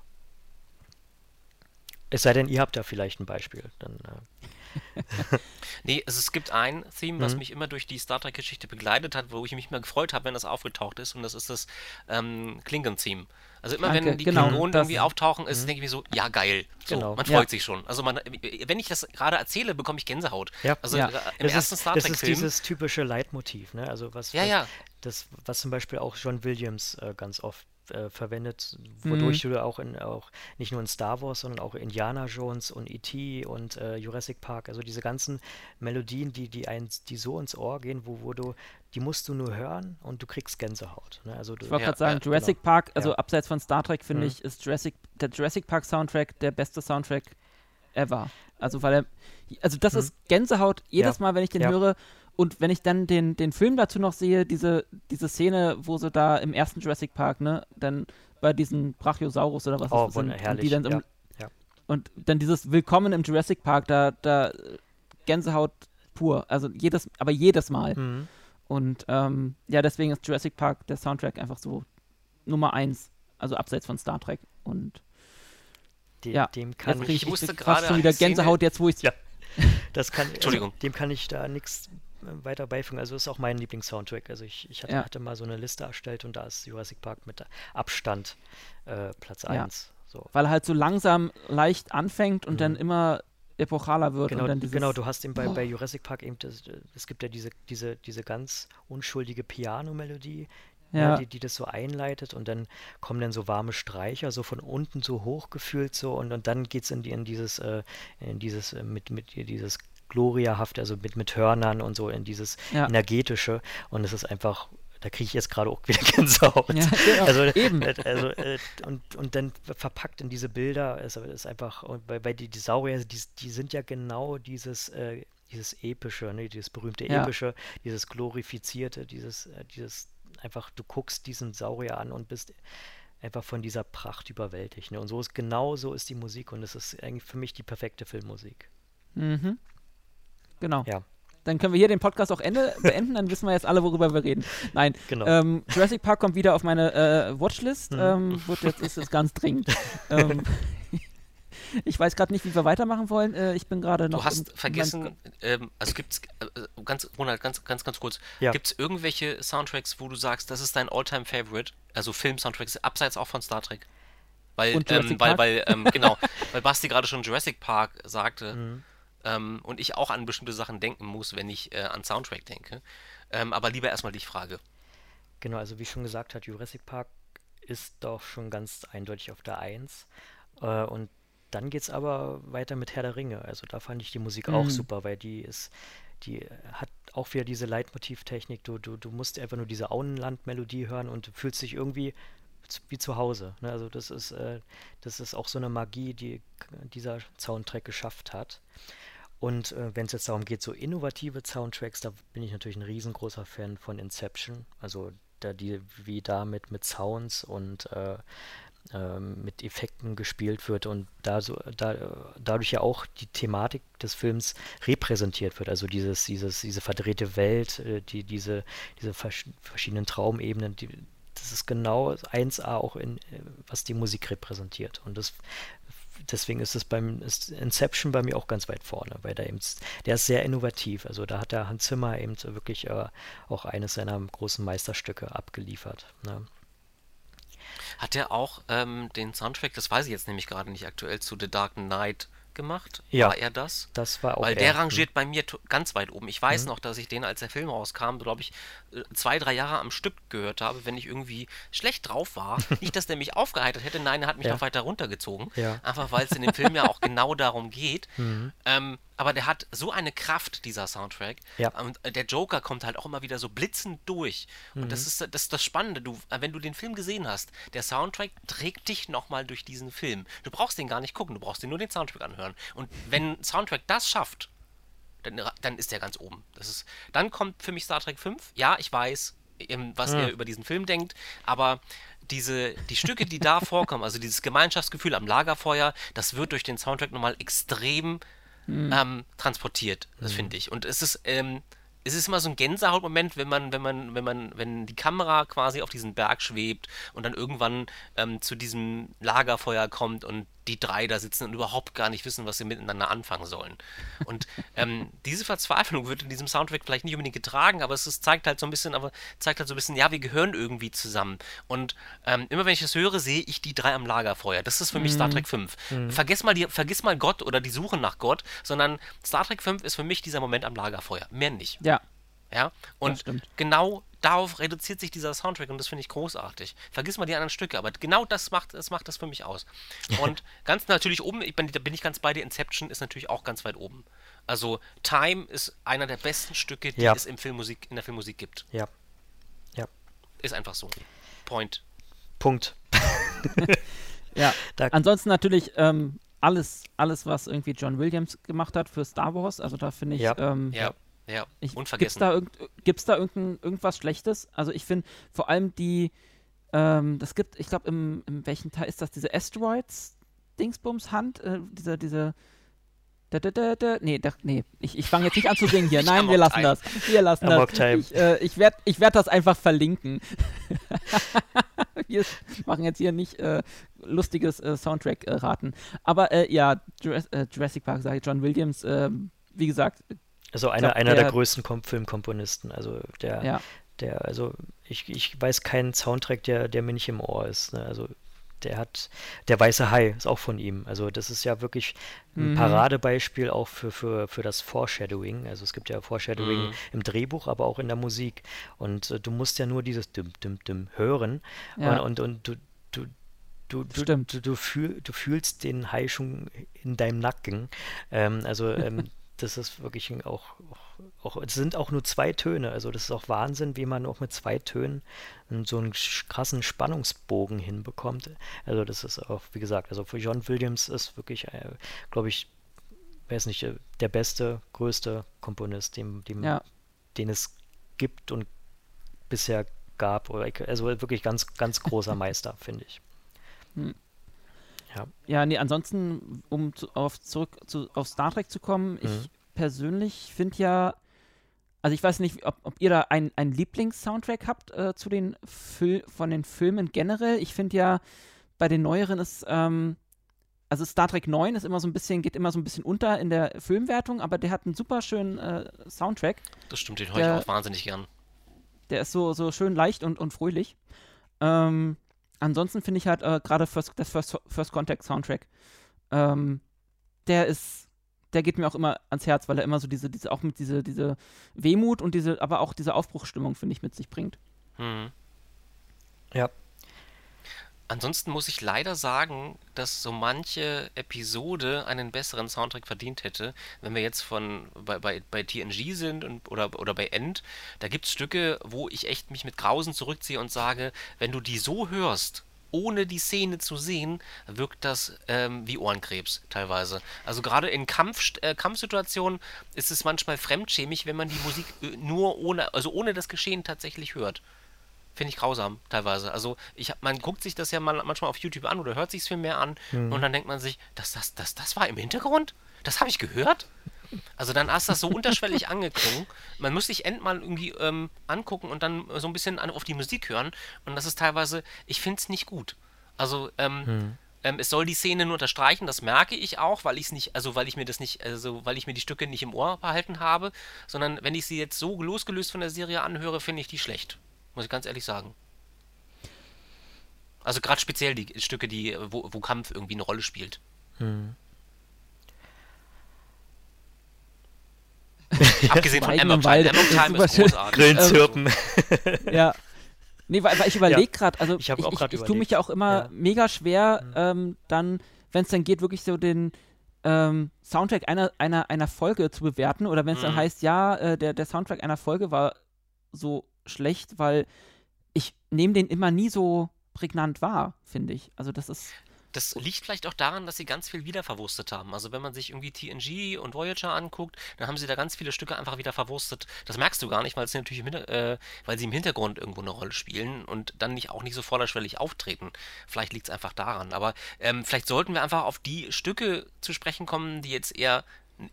Es sei denn, ihr habt da vielleicht ein Beispiel. Dann, äh. nee, also es gibt ein Theme, was mhm. mich immer durch die Star Trek-Geschichte begleitet hat, wo ich mich immer gefreut habe, wenn das aufgetaucht ist, und das ist das ähm, Klingon-Theme. Also immer Danke, wenn die genau, Klingonen irgendwie auftauchen, ist, mhm. denke ich mir so, ja geil. So, genau. Man freut ja. sich schon. Also man, wenn ich das gerade erzähle, bekomme ich Gänsehaut. Ja. Also ja. im das ersten ist, Star Trek-Film. Das ist dieses typische Leitmotiv, ne? Also was, ja, ja. Das, was zum Beispiel auch John Williams äh, ganz oft äh, verwendet, wodurch mhm. du auch, in, auch nicht nur in Star Wars, sondern auch Indiana Jones und E.T. und äh, Jurassic Park, also diese ganzen Melodien, die, die, ein, die so ins Ohr gehen, wo, wo du, die musst du nur hören und du kriegst Gänsehaut. Ne? Also du, ich wollte ja, gerade sagen, ja, Jurassic genau. Park, also ja. abseits von Star Trek, finde mhm. ich, ist Jurassic, der Jurassic Park Soundtrack der beste Soundtrack ever. Also weil er, also das mhm. ist Gänsehaut jedes Mal, wenn ich den höre. Und wenn ich dann den, den Film dazu noch sehe, diese, diese Szene, wo sie da im ersten Jurassic Park, ne, dann bei diesem Brachiosaurus oder was oh, ist das sind, herrlich. Und, die dann im, ja. und dann dieses Willkommen im Jurassic Park, da, da Gänsehaut pur. Also jedes, aber jedes Mal. Mhm. Und ähm, ja, deswegen ist Jurassic Park der Soundtrack einfach so Nummer eins. Also abseits von Star Trek. Und dem, ja, dem kann ich, ich, ich fast schon wieder Gänsehaut, jetzt wo ich ja. Das kann, Entschuldigung. Also, dem kann ich da nichts weiter beifügen. Also ist auch mein Lieblings-Soundtrack. Also ich, ich hatte, ja. hatte, mal so eine Liste erstellt und da ist Jurassic Park mit Abstand äh, Platz 1. Ja. So. Weil er halt so langsam leicht anfängt und mhm. dann immer epochaler wird. Genau, genau du hast eben bei, oh. bei Jurassic Park eben, das, es gibt ja diese, diese, diese ganz unschuldige Piano-Melodie, ja. die, die das so einleitet und dann kommen dann so warme Streicher, so von unten so hochgefühlt so und, und dann geht es in, die, in dieses, äh, in dieses, äh, mit, mit dieses gloriahaft, also mit, mit Hörnern und so in dieses ja. energetische. Und es ist einfach da kriege ich jetzt gerade auch wieder Gänsehaut. Ja, genau. Also, Eben. Äh, also äh, und, und dann verpackt in diese Bilder, ist, ist einfach, weil, weil die, die Saurier, die, die sind ja genau dieses, äh, dieses epische, ne, dieses berühmte ja. epische, dieses glorifizierte, dieses, äh, dieses einfach, du guckst diesen Saurier an und bist einfach von dieser Pracht überwältigt. Ne? Und so ist genau so ist die Musik und es ist eigentlich für mich die perfekte Filmmusik. Mhm. Genau. Ja. Dann können wir hier den Podcast auch Ende beenden, dann wissen wir jetzt alle, worüber wir reden. Nein, genau. Ähm, Jurassic Park kommt wieder auf meine äh, Watchlist. Mhm. Ähm, wird jetzt ist es ganz dringend. ähm, ich weiß gerade nicht, wie wir weitermachen wollen. Äh, ich bin gerade noch. Du hast vergessen, ähm, also gibt es, äh, ganz, Ronald, ganz, ganz, ganz kurz, ja. gibt es irgendwelche Soundtracks, wo du sagst, das ist dein Alltime favorite Also Film-Soundtracks, abseits auch von Star Trek? Weil, ähm, weil, weil, ähm, genau, weil Basti gerade schon Jurassic Park sagte mhm. Ähm, und ich auch an bestimmte Sachen denken muss, wenn ich äh, an Soundtrack denke. Ähm, aber lieber erstmal die Frage. Genau, also wie schon gesagt hat, Jurassic Park ist doch schon ganz eindeutig auf der 1. Äh, und dann geht es aber weiter mit Herr der Ringe. Also da fand ich die Musik mhm. auch super, weil die ist, die hat auch wieder diese Leitmotivtechnik. Du, du, du musst einfach nur diese Auenland-Melodie hören und du fühlst dich irgendwie wie zu Hause. Ne? Also das ist, äh, das ist auch so eine Magie, die dieser Soundtrack geschafft hat. Und äh, wenn es jetzt darum geht, so innovative Soundtracks, da bin ich natürlich ein riesengroßer Fan von Inception. Also da die, wie da mit, Sounds und äh, ähm, mit Effekten gespielt wird und da so, da, dadurch ja auch die Thematik des Films repräsentiert wird. Also dieses, dieses, diese verdrehte Welt, äh, die, diese, diese vers verschiedenen Traumebenen, die, das ist genau 1A auch in, äh, was die Musik repräsentiert. Und das deswegen ist es beim ist Inception bei mir auch ganz weit vorne, weil der eben, der ist sehr innovativ. Also da hat der Hans Zimmer eben wirklich äh, auch eines seiner großen Meisterstücke abgeliefert. Ne? Hat er auch ähm, den Soundtrack, das weiß ich jetzt nämlich gerade nicht aktuell, zu The Dark Knight gemacht? Ja. War er das? Das war auch Weil der rangiert bei mir ganz weit oben. Ich weiß mhm. noch, dass ich den, als der Film rauskam, glaube ich, äh, zwei, drei Jahre am Stück gehört habe, wenn ich irgendwie schlecht drauf war. Nicht, dass der mich aufgeheitert hätte, nein, er hat mich ja. noch weiter runtergezogen. Ja. Einfach weil es in dem Film ja auch genau darum geht. Mhm. Ähm, aber der hat so eine Kraft, dieser Soundtrack. Ja. Und äh, der Joker kommt halt auch immer wieder so blitzend durch. Mhm. Und das ist, das ist das Spannende. Du, äh, wenn du den Film gesehen hast, der Soundtrack trägt dich nochmal durch diesen Film. Du brauchst den gar nicht gucken, du brauchst dir nur den Soundtrack anhören. Und wenn Soundtrack das schafft, dann, dann ist der ganz oben. Das ist, dann kommt für mich Star Trek 5. Ja, ich weiß, was mhm. ihr über diesen Film denkt, aber diese, die Stücke, die da vorkommen, also dieses Gemeinschaftsgefühl am Lagerfeuer, das wird durch den Soundtrack nochmal extrem mhm. ähm, transportiert, das mhm. finde ich. Und es ist, ähm, es ist immer so ein Gänsehautmoment, wenn man, wenn man, wenn man, wenn die Kamera quasi auf diesen Berg schwebt und dann irgendwann ähm, zu diesem Lagerfeuer kommt und die drei da sitzen und überhaupt gar nicht wissen, was sie miteinander anfangen sollen. Und ähm, diese Verzweiflung wird in diesem Soundtrack vielleicht nicht unbedingt getragen, aber es ist, zeigt halt so ein bisschen, aber zeigt halt so ein bisschen, ja, wir gehören irgendwie zusammen. Und ähm, immer wenn ich das höre, sehe ich die drei am Lagerfeuer. Das ist für mich Star mhm. Trek 5. Mhm. Vergiss mal die, vergiss mal Gott oder die Suche nach Gott, sondern Star Trek 5 ist für mich dieser Moment am Lagerfeuer. Mehr nicht. Ja. Ja. Und genau darauf reduziert sich dieser Soundtrack und das finde ich großartig. Vergiss mal die anderen Stücke, aber genau das macht, das macht das für mich aus. Und ganz natürlich oben, ich bin, da bin ich ganz bei dir, Inception ist natürlich auch ganz weit oben. Also Time ist einer der besten Stücke, die ja. es im Filmmusik, in der Filmmusik gibt. Ja. Ja. Ist einfach so. Point. Punkt. ja. Da Ansonsten natürlich ähm, alles, alles, was irgendwie John Williams gemacht hat für Star Wars. Also da finde ich. Ja. Ähm, ja. Ja, ich, unvergessen. Gibt's da, da irgendein, irgendwas Schlechtes? Also ich finde vor allem die, ähm, das gibt, ich glaube, im, im welchen Teil ist das, diese Asteroids Dingsbums Hand, äh, diese, diese, da, da, da, da, nee, da, nee, ich, ich fange jetzt nicht an zu singen hier. Nein, wir lassen time. das. Wir lassen das. Time. Ich, äh, ich werde ich werd das einfach verlinken. wir machen jetzt hier nicht äh, lustiges äh, Soundtrack-Raten. Aber äh, ja, äh, Jurassic Park, sage ich, John Williams, ähm, wie gesagt, also einer, glaub, einer der, der größten Kom Filmkomponisten. Also der, ja. der, also ich, ich weiß keinen Soundtrack, der, der mir nicht im Ohr ist. Ne? Also der hat, der Weiße Hai ist auch von ihm. Also das ist ja wirklich ein mhm. Paradebeispiel auch für, für, für das Foreshadowing. Also es gibt ja Foreshadowing mhm. im Drehbuch, aber auch in der Musik. Und äh, du musst ja nur dieses Düm, Düm, Düm hören ja. und, und, und du, du, Du, du, du, du, fühl, du, fühlst den Hai schon in deinem Nacken. Ähm, also ähm, das ist wirklich auch, auch, auch, es sind auch nur zwei Töne. Also das ist auch Wahnsinn, wie man auch mit zwei Tönen so einen krassen Spannungsbogen hinbekommt. Also das ist auch, wie gesagt, also für John Williams ist wirklich, äh, glaube ich, weiß nicht, äh, der beste, größte Komponist, dem, dem, ja. den es gibt und bisher gab. Also wirklich ganz, ganz großer Meister, finde ich. Hm. Ja. ja, nee, ansonsten, um zu, auf, zurück zu, auf Star Trek zu kommen, mhm. ich persönlich finde ja, also ich weiß nicht, ob, ob ihr da einen Lieblings-Soundtrack habt äh, zu den Fil von den Filmen generell. Ich finde ja, bei den neueren ist, ähm, also Star Trek 9 ist immer so ein bisschen, geht immer so ein bisschen unter in der Filmwertung, aber der hat einen super schönen äh, Soundtrack. Das stimmt, den höre ich auch wahnsinnig gern. Der ist so, so schön leicht und, und fröhlich. Ähm, ansonsten finde ich halt äh, gerade First, das First, First Contact Soundtrack, ähm, der ist, der geht mir auch immer ans Herz, weil er immer so diese, diese auch mit diese, diese Wehmut und diese, aber auch diese Aufbruchsstimmung, finde ich, mit sich bringt. Mhm. Ja, Ansonsten muss ich leider sagen, dass so manche Episode einen besseren Soundtrack verdient hätte. Wenn wir jetzt von bei, bei, bei TNG sind und, oder, oder bei End, da gibt es Stücke, wo ich echt mich mit Grausen zurückziehe und sage, wenn du die so hörst, ohne die Szene zu sehen, wirkt das ähm, wie Ohrenkrebs teilweise. Also gerade in Kampf, äh, Kampfsituationen ist es manchmal fremdschämig, wenn man die Musik äh, nur ohne, also ohne das Geschehen tatsächlich hört. Finde ich grausam teilweise. Also ich man guckt sich das ja mal manchmal auf YouTube an oder hört sich es viel mehr an mhm. und dann denkt man sich, das, das, das, das war im Hintergrund? Das habe ich gehört? Also dann hast du das so unterschwellig angeklungen. Man muss sich end mal irgendwie ähm, angucken und dann so ein bisschen auf die Musik hören. Und das ist teilweise, ich finde es nicht gut. Also ähm, mhm. ähm, es soll die Szene nur unterstreichen, das merke ich auch, weil ich es nicht, also weil ich mir das nicht, also weil ich mir die Stücke nicht im Ohr behalten habe, sondern wenn ich sie jetzt so losgelöst von der Serie anhöre, finde ich die schlecht. Muss ich ganz ehrlich sagen. Also gerade speziell die Stücke, die, wo, wo Kampf irgendwie eine Rolle spielt. Hm. Abgesehen von Amok Time. Amok Time ist großartig. Grillenzirpen. Ähm, ja. Nee, weil, weil ich überlege ja. gerade, also ich, ich, ich, ich tue mich ja auch immer ja. mega schwer, mhm. ähm, dann, wenn es dann geht, wirklich so den ähm, Soundtrack einer, einer, einer Folge zu bewerten oder wenn es mhm. dann heißt, ja, äh, der, der Soundtrack einer Folge war so schlecht, weil ich nehme den immer nie so prägnant wahr, finde ich. Also das ist. Das liegt vielleicht auch daran, dass sie ganz viel wiederverwurstet haben. Also wenn man sich irgendwie TNG und Voyager anguckt, dann haben sie da ganz viele Stücke einfach wieder verwurstet. Das merkst du gar nicht, weil, natürlich äh, weil sie im Hintergrund irgendwo eine Rolle spielen und dann nicht auch nicht so vorderschwellig auftreten. Vielleicht liegt es einfach daran. Aber ähm, vielleicht sollten wir einfach auf die Stücke zu sprechen kommen, die jetzt eher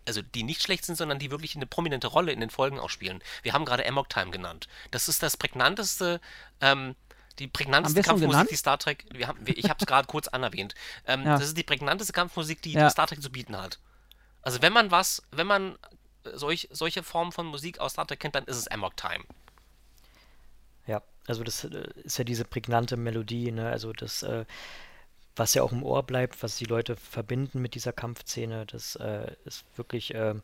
also die nicht schlecht sind, sondern die wirklich eine prominente Rolle in den Folgen auch spielen. Wir haben gerade Amok Time genannt. Das ist das prägnanteste, ähm, die prägnanteste Kampfmusik, die Star Trek, wir haben, wir, ich habe es gerade kurz anerwähnt. Ähm, ja. Das ist die prägnanteste Kampfmusik, die, ja. Star Trek zu bieten hat. Also wenn man was, wenn man solch, solche Formen von Musik aus Star Trek kennt, dann ist es Amok Time. Ja, also das äh, ist ja diese prägnante Melodie, ne? Also das äh, was ja auch im Ohr bleibt, was die Leute verbinden mit dieser Kampfszene, das äh, ist wirklich äh,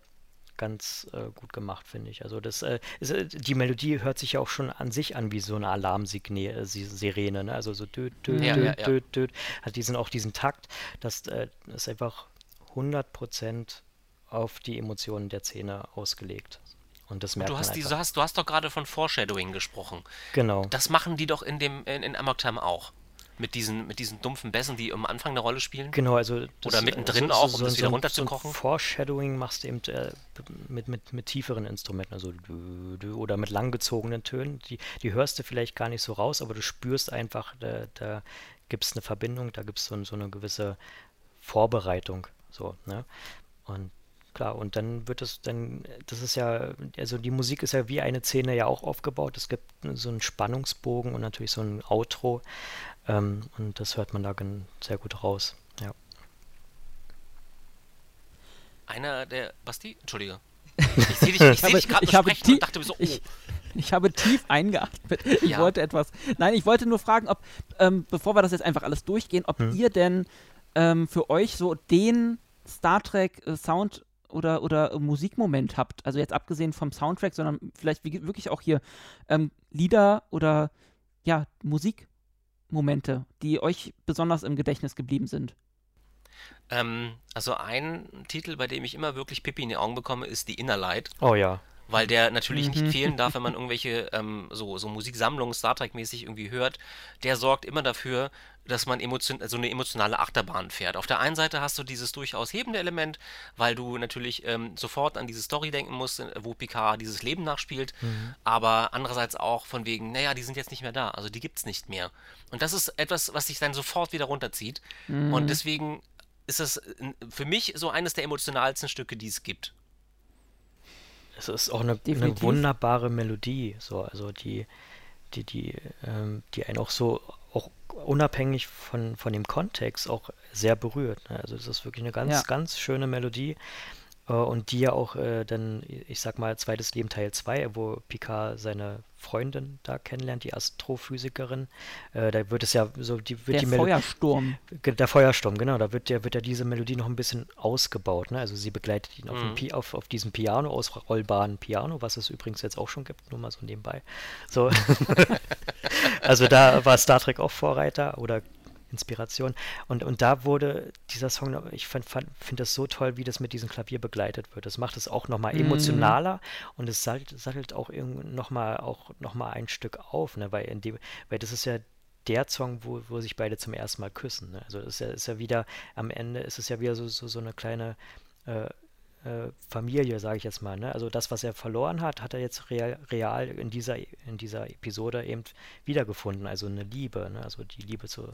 ganz äh, gut gemacht, finde ich. Also das äh, ist, äh, die Melodie hört sich ja auch schon an sich an wie so eine Alarmsirene, ne? also so död, död, ja, död, ja, ja. död, hat diesen auch diesen Takt, das äh, ist einfach 100% auf die Emotionen der Szene ausgelegt. Und das merkt du hast, man die, du hast, du hast doch gerade von Foreshadowing gesprochen. Genau. Das machen die doch in dem in, in Amok Time auch mit diesen, mit diesen dumpfen Bässen, die am Anfang eine Rolle spielen. Genau, also das, oder mittendrin so, auch, um so, das wieder runterzukochen. So Foreshadowing machst du eben äh, mit, mit, mit tieferen Instrumenten, also oder mit langgezogenen Tönen. Die, die hörst du vielleicht gar nicht so raus, aber du spürst einfach, da, da gibt es eine Verbindung, da gibt es so, so eine gewisse Vorbereitung. So, ne? Und klar, und dann wird es dann, das ist ja, also die Musik ist ja wie eine Szene ja auch aufgebaut. Es gibt so einen Spannungsbogen und natürlich so ein Outro. Ähm, und das hört man da sehr gut raus. Ja. Einer der. Basti? Entschuldige. Ich sehe dich, ich seh dich gerade sprechen und dachte mir so, oh. Ich, ich habe tief eingeatmet. Ich ja. wollte etwas. Nein, ich wollte nur fragen, ob, ähm, bevor wir das jetzt einfach alles durchgehen, ob hm. ihr denn ähm, für euch so den Star Trek äh, Sound oder, oder Musikmoment habt. Also jetzt abgesehen vom Soundtrack, sondern vielleicht wie, wirklich auch hier ähm, Lieder oder ja, Musik Momente, die euch besonders im Gedächtnis geblieben sind? Ähm, also ein Titel, bei dem ich immer wirklich Pippi in die Augen bekomme, ist The Inner Light. Oh ja. Weil der natürlich nicht Mhm. fehlen darf, wenn man irgendwelche ähm, so, so Musiksammlungen Star Trek-mäßig irgendwie hört. Der sorgt immer dafür, dass man emotion so eine emotionale Achterbahn fährt. Auf der einen Seite hast du dieses durchaus hebende Element, weil du natürlich ähm, sofort an diese Story denken musst, wo Picard dieses Leben nachspielt, aber andererseits auch von wegen, naja, die sind jetzt nicht mehr da, also die gibt's nicht mehr. Und das ist etwas, was sich dann sofort wieder runterzieht. Und deswegen ist das äh, für mich so eines der emotionalsten Stücke, die es gibt. Es ist auch eine, eine wunderbare Melodie, so, also die, die, die, ähm, die einen auch so, auch unabhängig von, von dem Kontext auch sehr berührt. Ne? Also es ist wirklich eine ganz, Ja. ganz schöne Melodie. Äh, Und die ja auch äh, dann, ich sag mal, zweites Leben Teil 2, wo Picard seine Freundin da kennenlernt, die Astrophysikerin. Äh, da wird es ja so, die wird Der die Melodie. Feuersturm. Der Feuersturm, genau, da wird ja, wird ja diese Melodie noch ein bisschen ausgebaut. Ne? Also sie begleitet ihn auf, dem Mhm. Pi auf, auf diesem Piano, ausrollbaren Piano, was es übrigens jetzt auch schon gibt, nur mal so nebenbei. So. also da war Star Trek auch Vorreiter oder Inspiration. Und, und da wurde dieser Song, ich finde find das so toll, wie das mit diesem Klavier begleitet wird. Das macht es auch nochmal Mhm. emotionaler und es sattelt, sattelt auch nochmal auch noch mal ein Stück auf, ne? weil, in dem, weil das ist ja der Song, wo, wo sich beide zum ersten Mal küssen. Ne? Also ist ja, ist ja wieder, am Ende ist es ja wieder so, so, so eine kleine äh, äh, Familie, sage ich jetzt mal. Ne? Also das, was er verloren hat, hat er jetzt real, real in, dieser, in dieser Episode eben wiedergefunden. Also eine Liebe, ne? also die Liebe zu,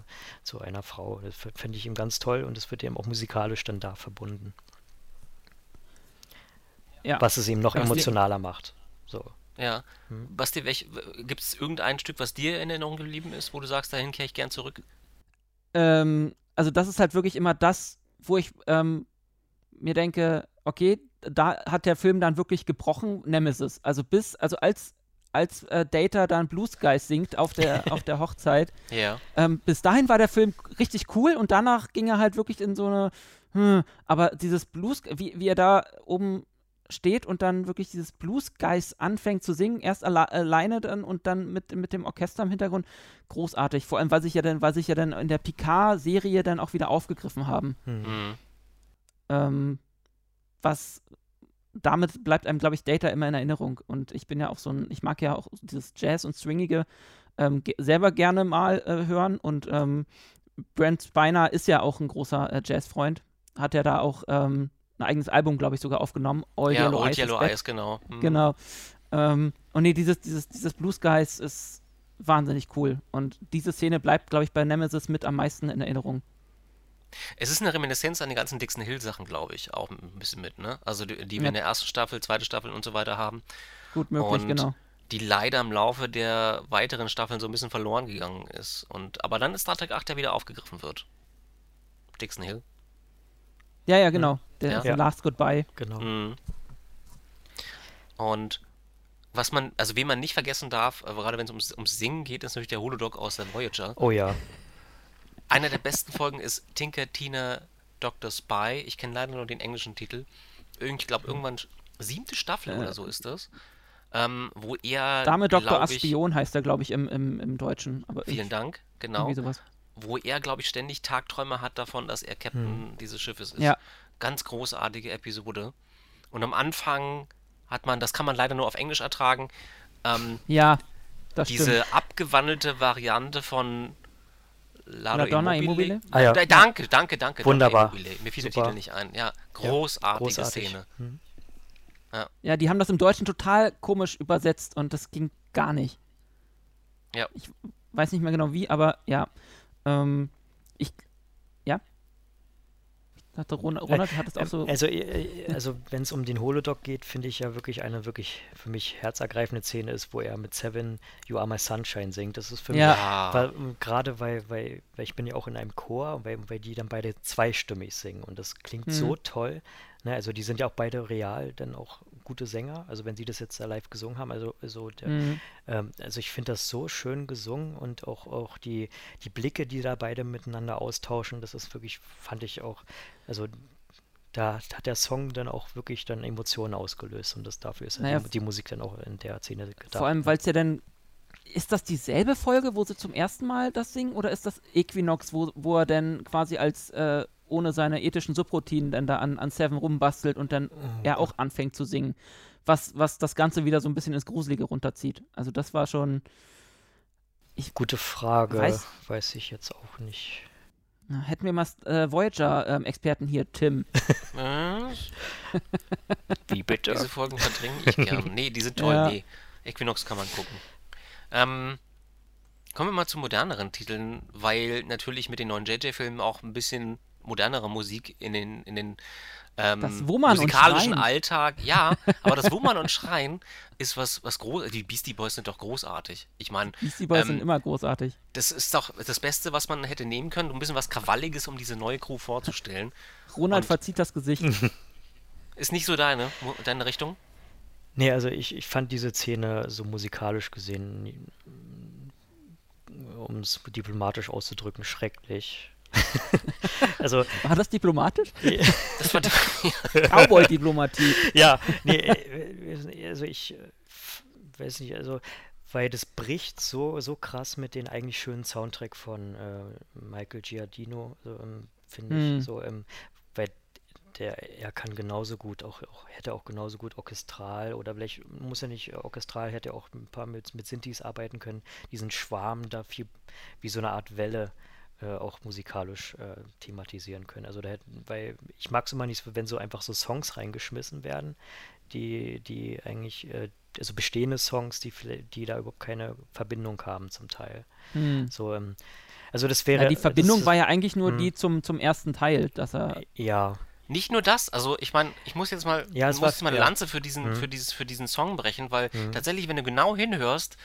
zu einer Frau. Das finde ich ihm ganz toll und es wird eben auch musikalisch dann da verbunden. Ja. Was es ihm noch Was emotionaler macht. So. Ja. Hm. Basti, gibt es irgendein Stück, was dir in Erinnerung geblieben ist, wo du sagst, dahin kehre ich gern zurück? ähm, also das ist halt wirklich immer das, wo ich ähm, mir denke, okay, da hat der Film dann wirklich gebrochen, Nemesis. Also bis, also als, als äh, Data dann Blue Skies singt auf der, auf der Hochzeit, Ja. ähm, bis dahin war der Film richtig cool und danach ging er halt wirklich in so eine, hm, aber dieses Blues, wie, wie er da oben steht und dann wirklich dieses Blues Guys anfängt zu singen, erst alle, alleine dann und dann mit, mit dem Orchester im Hintergrund, großartig. Vor allem, weil sich ja dann, weil sich ja dann in der Picard-Serie dann auch wieder aufgegriffen haben. Hm. Mhm. Ähm, was damit bleibt einem, glaube ich, Data immer in Erinnerung. Und ich bin ja auch so ein, ich mag ja auch dieses Jazz und Swingige ähm, ge selber gerne mal äh, hören. Und ähm, Brent Spiner ist ja auch ein großer äh, Jazzfreund. Hat ja da auch ähm, ein eigenes Album, glaube ich, sogar aufgenommen. All Ja, Yellow Old Eyes Yellow. Eyes, genau. Mhm. Genau. Ähm, und nee, dieses, dieses, dieses Blue Skies ist wahnsinnig cool. Und diese Szene bleibt, glaube ich, bei Nemesis mit am meisten in Erinnerung. Es ist eine Reminiszenz an die ganzen Dixon Hill Sachen, glaube ich, auch ein bisschen mit, ne? Also die, die wir Ja. in der ersten Staffel, zweite Staffel und so weiter haben, Gut möglich, Und- genau. die leider im Laufe der weiteren Staffeln so ein bisschen verloren gegangen ist. Und aber dann ist Star Trek 8 ja wieder aufgegriffen wird. Dixon Hill. Ja, ja, genau. Der Ja. The Last Goodbye. Genau. Mhm. Und was man, also wen man nicht vergessen darf, äh, gerade wenn es ums, ums Singen geht, ist natürlich der Holodoc aus der Voyager. Oh ja. Einer der besten Folgen ist Tinker Tina Dr. Spy. Ich kenne leider nur den englischen Titel. Ich glaube, irgendwann siebte Staffel Äh. oder so ist das. Ähm, wo er, Dame Dr. Aspion heißt er, glaube ich, im, im, im Deutschen. Aber Vielen ich, Dank, genau. Wo er, glaube ich, ständig Tagträume hat davon, dass er Captain dieses Schiffes ist. Ja. Ganz großartige Episode. Und am Anfang hat man, das kann man leider nur auf Englisch ertragen, ähm, Ja, das diese stimmt. abgewandelte Variante von Lado La Donna Immobile. Immobile? Ah ja. Da- Danke, danke, danke. Wunderbar. Mir fiel der Super. Titel nicht ein. Ja, großartige Großartig. Szene. Hm. Ja, die haben das im Deutschen total komisch übersetzt und das ging gar nicht. Ja. Ich weiß nicht mehr genau wie, aber ja. Ähm, ja. Ich dachte, Ronald, Ronald hat es auch Ähm, so. Also, äh, also wenn es um den Holodoc geht, finde ich ja wirklich eine wirklich für mich herzergreifende Szene ist, wo er mit Seven You Are My Sunshine singt. Das ist für mich, Ja. ähm, gerade weil, weil, weil ich bin ja auch in einem Chor, weil, weil die dann beide zweistimmig singen und das klingt Mhm. so toll. Ne? Also die sind ja auch beide real dann auch gute Sänger, also wenn sie das jetzt da live gesungen haben, also, also der, Mhm. ähm, also ich finde das so schön gesungen und auch, auch die, die Blicke, die da beide miteinander austauschen, das ist wirklich, fand ich auch, also da hat der Song dann auch wirklich dann Emotionen ausgelöst und das dafür ist ja Naja, die, die Musik dann auch in der Szene gedacht. Vor allem, weil es ja dann. Ist das dieselbe Folge, wo sie zum ersten Mal das singen? Oder ist das Equinox, wo, wo er dann quasi als äh, ohne seine ethischen Subroutinen dann da an, an Seven rumbastelt und dann Oh er auch anfängt zu singen. Was, was das Ganze wieder so ein bisschen ins Gruselige runterzieht. Also das war schon. Gute Frage. Weiß- Weiß, ich jetzt auch nicht. Hätten wir mal äh, Voyager-Experten hier, Tim. Wie bitte? diese Folgen verdränge ich gern. Nee, die sind toll. Ja. Nee, Equinox kann man gucken. Ähm, kommen wir mal zu moderneren Titeln, weil natürlich mit den neuen JJ-Filmen auch ein bisschen modernere Musik in den, in den ähm, Das Wummern und musikalischen Schreien. Alltag. Ja, aber das Wummern und Schreien ist was, was groß. Die Beastie Boys sind doch großartig. Ich meine, Beastie Boys Ähm, sind immer großartig. das ist doch das Beste, was man hätte nehmen können, um ein bisschen was Krawalliges, um diese neue Crew vorzustellen. Ronald und- verzieht das Gesicht. Ist nicht so deine, deine Richtung? Nee, also ich, ich fand diese Szene so musikalisch gesehen, um es diplomatisch auszudrücken, schrecklich. also, War das diplomatisch? Das war Cowboy-Diplomatie. ja, nee, äh, also ich äh, weiß nicht, also, weil das bricht so, so krass mit den eigentlich schönen Soundtrack von äh, Michael Giardino, so, ähm, finde Hm. ich, so, ähm, weil der, er kann genauso gut, auch, auch hätte auch genauso gut orchestral oder vielleicht muss er nicht äh, orchestral, hätte auch ein paar mit, mit Synthes arbeiten können, diesen Schwarm da viel, wie so eine Art Welle äh, auch musikalisch äh, thematisieren können. Also da hätten, weil ich mag es immer nicht, so, wenn so einfach so Songs reingeschmissen werden, die, die eigentlich, äh, also bestehende Songs, die, vielleicht- die da überhaupt keine Verbindung haben zum Teil. Hm. So, ähm, also das wäre. Ja, die Verbindung das, war ja eigentlich nur Hm. die zum, zum ersten Teil, dass er. Ja, Nicht nur das, also ich meine, ich muss jetzt mal, Ja, muss war- jetzt mal eine ja. Lanze für diesen, Mhm. für dieses, für diesen Song brechen, weil Mhm. tatsächlich, wenn du genau hinhörst,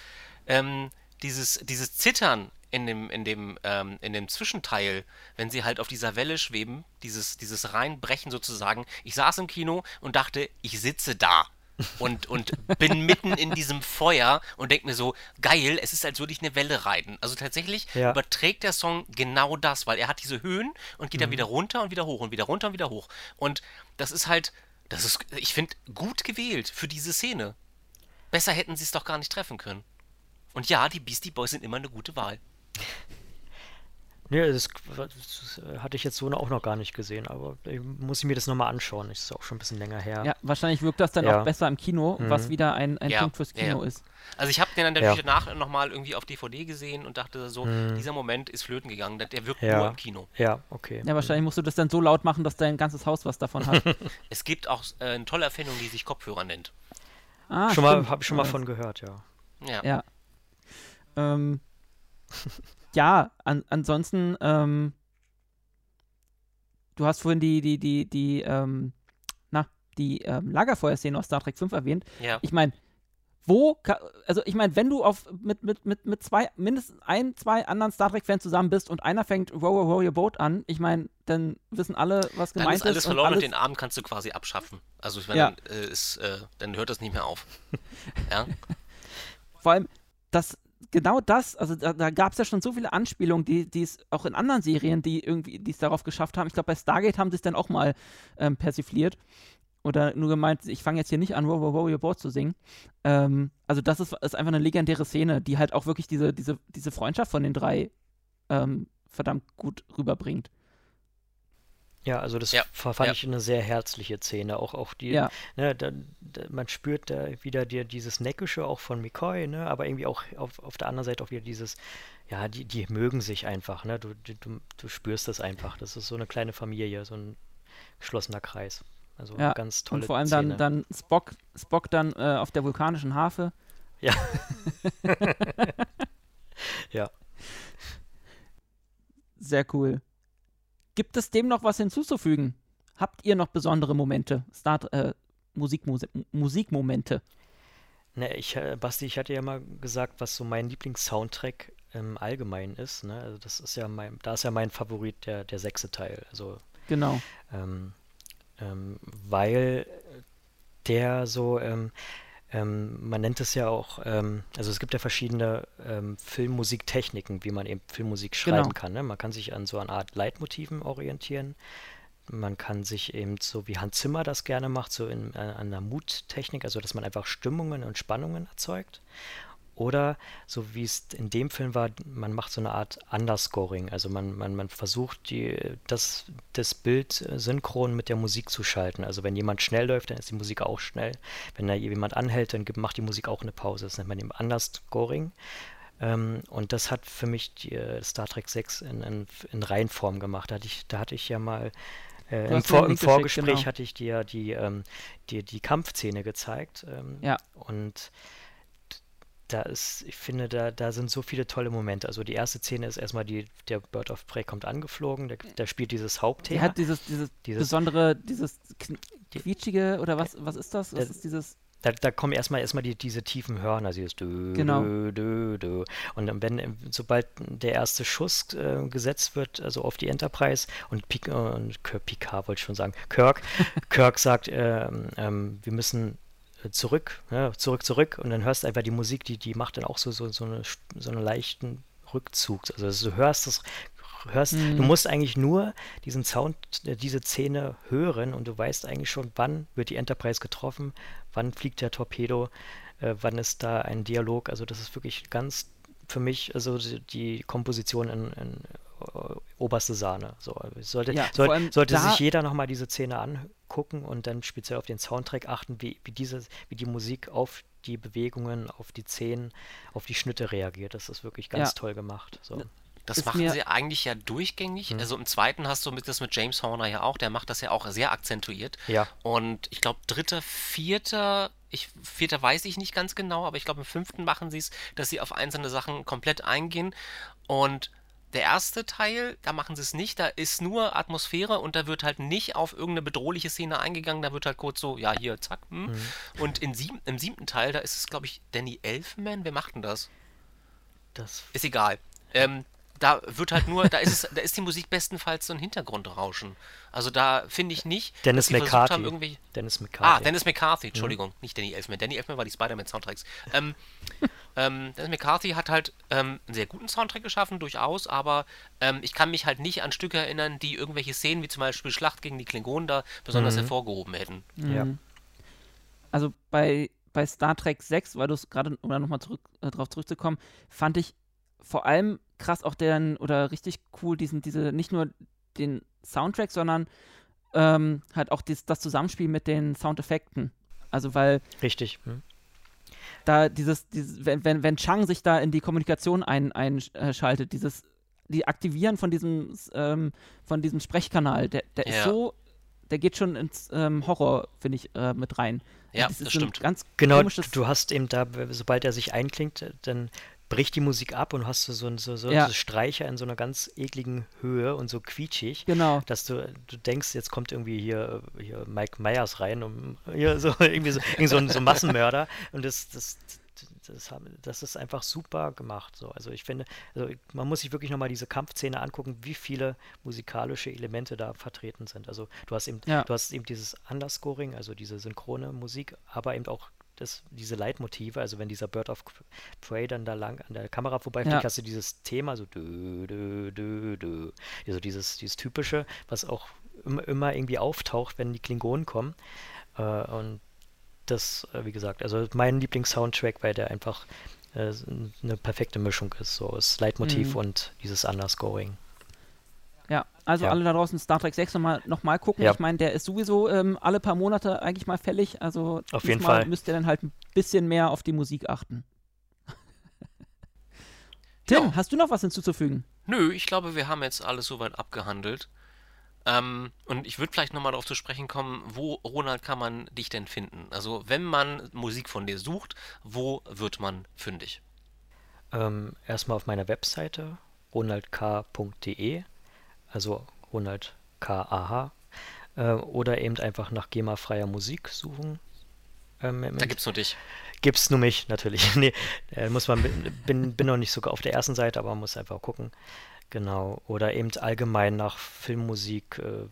ähm, dieses, dieses Zittern in dem, in dem, ähm, in dem Zwischenteil, wenn sie halt auf dieser Welle schweben, dieses, dieses Reinbrechen sozusagen. Ich saß im Kino und dachte, ich sitze da. Und, und bin mitten in diesem Feuer und denke mir so, geil, es ist, als würde ich eine Welle reiten. Also tatsächlich Ja. überträgt der Song genau das, weil er hat diese Höhen und Mhm. geht dann wieder runter und wieder hoch und wieder runter und wieder hoch. Und das ist halt, das ist, ich finde, gut gewählt für diese Szene. Besser hätten sie es doch gar nicht treffen können. Und ja, die Beastie Boys sind immer eine gute Wahl. Nee, das, das hatte ich jetzt so auch noch gar nicht gesehen, aber ich muss ich mir das nochmal anschauen. Das ist auch schon ein bisschen länger her. Ja, wahrscheinlich wirkt das dann Ja. auch besser im Kino, Mhm. was wieder ein, ein Ja, Punkt fürs ja, Kino ja. ist. Also ich habe den dann Ja. natürlich danach nochmal irgendwie auf DVD gesehen und dachte so, Mhm. dieser Moment ist flöten gegangen. Der- wirkt Ja. nur im Kino. Ja, okay. Ja, wahrscheinlich musst du das dann so laut machen, dass dein ganzes Haus was davon hat. Es gibt auch äh, eine tolle Erfindung, die sich Kopfhörer nennt. Ah, schon mal, stimmt. habe ich schon mal Äh, von gehört, ja. Ja. Ja. Ähm, ja, an, ansonsten, ähm, du hast vorhin die, die, die, die, ähm, na, die ähm, Lagerfeuerszene aus Star Trek 5 erwähnt. ja. Ich meine, wo, also ich meine, wenn du auf mit, mit, mit, mit zwei, mindestens ein, zwei anderen Star Trek-Fans zusammen bist und einer fängt Row, Row, Row Your Boat an, ich meine, dann wissen alle, was Dann gemeint ist alles und verloren und alles- den Abend kannst du quasi abschaffen. Also ich meine, Ja. dann, äh, ist, äh, dann hört das nicht mehr auf. ja. vor allem, das, genau das, also da, da gab es ja schon so viele Anspielungen, die es auch in anderen Serien, die irgendwie, die es darauf geschafft haben. Ich glaube, bei Stargate haben sie es dann auch mal ähm, persifliert. Oder nur gemeint, ich fange jetzt hier nicht an, Row, Row, Row Your Boat zu singen. Ähm, also das ist, ist einfach eine legendäre Szene, die halt auch wirklich diese, diese, diese Freundschaft von den drei ähm, verdammt gut rüberbringt. Ja, also das Ja, fa- fand ja. ich eine sehr herzliche Szene. Auch, auch die, Ja. ne, da, da, man spürt da wieder dir dieses Neckische auch von McCoy, ne, aber irgendwie auch auf, auf der anderen Seite auch wieder dieses, ja, die, die mögen sich einfach, ne, du, du, du- du spürst das einfach. Das ist so eine kleine Familie, so ein geschlossener Kreis. Also Ja, ganz tolle Und vor allem Szene. dann, dann Spock, Spock dann äh, auf der vulkanischen Harfe. Ja. ja. Sehr cool. Gibt es dem noch was hinzuzufügen? Habt ihr noch besondere Momente? Start, äh, Musikmuse Musikmomente. Ne, ich, äh, Basti, ich hatte ja mal gesagt, was so mein Lieblings-Soundtrack im Allgemeinen ist. Ne? Also das ist ja mein, da ist ja mein Favorit der, der sechste Teil. Also Genau. ähm, ähm, weil der so, ähm, ähm, man nennt es ja auch, ähm, also es gibt ja verschiedene ähm, Filmmusiktechniken, wie man eben Filmmusik schreiben Genau. kann. Ne? Man kann sich an so einer Art Leitmotiven orientieren. Man kann sich eben so wie Hans Zimmer das gerne macht, so in, äh, an einer Muttechnik, also dass man einfach Stimmungen und Spannungen erzeugt. Oder so wie es in dem Film war, man macht so eine Art Underscoring. Also man, man, man versucht, die, das, das Bild äh, synchron mit der Musik zu schalten. Also wenn jemand schnell läuft, dann ist die Musik auch schnell. Wenn da jemand anhält, dann macht die Musik auch eine Pause. Das nennt man eben Underscoring. Ähm, und das hat für mich die, äh, Star Trek 6 in, in, in Reihenform gemacht. Da hatte ich, da hatte ich ja mal äh, Im, Vor im Vorgespräch genau. hatte ich dir die, ähm, die, die Kampfszene gezeigt. Ähm, ja. Und da ist, ich finde, da, da sind so viele tolle Momente. Also die erste Szene ist erstmal die, der Bird of Prey kommt angeflogen, der, der spielt dieses Hauptthema. Der hat dieses, dieses, dieses besondere, dieses quietschige, oder was, was ist das? Was der, ist dieses da, da kommen erstmal erstmal die, diese tiefen Hörner, dieses dö, genau. dö, dö, dö. Und wenn, sobald der erste Schuss äh, gesetzt wird, also auf die Enterprise und, Pik, äh, und Picard wollte ich schon sagen, Kirk, Kirk sagt, äh, wir müssen zurück, ja, zurück, zurück und dann hörst du einfach die Musik, die, die macht dann auch so, so, so, eine, so einen leichten Rückzug. Also du hörst das hörst, mhm. du musst eigentlich nur diesen Sound, äh, diese Szene hören und du weißt eigentlich schon, wann wird die Enterprise getroffen, wann fliegt der Torpedo, äh, wann ist da ein Dialog. Also das ist wirklich ganz für mich, also die Komposition in, in uh, oberste Sahne. So, sollte ja, soll, sollte sich jeder nochmal diese Szene angucken und dann speziell auf den Soundtrack achten, wie, wie, diese, wie die Musik auf die Bewegungen, auf die Szenen, auf die Schnitte reagiert. Das ist wirklich ganz ja. toll gemacht. So. Das machen sie eigentlich ja durchgängig. Mhm. Also im zweiten hast du das mit James Horner ja auch, der macht das ja auch sehr akzentuiert. Ja. Und ich glaube, dritter, vierter, ich, vierter weiß ich nicht ganz genau, aber ich glaube, im fünften machen sie es, dass sie auf einzelne Sachen komplett eingehen. Und der erste Teil, da machen sie es nicht, da ist nur Atmosphäre und da wird halt nicht auf irgendeine bedrohliche Szene eingegangen, da wird halt kurz so, ja, hier, zack. Hm. Mhm. Und in sieben, im siebten Teil, da ist es, glaube ich, Danny Elfman, wer macht denn das? Das ist egal. Ähm, da wird halt nur, da ist es, da ist die Musik bestenfalls so ein Hintergrundrauschen. Also da finde ich nicht, Dennis dass McCarthy. Haben, irgendwie... Dennis McCarthy. Ah, Dennis McCarthy, Entschuldigung, mhm. nicht Danny Elfman. Danny Elfman war die Spider-Man-Soundtracks. Ähm, ähm, Dennis McCarthy hat halt ähm, einen sehr guten Soundtrack geschaffen, durchaus, aber ähm, ich kann mich halt nicht an Stücke erinnern, die irgendwelche Szenen, wie zum Beispiel Schlacht gegen die Klingonen, da besonders mhm. hervorgehoben hätten. Mhm. Ja. Also bei, bei Star Trek 6, weil du es gerade, um da nochmal zurück, äh, drauf zurückzukommen, fand ich vor allem krass auch deren, oder richtig cool, diesen, diese, nicht nur den Soundtrack, sondern ähm, halt auch dies, das Zusammenspiel mit den Soundeffekten. Also weil. Richtig. Hm. Da dieses, dieses wenn, wenn, wenn Chang sich da in die Kommunikation einschaltet, ein, dieses, die Aktivieren von diesem, ähm, von diesem Sprechkanal, der, der ja. ist so, der geht schon ins ähm, Horror, finde ich, äh, mit rein. Ja, das, das stimmt. Ganz genau, du hast eben da, sobald er sich einklingt, dann bricht die Musik ab und hast du so, so, so, ja. so Streicher in so einer ganz ekligen Höhe und so quietschig, genau. dass du, du denkst, jetzt kommt irgendwie hier, hier Mike Myers rein, um hier so irgendwie so, irgendwie so, ein, so Massenmörder und das, das, das, das, ist einfach super gemacht. So. Also ich finde, also man muss sich wirklich nochmal diese Kampfszene angucken, wie viele musikalische Elemente da vertreten sind. Also du hast eben, ja. du hast eben dieses Underscoring, also diese synchrone Musik, aber eben auch das, diese Leitmotive, also wenn dieser Bird of Prey dann da lang an der Kamera vorbeifliegt, ja. hast du dieses Thema, so dö, dö, dö, dö. Also dieses, dieses typische, was auch immer, immer irgendwie auftaucht, wenn die Klingonen kommen. Äh, und das, äh, wie gesagt, also mein Lieblings-Soundtrack, weil der einfach äh, eine perfekte Mischung ist, so aus Leitmotiv mhm. und dieses Underscoring. Ja, also ja. alle da draußen Star Trek 6 nochmal noch mal gucken. Ja. Ich meine, der ist sowieso ähm, alle paar Monate eigentlich mal fällig. Also auf jeden Fall müsst ihr dann halt ein bisschen mehr auf die Musik achten. Tim, ja. hast du noch was hinzuzufügen? Nö, ich glaube, wir haben jetzt alles soweit abgehandelt. Ähm, und ich würde vielleicht nochmal darauf zu sprechen kommen, wo, Ronald, kann man dich denn finden? Also, wenn man Musik von dir sucht, wo wird man fündig? Ähm, erstmal auf meiner Webseite ronaldk.de also Ronald K.A.H. Äh, oder eben einfach nach GEMA-freier Musik suchen. Ähm, da gibt's nur dich. Gibt's nur mich, natürlich. nee, muss man, bin, bin noch nicht sogar auf der ersten Seite, aber man muss einfach gucken. Genau. Oder eben allgemein nach Filmmusik, äh,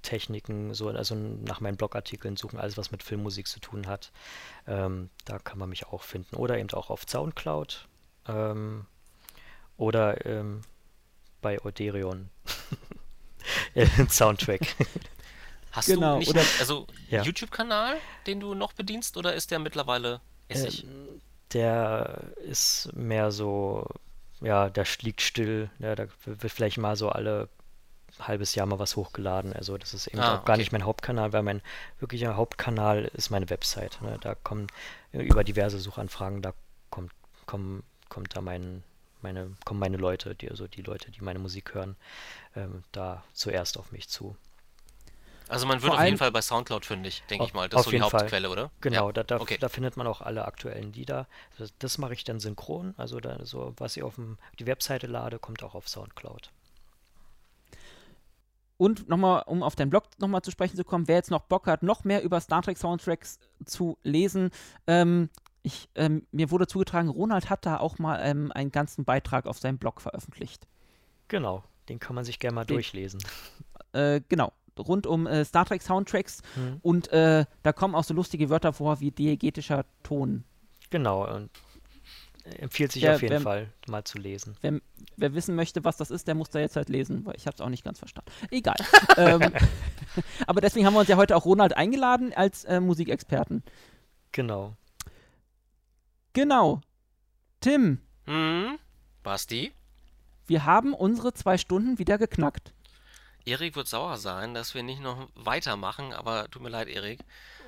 Techniken, so, also nach meinen Blogartikeln suchen, alles was mit Filmmusik zu tun hat. Ähm, da kann man mich auch finden. Oder eben auch auf Soundcloud. Ähm, oder ähm, bei Oderion. Soundtrack. Hast genau, du nicht oder, einen, also ja. YouTube-Kanal, den du noch bedienst, oder ist der mittlerweile Essig? Ähm, Der ist mehr so, ja, der liegt still. Ja, da wird vielleicht mal so alle halbes Jahr mal was hochgeladen. Also das ist eben Ah, auch gar okay. nicht mein Hauptkanal, weil mein wirklicher Hauptkanal ist meine Website. Ne? Da kommen äh, über diverse Suchanfragen, da kommt, kommen, kommt da mein, meine, kommen meine Leute, die, also die Leute, die meine Musik hören, ähm, da zuerst auf mich zu. Also man wird Vor auf jeden Fall bei Soundcloud fündig, denke ich mal. Das ist auf so die jeden Fall. Hauptquelle, oder? Genau, Ja. da, da, okay. da findet man auch alle aktuellen Lieder. Das, das mache ich dann synchron, also da, so, was ich auf dem, die Webseite lade, kommt auch auf Soundcloud. Und nochmal, um auf deinen Blog nochmal zu sprechen zu kommen, wer jetzt noch Bock hat, noch mehr über Star Trek Soundtracks zu lesen, ähm, ich, ähm, mir wurde zugetragen, Ronald hat da auch mal ähm, einen ganzen Beitrag auf seinem Blog veröffentlicht. Genau, den kann man sich gerne mal Den- durchlesen. Äh, genau, rund um äh, Star Trek Soundtracks Hm. und äh, da kommen auch so lustige Wörter vor wie diegetischer Ton. Genau, und empfiehlt sich Ja, auf jeden wenn- Fall mal zu lesen. Wer, wer wissen möchte, was das ist, der muss da jetzt halt lesen, weil ich habe es auch nicht ganz verstanden. Egal. ähm, aber deswegen haben wir uns ja heute auch Ronald eingeladen als äh, Musikexperten. Genau. Genau. Tim, Hm? Basti? wir haben unsere zwei Stunden wieder geknackt. Erik wird sauer sein, dass wir nicht noch weitermachen, aber tut mir leid, Erik.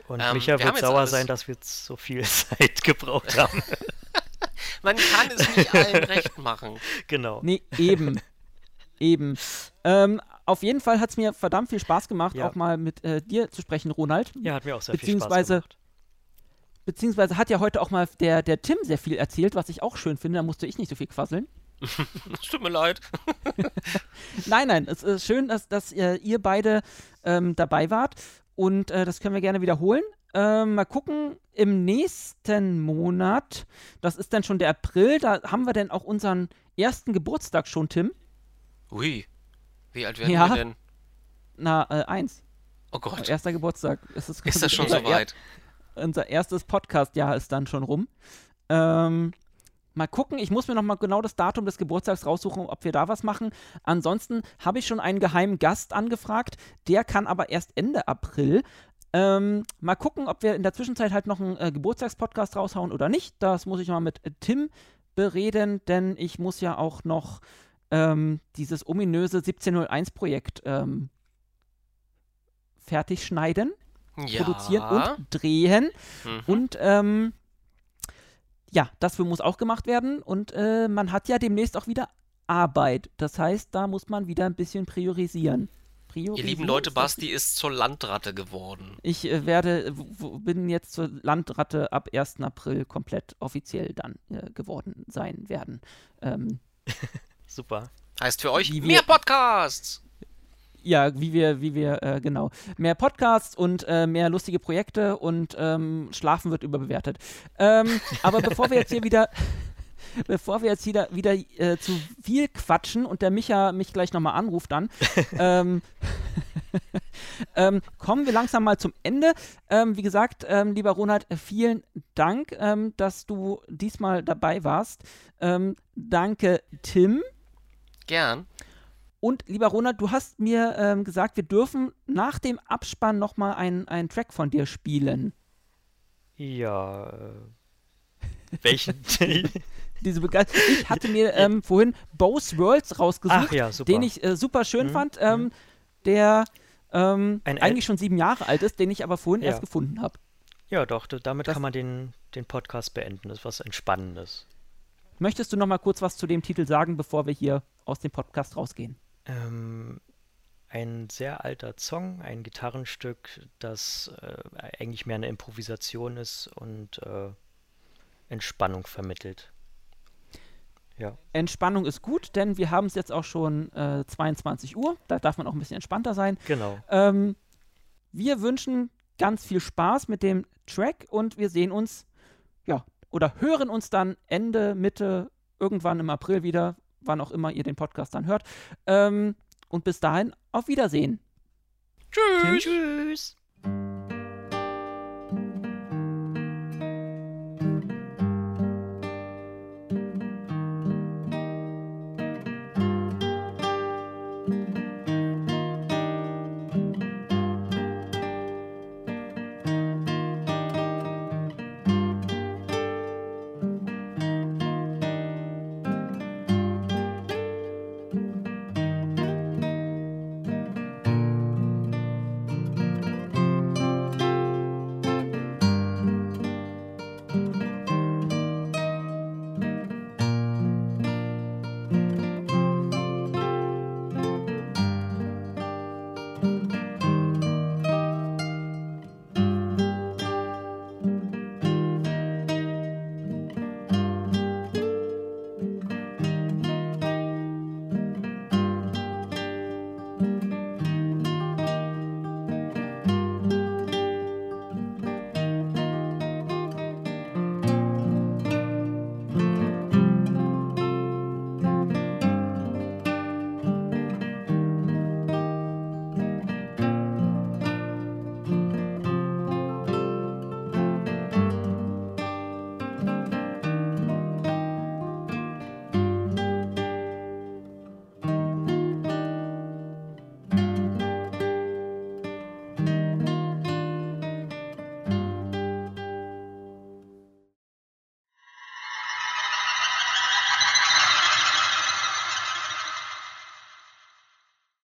Und Ähm, Micha wir wird sauer alles- sein, dass wir so viel Zeit gebraucht haben. Man kann es nicht allen recht machen. genau. Nee, eben. eben. Ähm, auf jeden Fall hat es mir verdammt viel Spaß gemacht, Ja. auch mal mit äh, dir zu sprechen, Ronald. Ja, hat mir auch sehr viel Spaß gemacht. Beziehungsweise hat ja heute auch mal der, der Tim sehr viel erzählt, was ich auch schön finde. Da musste ich nicht so viel quasseln. Es tut mir leid. Nein, nein, es ist schön, dass, dass ihr beide ähm, dabei wart und äh, das können wir gerne wiederholen. Ähm, mal gucken, im nächsten Monat, das ist dann schon der April, da haben wir dann auch unseren ersten Geburtstag schon, Tim. Ui. Wie alt werden Ja. wir denn? Na, äh, eins. Oh Gott. Erster Geburtstag. Es Ist das schon so weit? Er, unser erstes Podcast-Jahr ist dann schon rum. Ähm, mal gucken, ich muss mir noch mal genau das Datum des Geburtstags raussuchen, ob wir da was machen. Ansonsten habe ich schon einen geheimen Gast angefragt, der kann aber erst Ende April. Ähm, mal gucken, ob wir in der Zwischenzeit halt noch einen äh, Geburtstagspodcast raushauen oder nicht. Das muss ich mal mit äh, Tim bereden, denn ich muss ja auch noch ähm, dieses ominöse 1701-Projekt ähm, fertig schneiden, Ja. produzieren und drehen. Mhm. Und ähm, ja, das muss auch gemacht werden. Und äh, man hat ja demnächst auch wieder Arbeit. Das heißt, da muss man wieder ein bisschen priorisieren. Ihr lieben Leute, Basti ist zur Landratte geworden. Ich äh, werde, bin jetzt zur Landratte ab 1. April komplett offiziell dann äh, geworden sein werden. Ähm, Super. Heißt für euch mehr Podcasts. Ja, wie wir, wie wir, äh, genau. Mehr Podcasts und äh, mehr lustige Projekte und ähm, Schlafen wird überbewertet. Ähm, aber bevor wir jetzt hier wieder, bevor wir jetzt wieder, wieder äh, zu viel quatschen und der Micha mich gleich nochmal anruft dann, ähm, ähm, kommen wir langsam mal zum Ende. Ähm, wie gesagt, ähm, lieber Ronald, vielen Dank, ähm, dass du diesmal dabei warst. Ähm, danke, Tim. Gern. Und lieber Ronald, du hast mir ähm, gesagt, wir dürfen nach dem Abspann nochmal einen, einen Track von dir spielen. Ja. Äh, welchen? Diese ich hatte mir ähm, vorhin Bose Worlds rausgesucht, ja, den ich äh, super schön Mhm, fand, ähm, der ähm, eigentlich schon sieben Jahre alt ist, den ich aber vorhin Ja. erst gefunden habe. ja, doch, damit Das- kann man den, den Podcast beenden. Das ist was Entspannendes. Möchtest du noch mal kurz was zu dem Titel sagen, bevor wir hier aus dem Podcast rausgehen? Ähm, ein sehr alter Song, ein Gitarrenstück, das äh, eigentlich mehr eine Improvisation ist und äh, Entspannung vermittelt. Ja, Entspannung ist gut, denn wir haben es jetzt auch schon äh, 22 Uhr. Da darf man auch ein bisschen entspannter sein. genau. Ähm, wir wünschen ganz viel Spaß mit dem Track und wir sehen uns, ja, oder hören uns dann Ende, Mitte, irgendwann im April wieder, wann auch immer ihr den Podcast dann hört. Ähm, und bis dahin, auf Wiedersehen. Tschüss. Tschüss.